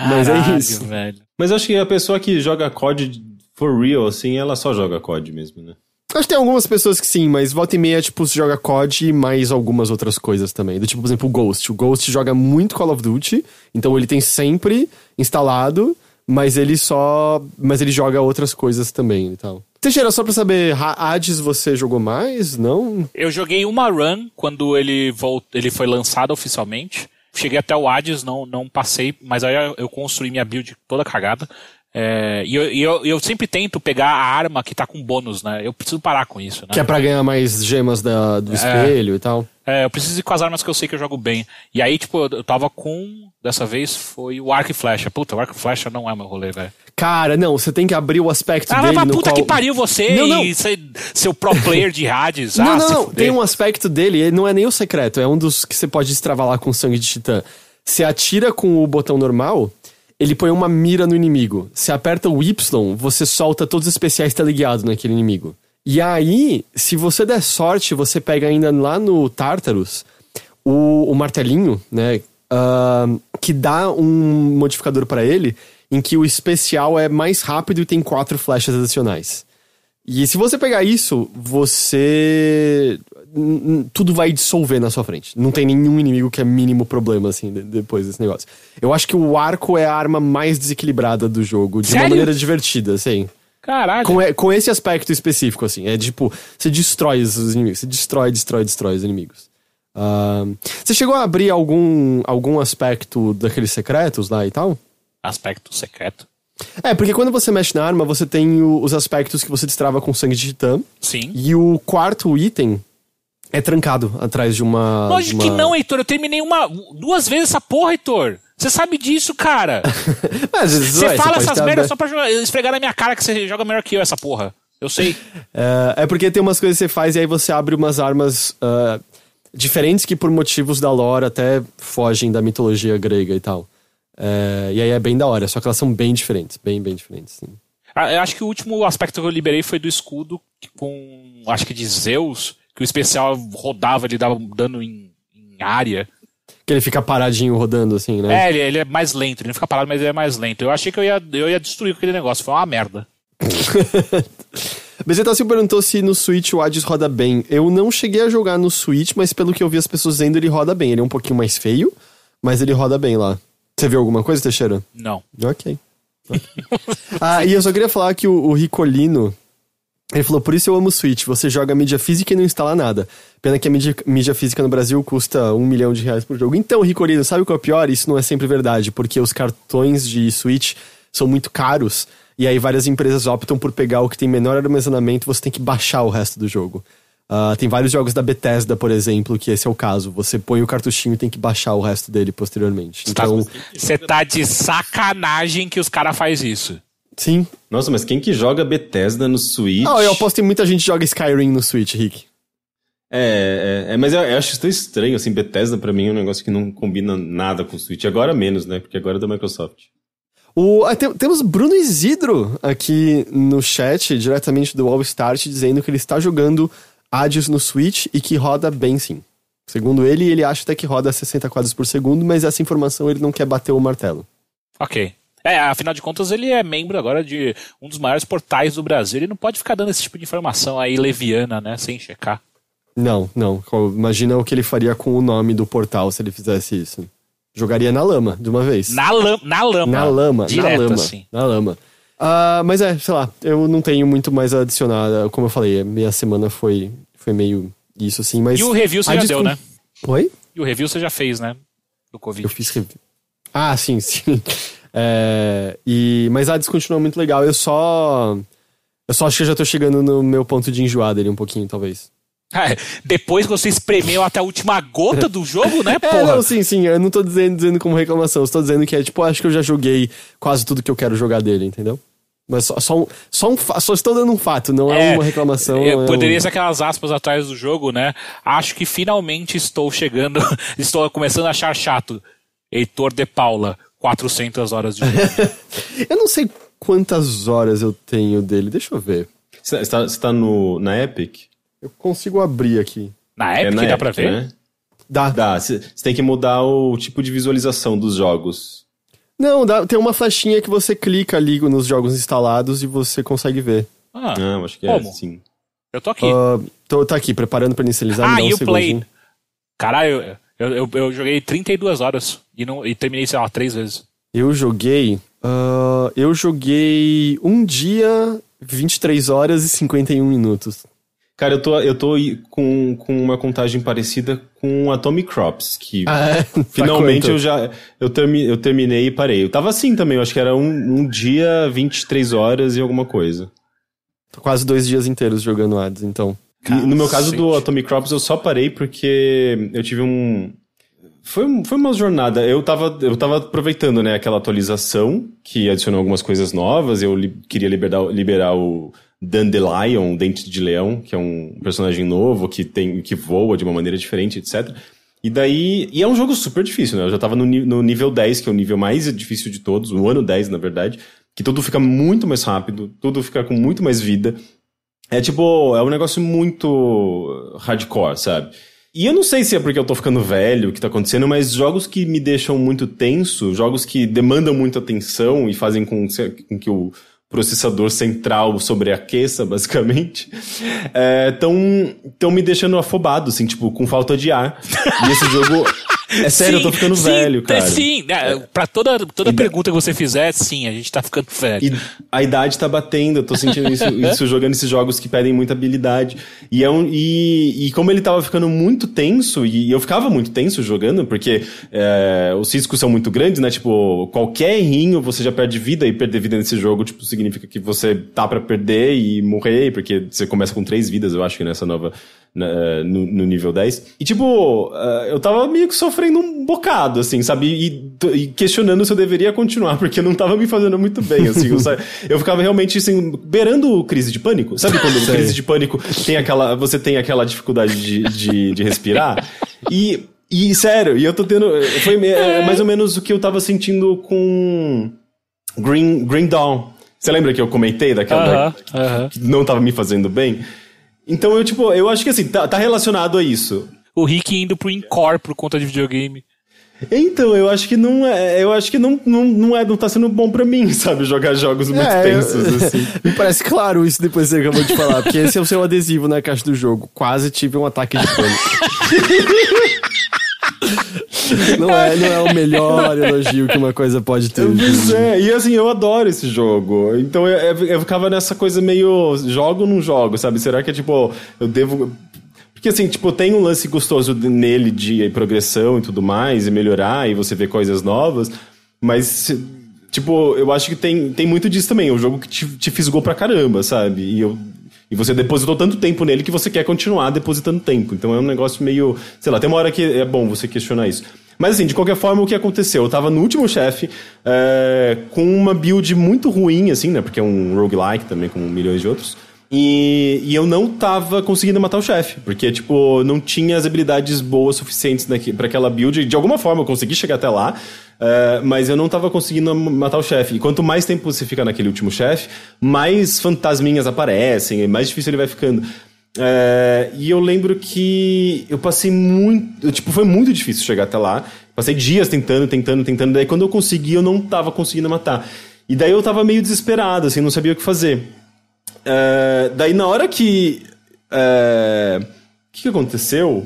mas é Caralho, isso. velho. Mas acho que a pessoa que joga COD for real, assim, ela só joga COD mesmo, né? Acho que tem algumas pessoas que sim, mas volta e meia, tipo, se joga COD e mais algumas outras coisas também. Do tipo, por exemplo, o Ghost. O Ghost joga muito Call of Duty, então ele tem sempre instalado, mas ele só. Mas ele joga outras coisas também e tal. Teixeira, só pra saber, Ha- Hades você jogou mais? Não? Eu joguei uma run quando ele, volt... ele foi lançado oficialmente. Cheguei até o Hades, não, não passei, mas aí eu- eu construí minha build toda cagada. É, e eu, e eu, eu sempre tento pegar a arma que tá com bônus, né? Eu preciso parar com isso, né? Que é pra ganhar mais gemas da, do espelho e tal. É, eu preciso ir com as armas que eu sei que eu jogo bem. E aí, tipo, eu eu tava com. Dessa vez foi o arco e flecha. Puta, o arco e flecha não é meu rolê, velho. Cara, não, você tem que abrir o aspecto Ah, dele no puta qual... que pariu você Não, não. e ser, seu pro player de Hades. Não, ah, não, não. Tem um aspecto dele, ele não é nem o secreto, é um dos que você pode destravar lá com sangue de titã. Você atira com o botão normal, ele põe uma mira no inimigo. Você aperta o Y, você solta todos os especiais teleguiados naquele inimigo. E aí, se você der sorte, você pega ainda lá no Tartarus o, o martelinho, né? ah, que dá um modificador pra ele, em que o especial é mais rápido e tem quatro flechas adicionais. E se você pegar isso, você. Tudo vai dissolver na sua frente. Não tem nenhum inimigo que é mínimo problema, assim, de- depois desse negócio. Eu acho que o arco é a arma mais desequilibrada do jogo, de uma Sério? maneira divertida, assim. Caralho. Com, com esse aspecto específico, assim. É tipo, você destrói os inimigos. Você destrói, destrói, destrói os inimigos. Ah, você chegou a abrir algum, algum aspecto daqueles secretos lá e tal? Aspecto secreto. É, porque quando você mexe na arma, você tem o- os aspectos que você destrava com sangue de titã. Sim. E o quarto item é trancado atrás de uma. Lógico de que uma- não, Heitor. Eu terminei uma, duas vezes essa porra, Heitor. Você sabe disso, cara. (laughs) Mas, Você ué, fala essas merdas só pra jogar- esfregar na minha cara que você joga melhor que eu essa porra. Eu sei. É, é porque tem umas coisas que você faz e aí você abre umas armas ah, diferentes que por motivos da lore até fogem da mitologia grega e tal. É, e aí é bem da hora, só que elas são bem diferentes, bem, bem diferentes. sim. Ah, Eu acho que o último aspecto que eu liberei foi do escudo que com, acho que de Zeus, que o especial rodava, ele dava dano em, em área. Que ele fica paradinho rodando assim, né? É, ele, ele é mais lento, ele não fica parado, mas ele é mais lento. Eu achei que eu ia, eu ia destruir aquele negócio, foi uma merda. (laughs) Bezeta se perguntou se no Switch o Hades roda bem. Eu não cheguei a jogar no Switch, mas pelo que eu vi as pessoas dizendo, ele roda bem. Ele é um pouquinho mais feio, mas ele roda bem lá. Você viu alguma coisa, Teixeira? Não. Ok. (laughs) ah, e eu só queria falar que o, o Ricolino. Ele falou, por isso eu amo o Switch. Você joga mídia física e não instala nada. Pena que a mídia, mídia física no Brasil custa um milhão de reais por jogo. Então, Ricolino, sabe o que é o pior? Isso não é sempre verdade, porque os cartões de Switch são muito caros. E aí várias empresas optam por pegar o que tem menor armazenamento, você tem que baixar o resto do jogo. Ah, tem vários jogos da Bethesda, por exemplo, que esse é o caso. Você põe o cartuchinho e tem que baixar o resto dele posteriormente. Então, Você tá de sacanagem que os caras fazem isso. Sim, Nossa, mas quem que joga Bethesda no Switch? Ah, eu aposto que muita gente joga Skyrim no Switch, Rick. É, é, é, mas eu, eu acho tão estranho, assim, Bethesda pra mim é um negócio que não combina nada com o Switch. Agora menos, né? Porque agora é da Microsoft. O, ah, tem- temos Bruno Isidro aqui no chat, diretamente do All Start, dizendo que ele está jogando Hades no Switch e que roda bem sim. Segundo ele, ele acha até que roda a 60 quadros por segundo, mas essa informação ele não quer bater o martelo. Ok. É, afinal de contas, ele é membro agora de um dos maiores portais do Brasil. Ele não pode ficar dando esse tipo de informação aí leviana, né? Sem checar. Não, não. Imagina o que ele faria com o nome do portal se ele fizesse isso. Jogaria na lama, de uma vez. Na, lam na lama. Na lama, Direto, na lama. assim. Na lama. Ah, mas é, sei lá, eu não tenho muito mais a adicionar. Como eu falei, a minha semana foi, foi meio isso, assim, mas... E o review você já deu, né? Oi? E o review você já fez, né? Do Covid. Eu fiz review. Ah, sim, (laughs) sim. É, e, mas a descontinua muito legal. Eu só. Eu só acho que eu já tô chegando no meu ponto de enjoar dele um pouquinho, talvez. Ah, depois que você espremeu até a última gota do jogo, né, (laughs) É, porra? não, sim, sim. Eu não tô dizendo, dizendo como reclamação. Eu estou dizendo que é tipo, acho que eu já joguei quase tudo que eu quero jogar dele, entendeu? Mas só, só, um, só, um, só estou dando um fato, não é, uma reclamação. é, é poderia um- ser aquelas aspas atrás do jogo, né? Acho que finalmente estou chegando, (laughs) estou começando a achar chato. Heitor de Paula, 400 horas de jogo. (laughs) Eu não sei quantas horas eu tenho dele. Deixa eu ver. Você tá, você tá no, na Epic? Eu consigo abrir aqui. Na é Epic na dá pra ver? né? Dá. Dá. Você tem que mudar o tipo de visualização dos jogos. Não, dá, tem uma flechinha que você clica ali nos jogos instalados e você consegue ver. Ah, Ah, eu acho que Como? é, sim. eu tô aqui. Ah, tô, tá aqui, preparando pra inicializar. ah, um you segundinho. played. Caralho, eu, eu, eu joguei 32 horas e, não, e terminei, sei lá, três vezes. Eu joguei. ah, eu joguei um dia, 23 horas e 51 minutos. Cara, eu tô, eu tô com, com uma contagem parecida com Atomic Crops, que Ah, é? (laughs) Tá finalmente eu já eu, termi, eu terminei e parei. Eu tava assim também, eu acho que era um, um dia, 23 horas e alguma coisa. Tô quase dois dias inteiros jogando ads, então. No meu caso do. Atomic Crops, eu só parei porque eu tive um. Foi, foi uma jornada. Eu tava, eu tava aproveitando, né, aquela atualização que adicionou algumas coisas novas. Eu li- queria liberar, liberar o Dandelion, Dente de Leão, que é um personagem novo que tem que voa de uma maneira diferente, etc. E daí. E é um jogo super difícil, né? Eu já tava no, no nível 10, que é o nível mais difícil de todos, no ano 10, na verdade. Que tudo fica muito mais rápido, tudo fica com muito mais vida. É tipo, é um negócio muito hardcore, sabe? E eu não sei se é porque eu tô ficando velho, o que tá acontecendo, mas jogos que me deixam muito tenso, jogos que demandam muita atenção e fazem com, com que o processador central sobreaqueça, (laughs) basicamente, estão tão me deixando afobado, assim, tipo, com falta de ar. E esse jogo... É sério, eu tô ficando sim, velho, é, cara. Sim, né, pra toda, toda pergunta que você fizer, sim, a gente tá ficando velho. E a idade tá batendo, eu tô sentindo isso, (laughs) isso jogando esses jogos que pedem muita habilidade. E, é um, e, e como ele tava ficando muito tenso, e eu ficava muito tenso jogando, porque é, os riscos são muito grandes, né? Tipo, qualquer errinho você já perde vida, e perder vida nesse jogo, tipo, significa que você tá pra perder e morrer, porque você começa com três vidas, eu acho que nessa nova. na- no, no nível 10. E, tipo, eh, eu tava meio que sofrendo um bocado, assim, sabe? E, e questionando se eu deveria continuar, porque não tava me fazendo muito bem, assim. Eu, (laughs) eu ficava realmente, assim, beirando crise de pânico. Sabe quando crise de pânico tem aquela, você tem aquela dificuldade de, de, de respirar? E, e, sério, e eu tô tendo... Foi me- é mais ou menos o que eu tava sentindo com Green, Green Dawn. Você lembra que eu comentei daquela... Aham, aham. que não tava me fazendo bem? Então eu, tipo, eu acho que assim, tá, tá relacionado a isso. O Rick indo pro Incor por conta de videogame. Então, eu acho que não é. Eu acho que não, não, não, é, não tá sendo bom pra mim, sabe? Jogar jogos muito É, eu- tensos, assim. (laughs) Me parece claro isso depois que você acabou de falar, porque esse é o seu adesivo na caixa do jogo. Quase tive um ataque de pânico. (laughs) não, é, não é o melhor elogio que uma coisa pode ter. Pois é, e assim, eu adoro esse jogo. Então eu, eu- eu ficava nessa coisa meio jogo ou não jogo, sabe? Será que é tipo, eu devo. Porque assim, tipo, tem um lance gostoso nele de progressão e tudo mais, e melhorar, e você vê coisas novas, mas. Tipo, eu acho que tem, tem muito disso também. É um jogo que te, te fisgou pra caramba, sabe? E, eu, e você depositou tanto tempo nele que você quer continuar depositando tempo. Então é um negócio meio. Sei lá, tem uma hora que é bom você questionar isso. Mas assim, de qualquer forma, o que aconteceu? Eu tava no último chefe, é, com uma build muito ruim, assim, né? Porque é um roguelike também, com milhões de outros. E, e eu não tava conseguindo matar o chefe, porque, tipo, não tinha as habilidades boas suficientes pra aquela build. De alguma forma eu consegui chegar até lá, é, mas eu não tava conseguindo matar o chefe. E quanto mais tempo você fica naquele último chefe, mais fantasminhas aparecem, e mais difícil ele vai ficando. É, e eu lembro que eu passei muito. Tipo, foi muito difícil chegar até lá. Passei dias tentando, tentando, tentando. Daí quando eu consegui, eu não tava conseguindo matar. E daí eu tava meio desesperado, assim, não sabia o que fazer. É, daí na hora que. é, O que, que aconteceu?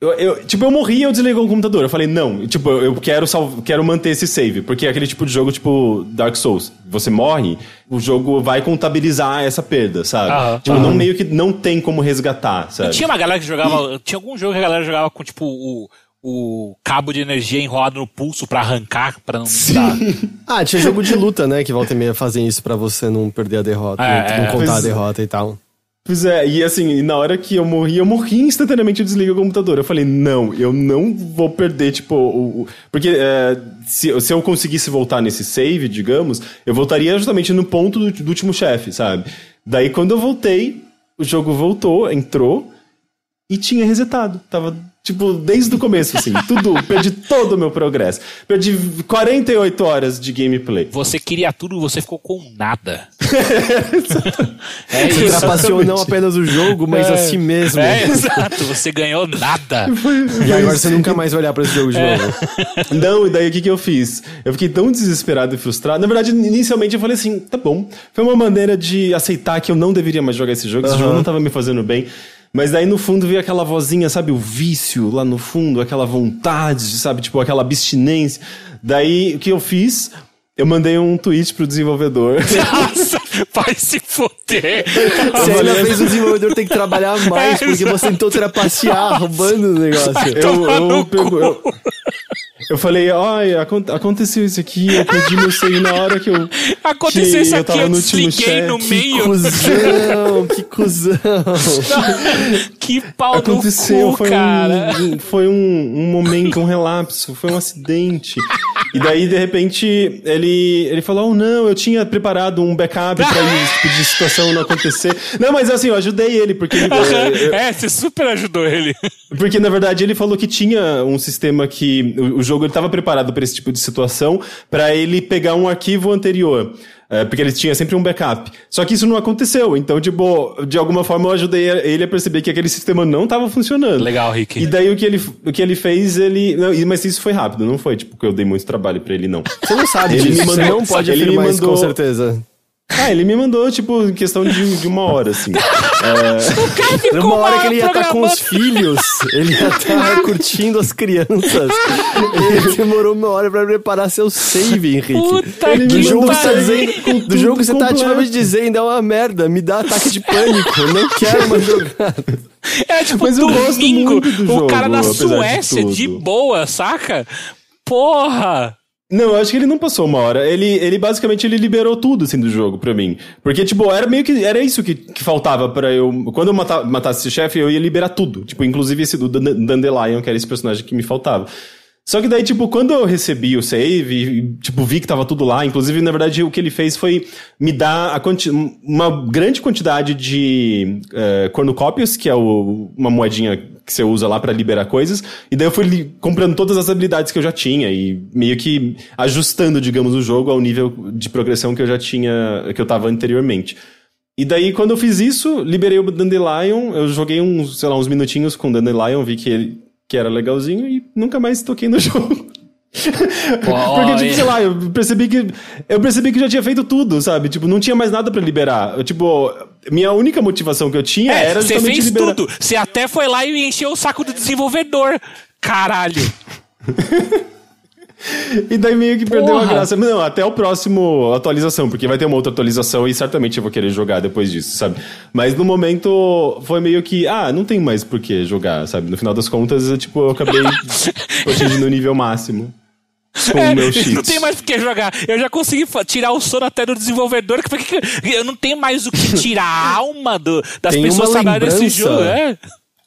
Eu, eu- tipo, eu morri e eu desliguei o computador. Eu falei, não, tipo, eu quero, salv- quero manter esse save. Porque é aquele tipo de jogo, tipo, Dark Souls. Você morre, o jogo vai contabilizar essa perda, sabe? Aham. tipo, não meio que não tem como resgatar, sabe? Tinha uma galera que jogava. Tinha algum jogo que a galera jogava com, tipo, o, o cabo de energia enrolado no pulso pra arrancar, pra não dar. (laughs) Ah, tinha jogo de luta, né? Que volta e meia fazem isso pra você não perder a derrota, É, não é. contar a derrota e tal. Pois é, e assim, na hora que eu morri, eu morri instantaneamente, eu desliguei o computador. Eu falei, não, eu não vou perder, tipo, o... o- porque é, se, se eu conseguisse voltar nesse save, digamos, eu voltaria justamente no ponto do, do último chefe, sabe? Daí, quando eu voltei, o jogo voltou, entrou, e tinha resetado. Tava, tipo, desde o começo, assim, (laughs) tudo, perdi todo o meu progresso. Perdi 48 horas de gameplay. Você queria tudo, você ficou com nada. (laughs) é Você trapaceou não apenas o jogo, mas a si mesmo. É, exato. Você ganhou nada. (laughs) E agora você nunca mais vai olhar pra esse jogo de novo. Não, e daí o que, que eu fiz? Eu fiquei tão desesperado e frustrado. Na verdade, inicialmente eu falei assim: tá bom. Foi uma maneira de aceitar que eu não deveria mais jogar esse jogo, esse jogo não tava me fazendo bem. Mas daí no fundo veio aquela vozinha, sabe, o vício lá no fundo, aquela vontade, sabe, tipo aquela abstinência. Daí o que eu fiz? Eu mandei um tweet pro desenvolvedor. Nossa, (laughs) vai se foder. Você ainda fez o desenvolvedor ter que trabalhar mais, É, porque você tentou trapacear, roubando o negócio. eu, Tomar no eu, pego- eu, eu falei, olha, acon- aconteceu isso aqui, eu perdi meu save na hora que eu. Aconteceu que isso eu aqui, tava eu no último desliguei no chat. meio. Cusão, que cuzão. Que (laughs) pau Aconteceu, no cu, foi, cara. um, foi um, um momento, um relapso, foi um acidente. E daí, de repente, ele, ele falou: oh, não, eu tinha preparado um backup pra esse tipo de situação não acontecer. Não, mas assim, eu ajudei ele, porque ele, eu- É, você super ajudou ele. porque, na verdade, ele falou que tinha um sistema que o, o jogo estava preparado para esse tipo de situação, para ele pegar um arquivo anterior. É, porque ele tinha sempre um backup. Só que isso não aconteceu. Então, tipo, de alguma forma eu ajudei ele a perceber que aquele sistema não estava funcionando. Legal, Rick. E daí o que ele, o que ele fez, ele. Não, mas isso foi rápido, não foi tipo que eu dei muito trabalho pra ele, não. Você não sabe Ele disso, me mandou- não pode ele me afirmar isso com mandou- certeza. Ah, ele me mandou, tipo, em questão de, de uma hora, assim. Uma hora que ele ia estar com programando. os filhos, ele ia estar (laughs) curtindo as crianças. Ele demorou uma hora pra preparar seu save, Henrique. Puta do que jogo, tá dizendo, do jogo que você tá completo. ativamente dizendo é uma merda, me dá ataque de pânico, não quero mais jogar. É tipo Mas eu domingo, do o cara jogo, na apesar de Suécia de, tudo. boa, saca? Porra! Não, eu acho que ele não passou uma hora. Ele, ele basicamente ele liberou tudo assim do jogo pra mim. Porque tipo, era meio que era isso que, que faltava pra eu, quando eu mata, matasse esse chefe, eu ia liberar tudo, tipo, inclusive esse do Dan- Dandelion, que era esse personagem que me faltava. Só que daí, tipo, quando eu recebi o save tipo, vi que tava tudo lá, inclusive, na verdade, o que ele fez foi me dar uma grande quantidade de eh, cornucópias, que é o- uma moedinha que você usa lá pra liberar coisas, e daí eu fui comprando todas as habilidades que eu já tinha e meio que ajustando, digamos, o jogo ao nível de progressão que eu já tinha, que eu tava anteriormente. E daí, quando eu fiz isso, liberei o Dandelion, eu joguei uns, sei lá, uns minutinhos com o Dandelion, vi que ele que era legalzinho e nunca mais toquei no (laughs) jogo. Porque, tipo, sei lá, eu percebi que. Eu percebi que já tinha feito tudo, sabe? Tipo, não tinha mais nada pra liberar. Eu, tipo, minha única motivação que eu tinha É, era você fez liberar. tudo. Você até foi lá e encheu o saco do desenvolvedor. Caralho. (laughs) E daí meio que perdeu a Porra. graça. Não, até o próximo atualização, porque vai ter uma outra atualização e certamente eu vou querer jogar depois disso, sabe? Mas no momento foi meio que, ah, não tem mais por que jogar, sabe? No final das contas, eu, tipo, eu acabei (laughs) atingindo o nível máximo. Com É, o meu cheats. (laughs) não tem mais o que jogar. Eu já consegui tirar o sono até do desenvolvedor. que- que- que- Eu não tenho mais o que tirar a alma do- das Tem pessoas uma trabalhando nesse jogo. É.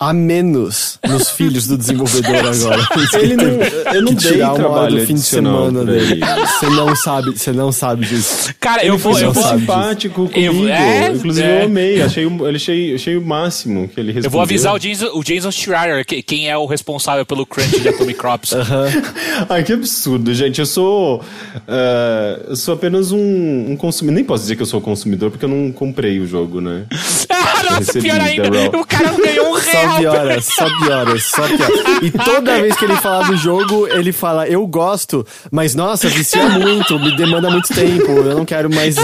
A menos nos filhos do desenvolvedor (laughs) agora. Ele não, eu não dei tirar uma hora do fim de semana dele. ele. Você não sabe, você não sabe disso. Cara, eu Ele vou. Eu sabe simpático Eu- comigo. é, Inclusive, é. eu amei. Achei, achei, achei o máximo que ele respondeu. eu vou avisar o Jason, o Jason Schreier, que- quem é o responsável pelo crunch de Atomic Crops. (laughs) Ai, que absurdo, gente. Eu sou. eh, eu sou apenas um, um consumidor. Nem posso dizer que eu sou consumidor, porque eu não comprei o jogo, né? (laughs) ah, nossa, recebi pior ainda. O cara não ganhou um Só piora, só piora, só piora. E toda vez que ele fala do jogo, ele fala, eu gosto, mas nossa, vicia muito, me demanda muito tempo, eu não quero mais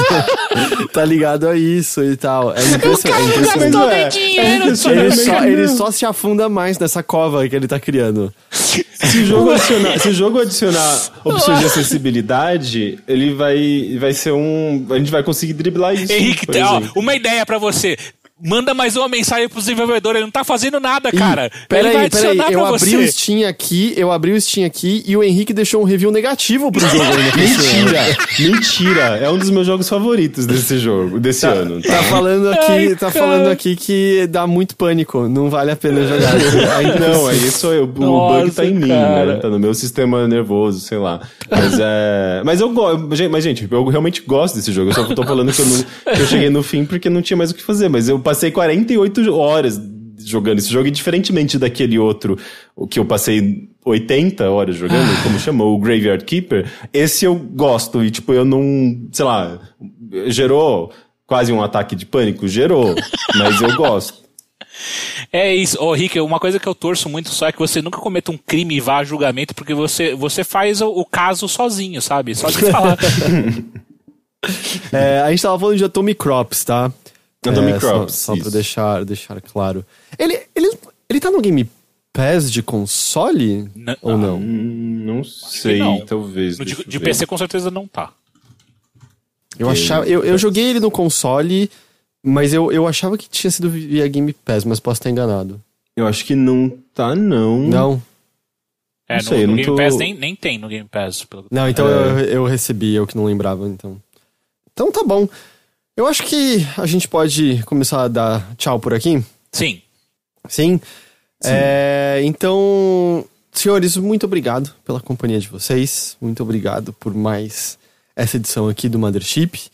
(laughs) tá ligado a isso e tal. É impressionante. É impressionante. Gastou é, dinheiro, é Ele só, ele só se afunda mais nessa cova que ele tá criando. Se o jogo adicionar, se o jogo adicionar opções de acessibilidade, ele vai, vai ser um. A gente vai conseguir driblar isso. Henrique, ó, uma ideia pra você. Manda mais uma mensagem pro desenvolvedor, ele não tá fazendo nada, cara. ele vai Peraí, peraí, adicionar eu pra abri você. o Steam aqui, eu abri o Steam aqui e o Henrique deixou um review negativo pro jogo. Mentira! Mentira! É um dos meus jogos favoritos desse jogo, desse ano. Tá falando aqui, Ai, tá cara. falando aqui que dá muito pânico, não vale a pena jogar. (laughs) Aí Não, aí sou eu. O bug Nossa, tá em mim, cara. né? Tá no meu sistema nervoso, sei lá. Mas é. Mas eu gosto. Mas, gente, eu realmente gosto desse jogo. Eu só tô falando que eu, não, que eu cheguei no fim porque não tinha mais o que fazer. Mas eu passei 48 horas jogando esse jogo, e diferentemente daquele outro, o que eu passei 80 horas jogando, como chamou, o Graveyard Keeper, esse eu gosto. E, tipo, eu não. Sei lá. Gerou quase um ataque de pânico? Gerou. (laughs) Mas eu gosto. É isso. Ô, Rick, uma coisa que eu torço muito só é que você nunca cometa um crime e vá a julgamento, porque você, você faz o, o caso sozinho, sabe? Só de falar. (laughs) É, a gente tava falando de Atomic Crops, tá? Atomic É, Crops, Só, só pra deixar, deixar claro. Ele, ele, ele tá no Game Pass de console? Não. Ou não? Hum, Não sei, não. talvez. No de, de. PC com certeza não tá. Eu, achava, eu, eu joguei ele no console, mas eu, eu achava que tinha sido via Game Pass, mas posso estar enganado. Eu acho que não tá, não. Não? É, Não no, sei, no não Game tô- Pass nem, nem tem no Game Pass. Pelo... Não, então eu, eu recebi, eu que não lembrava, então. Então tá bom. Eu acho que a gente pode começar a dar tchau por aqui. Sim. Sim? É, então, senhores, muito obrigado pela companhia de vocês. Muito obrigado por mais essa edição aqui do Mothership.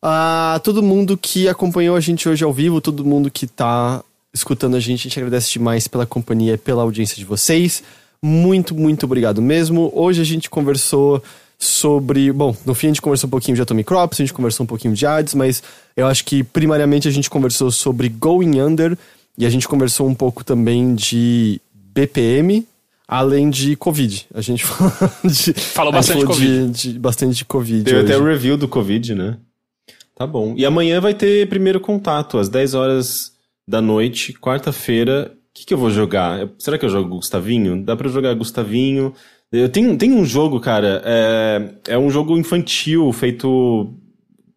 A todo mundo que acompanhou a gente hoje ao vivo, todo mundo que tá escutando a gente, a gente agradece demais pela companhia e pela audiência de vocês. Muito, muito obrigado mesmo. Hoje a gente conversou sobre. Bom, no fim a gente conversou um pouquinho de Atomic Crops, a gente conversou um pouquinho de Hades, mas eu acho que primariamente a gente conversou sobre Going Under e a gente conversou um pouco também de BPM, além de Covid. A gente (laughs) falou de. Falou bastante falou Covid. De, de- bastante de Covid. Teve até o review do Covid, né? Tá bom. E amanhã vai ter primeiro contato, às 10 horas da noite, quarta-feira. O que, que eu vou jogar? Será que eu jogo Gustavinho? Dá pra jogar Gustavinho. Eu tenho, tem um jogo, cara, é, é um jogo infantil feito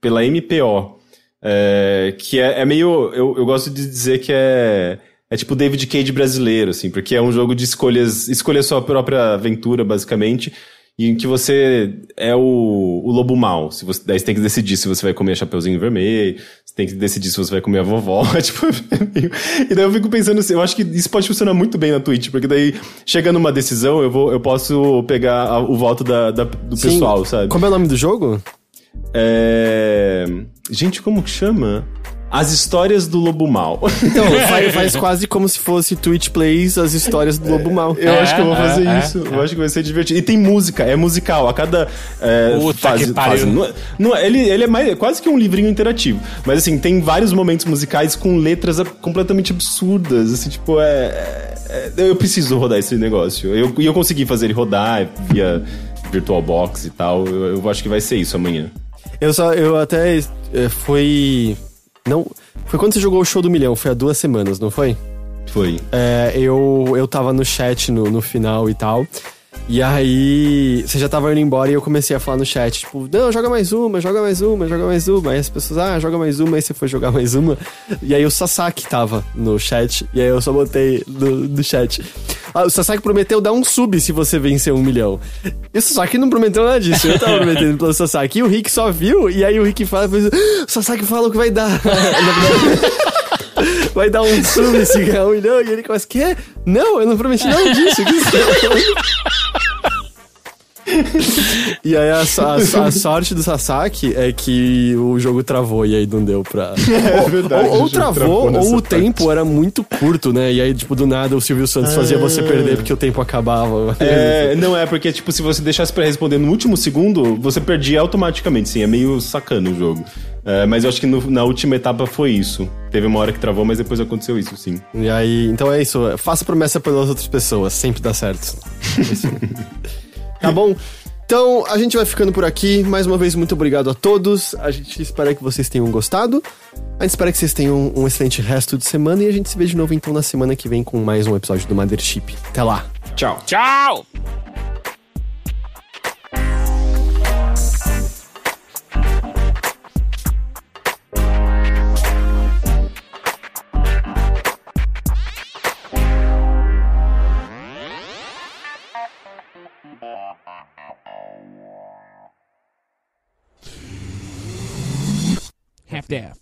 pela MPO. é, que é, é meio. Eu, eu gosto de dizer que é. É tipo David Cage brasileiro, assim, porque é um jogo de escolhas. Escolha sua própria aventura, basicamente. E em que você é o, o lobo mau. Se você, daí você tem que decidir se você vai comer Chapeuzinho Vermelho, você tem que decidir se você vai comer a vovó. (laughs) tipo, e daí eu fico pensando assim, eu acho que isso pode funcionar muito bem na Twitch, porque daí, chegando numa decisão, eu, vou, eu posso pegar a- o voto da, da- do Sim. pessoal, sabe? Como é o nome do jogo? É... Gente, como que chama? As histórias do lobo mau. (laughs) Então, (laughs) faz, faz quase como se fosse Twitch Plays as histórias do Lobo Mal. Eu É, acho que eu vou fazer é, isso. Eu acho que vai ser divertido. E tem música, é musical. A cada é, Puta fase. que pariu. fase- não é- não é- ele, ele é mais, quase que um livrinho interativo. Mas assim, tem vários momentos musicais com letras completamente absurdas. Assim, tipo, é. é- é- eu preciso rodar esse negócio. Eu- E eu, consegui fazer ele rodar via VirtualBox e tal. Eu, eu acho que vai ser isso amanhã. Eu só, eu até é, foi. Não. Foi quando você jogou o show do milhão, foi há duas semanas, não foi? Foi. É, eu, eu tava no chat no, no final e tal. E aí, você já tava indo embora e eu comecei a falar no chat, tipo, não, joga mais uma, joga mais uma, joga mais uma. Aí as pessoas, ah, joga mais uma, aí você foi jogar mais uma. E aí o Sasaki tava no chat, e aí eu só botei no, no chat. Ah, o Sasaki prometeu dar um sub se você vencer um milhão. E o Sasaki não prometeu nada disso, eu tava prometendo pelo Sasaki. E o Rick só viu, e aí o Rick fala, depois, "Ah, o Sasaki falou que vai dar. (laughs) Vai dar um sub se ganhar um milhão. E ele começa, quê? Não, eu não prometi nada disso. Que? (laughs) E aí a, a a sorte do Sasaki é que o jogo travou e aí não deu pra. (laughs) É verdade, ou, ou travou, ou o parte. tempo era muito curto, né? E aí, tipo, do nada o Silvio Santos fazia você perder porque o tempo acabava. É, não é, porque, tipo, se você deixasse pra responder no último segundo, você perdia automaticamente, sim. É meio sacano o jogo. É, mas eu acho que no- na última etapa foi isso. Teve uma hora que travou, mas depois aconteceu isso, sim. E aí, então é isso. Faça promessa pelas outras pessoas, sempre dá certo. É (laughs) isso. Tá bom? Então, a gente vai ficando por aqui. Mais uma vez, muito obrigado a todos. A gente espera que vocês tenham gostado. A gente espera que vocês tenham um excelente resto de semana. E a gente se vê de novo, então, na semana que vem com mais um episódio do Mothership. Até lá! Tchau. Tchau! Half-Death.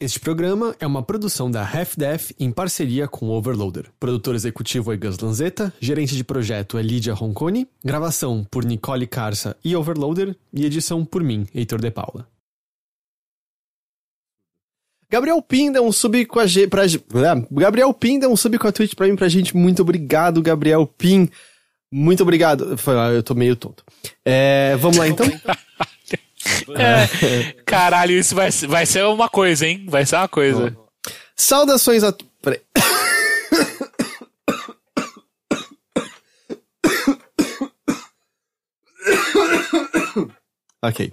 Este programa é uma produção da Half-Def em parceria com o Overloader. Produtor executivo é Gus Lanzetta, gerente de projeto é Lídia Roncone, gravação por Nicole Carça e Overloader e edição por mim, Heitor De Paula. Gabriel Pim deu um sub com a gente pra Ah, Gabriel Pim deu um sub com a Twitch Prime pra gente. Muito obrigado, Gabriel Pim. Muito obrigado. Eu tô meio tonto. É, vamos lá então? (laughs) É, caralho, isso vai, vai ser uma coisa, hein? Vai ser uma coisa. Saudações a. Peraí. (coughs) ok.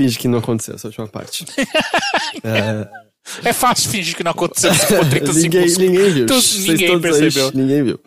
Finge que não aconteceu essa última parte. (laughs) É fácil fingir que não aconteceu. Se for 30 (laughs) ninguém, segundos. ninguém viu. Tu- Vocês ninguém todos aí, percebeu. ninguém viu.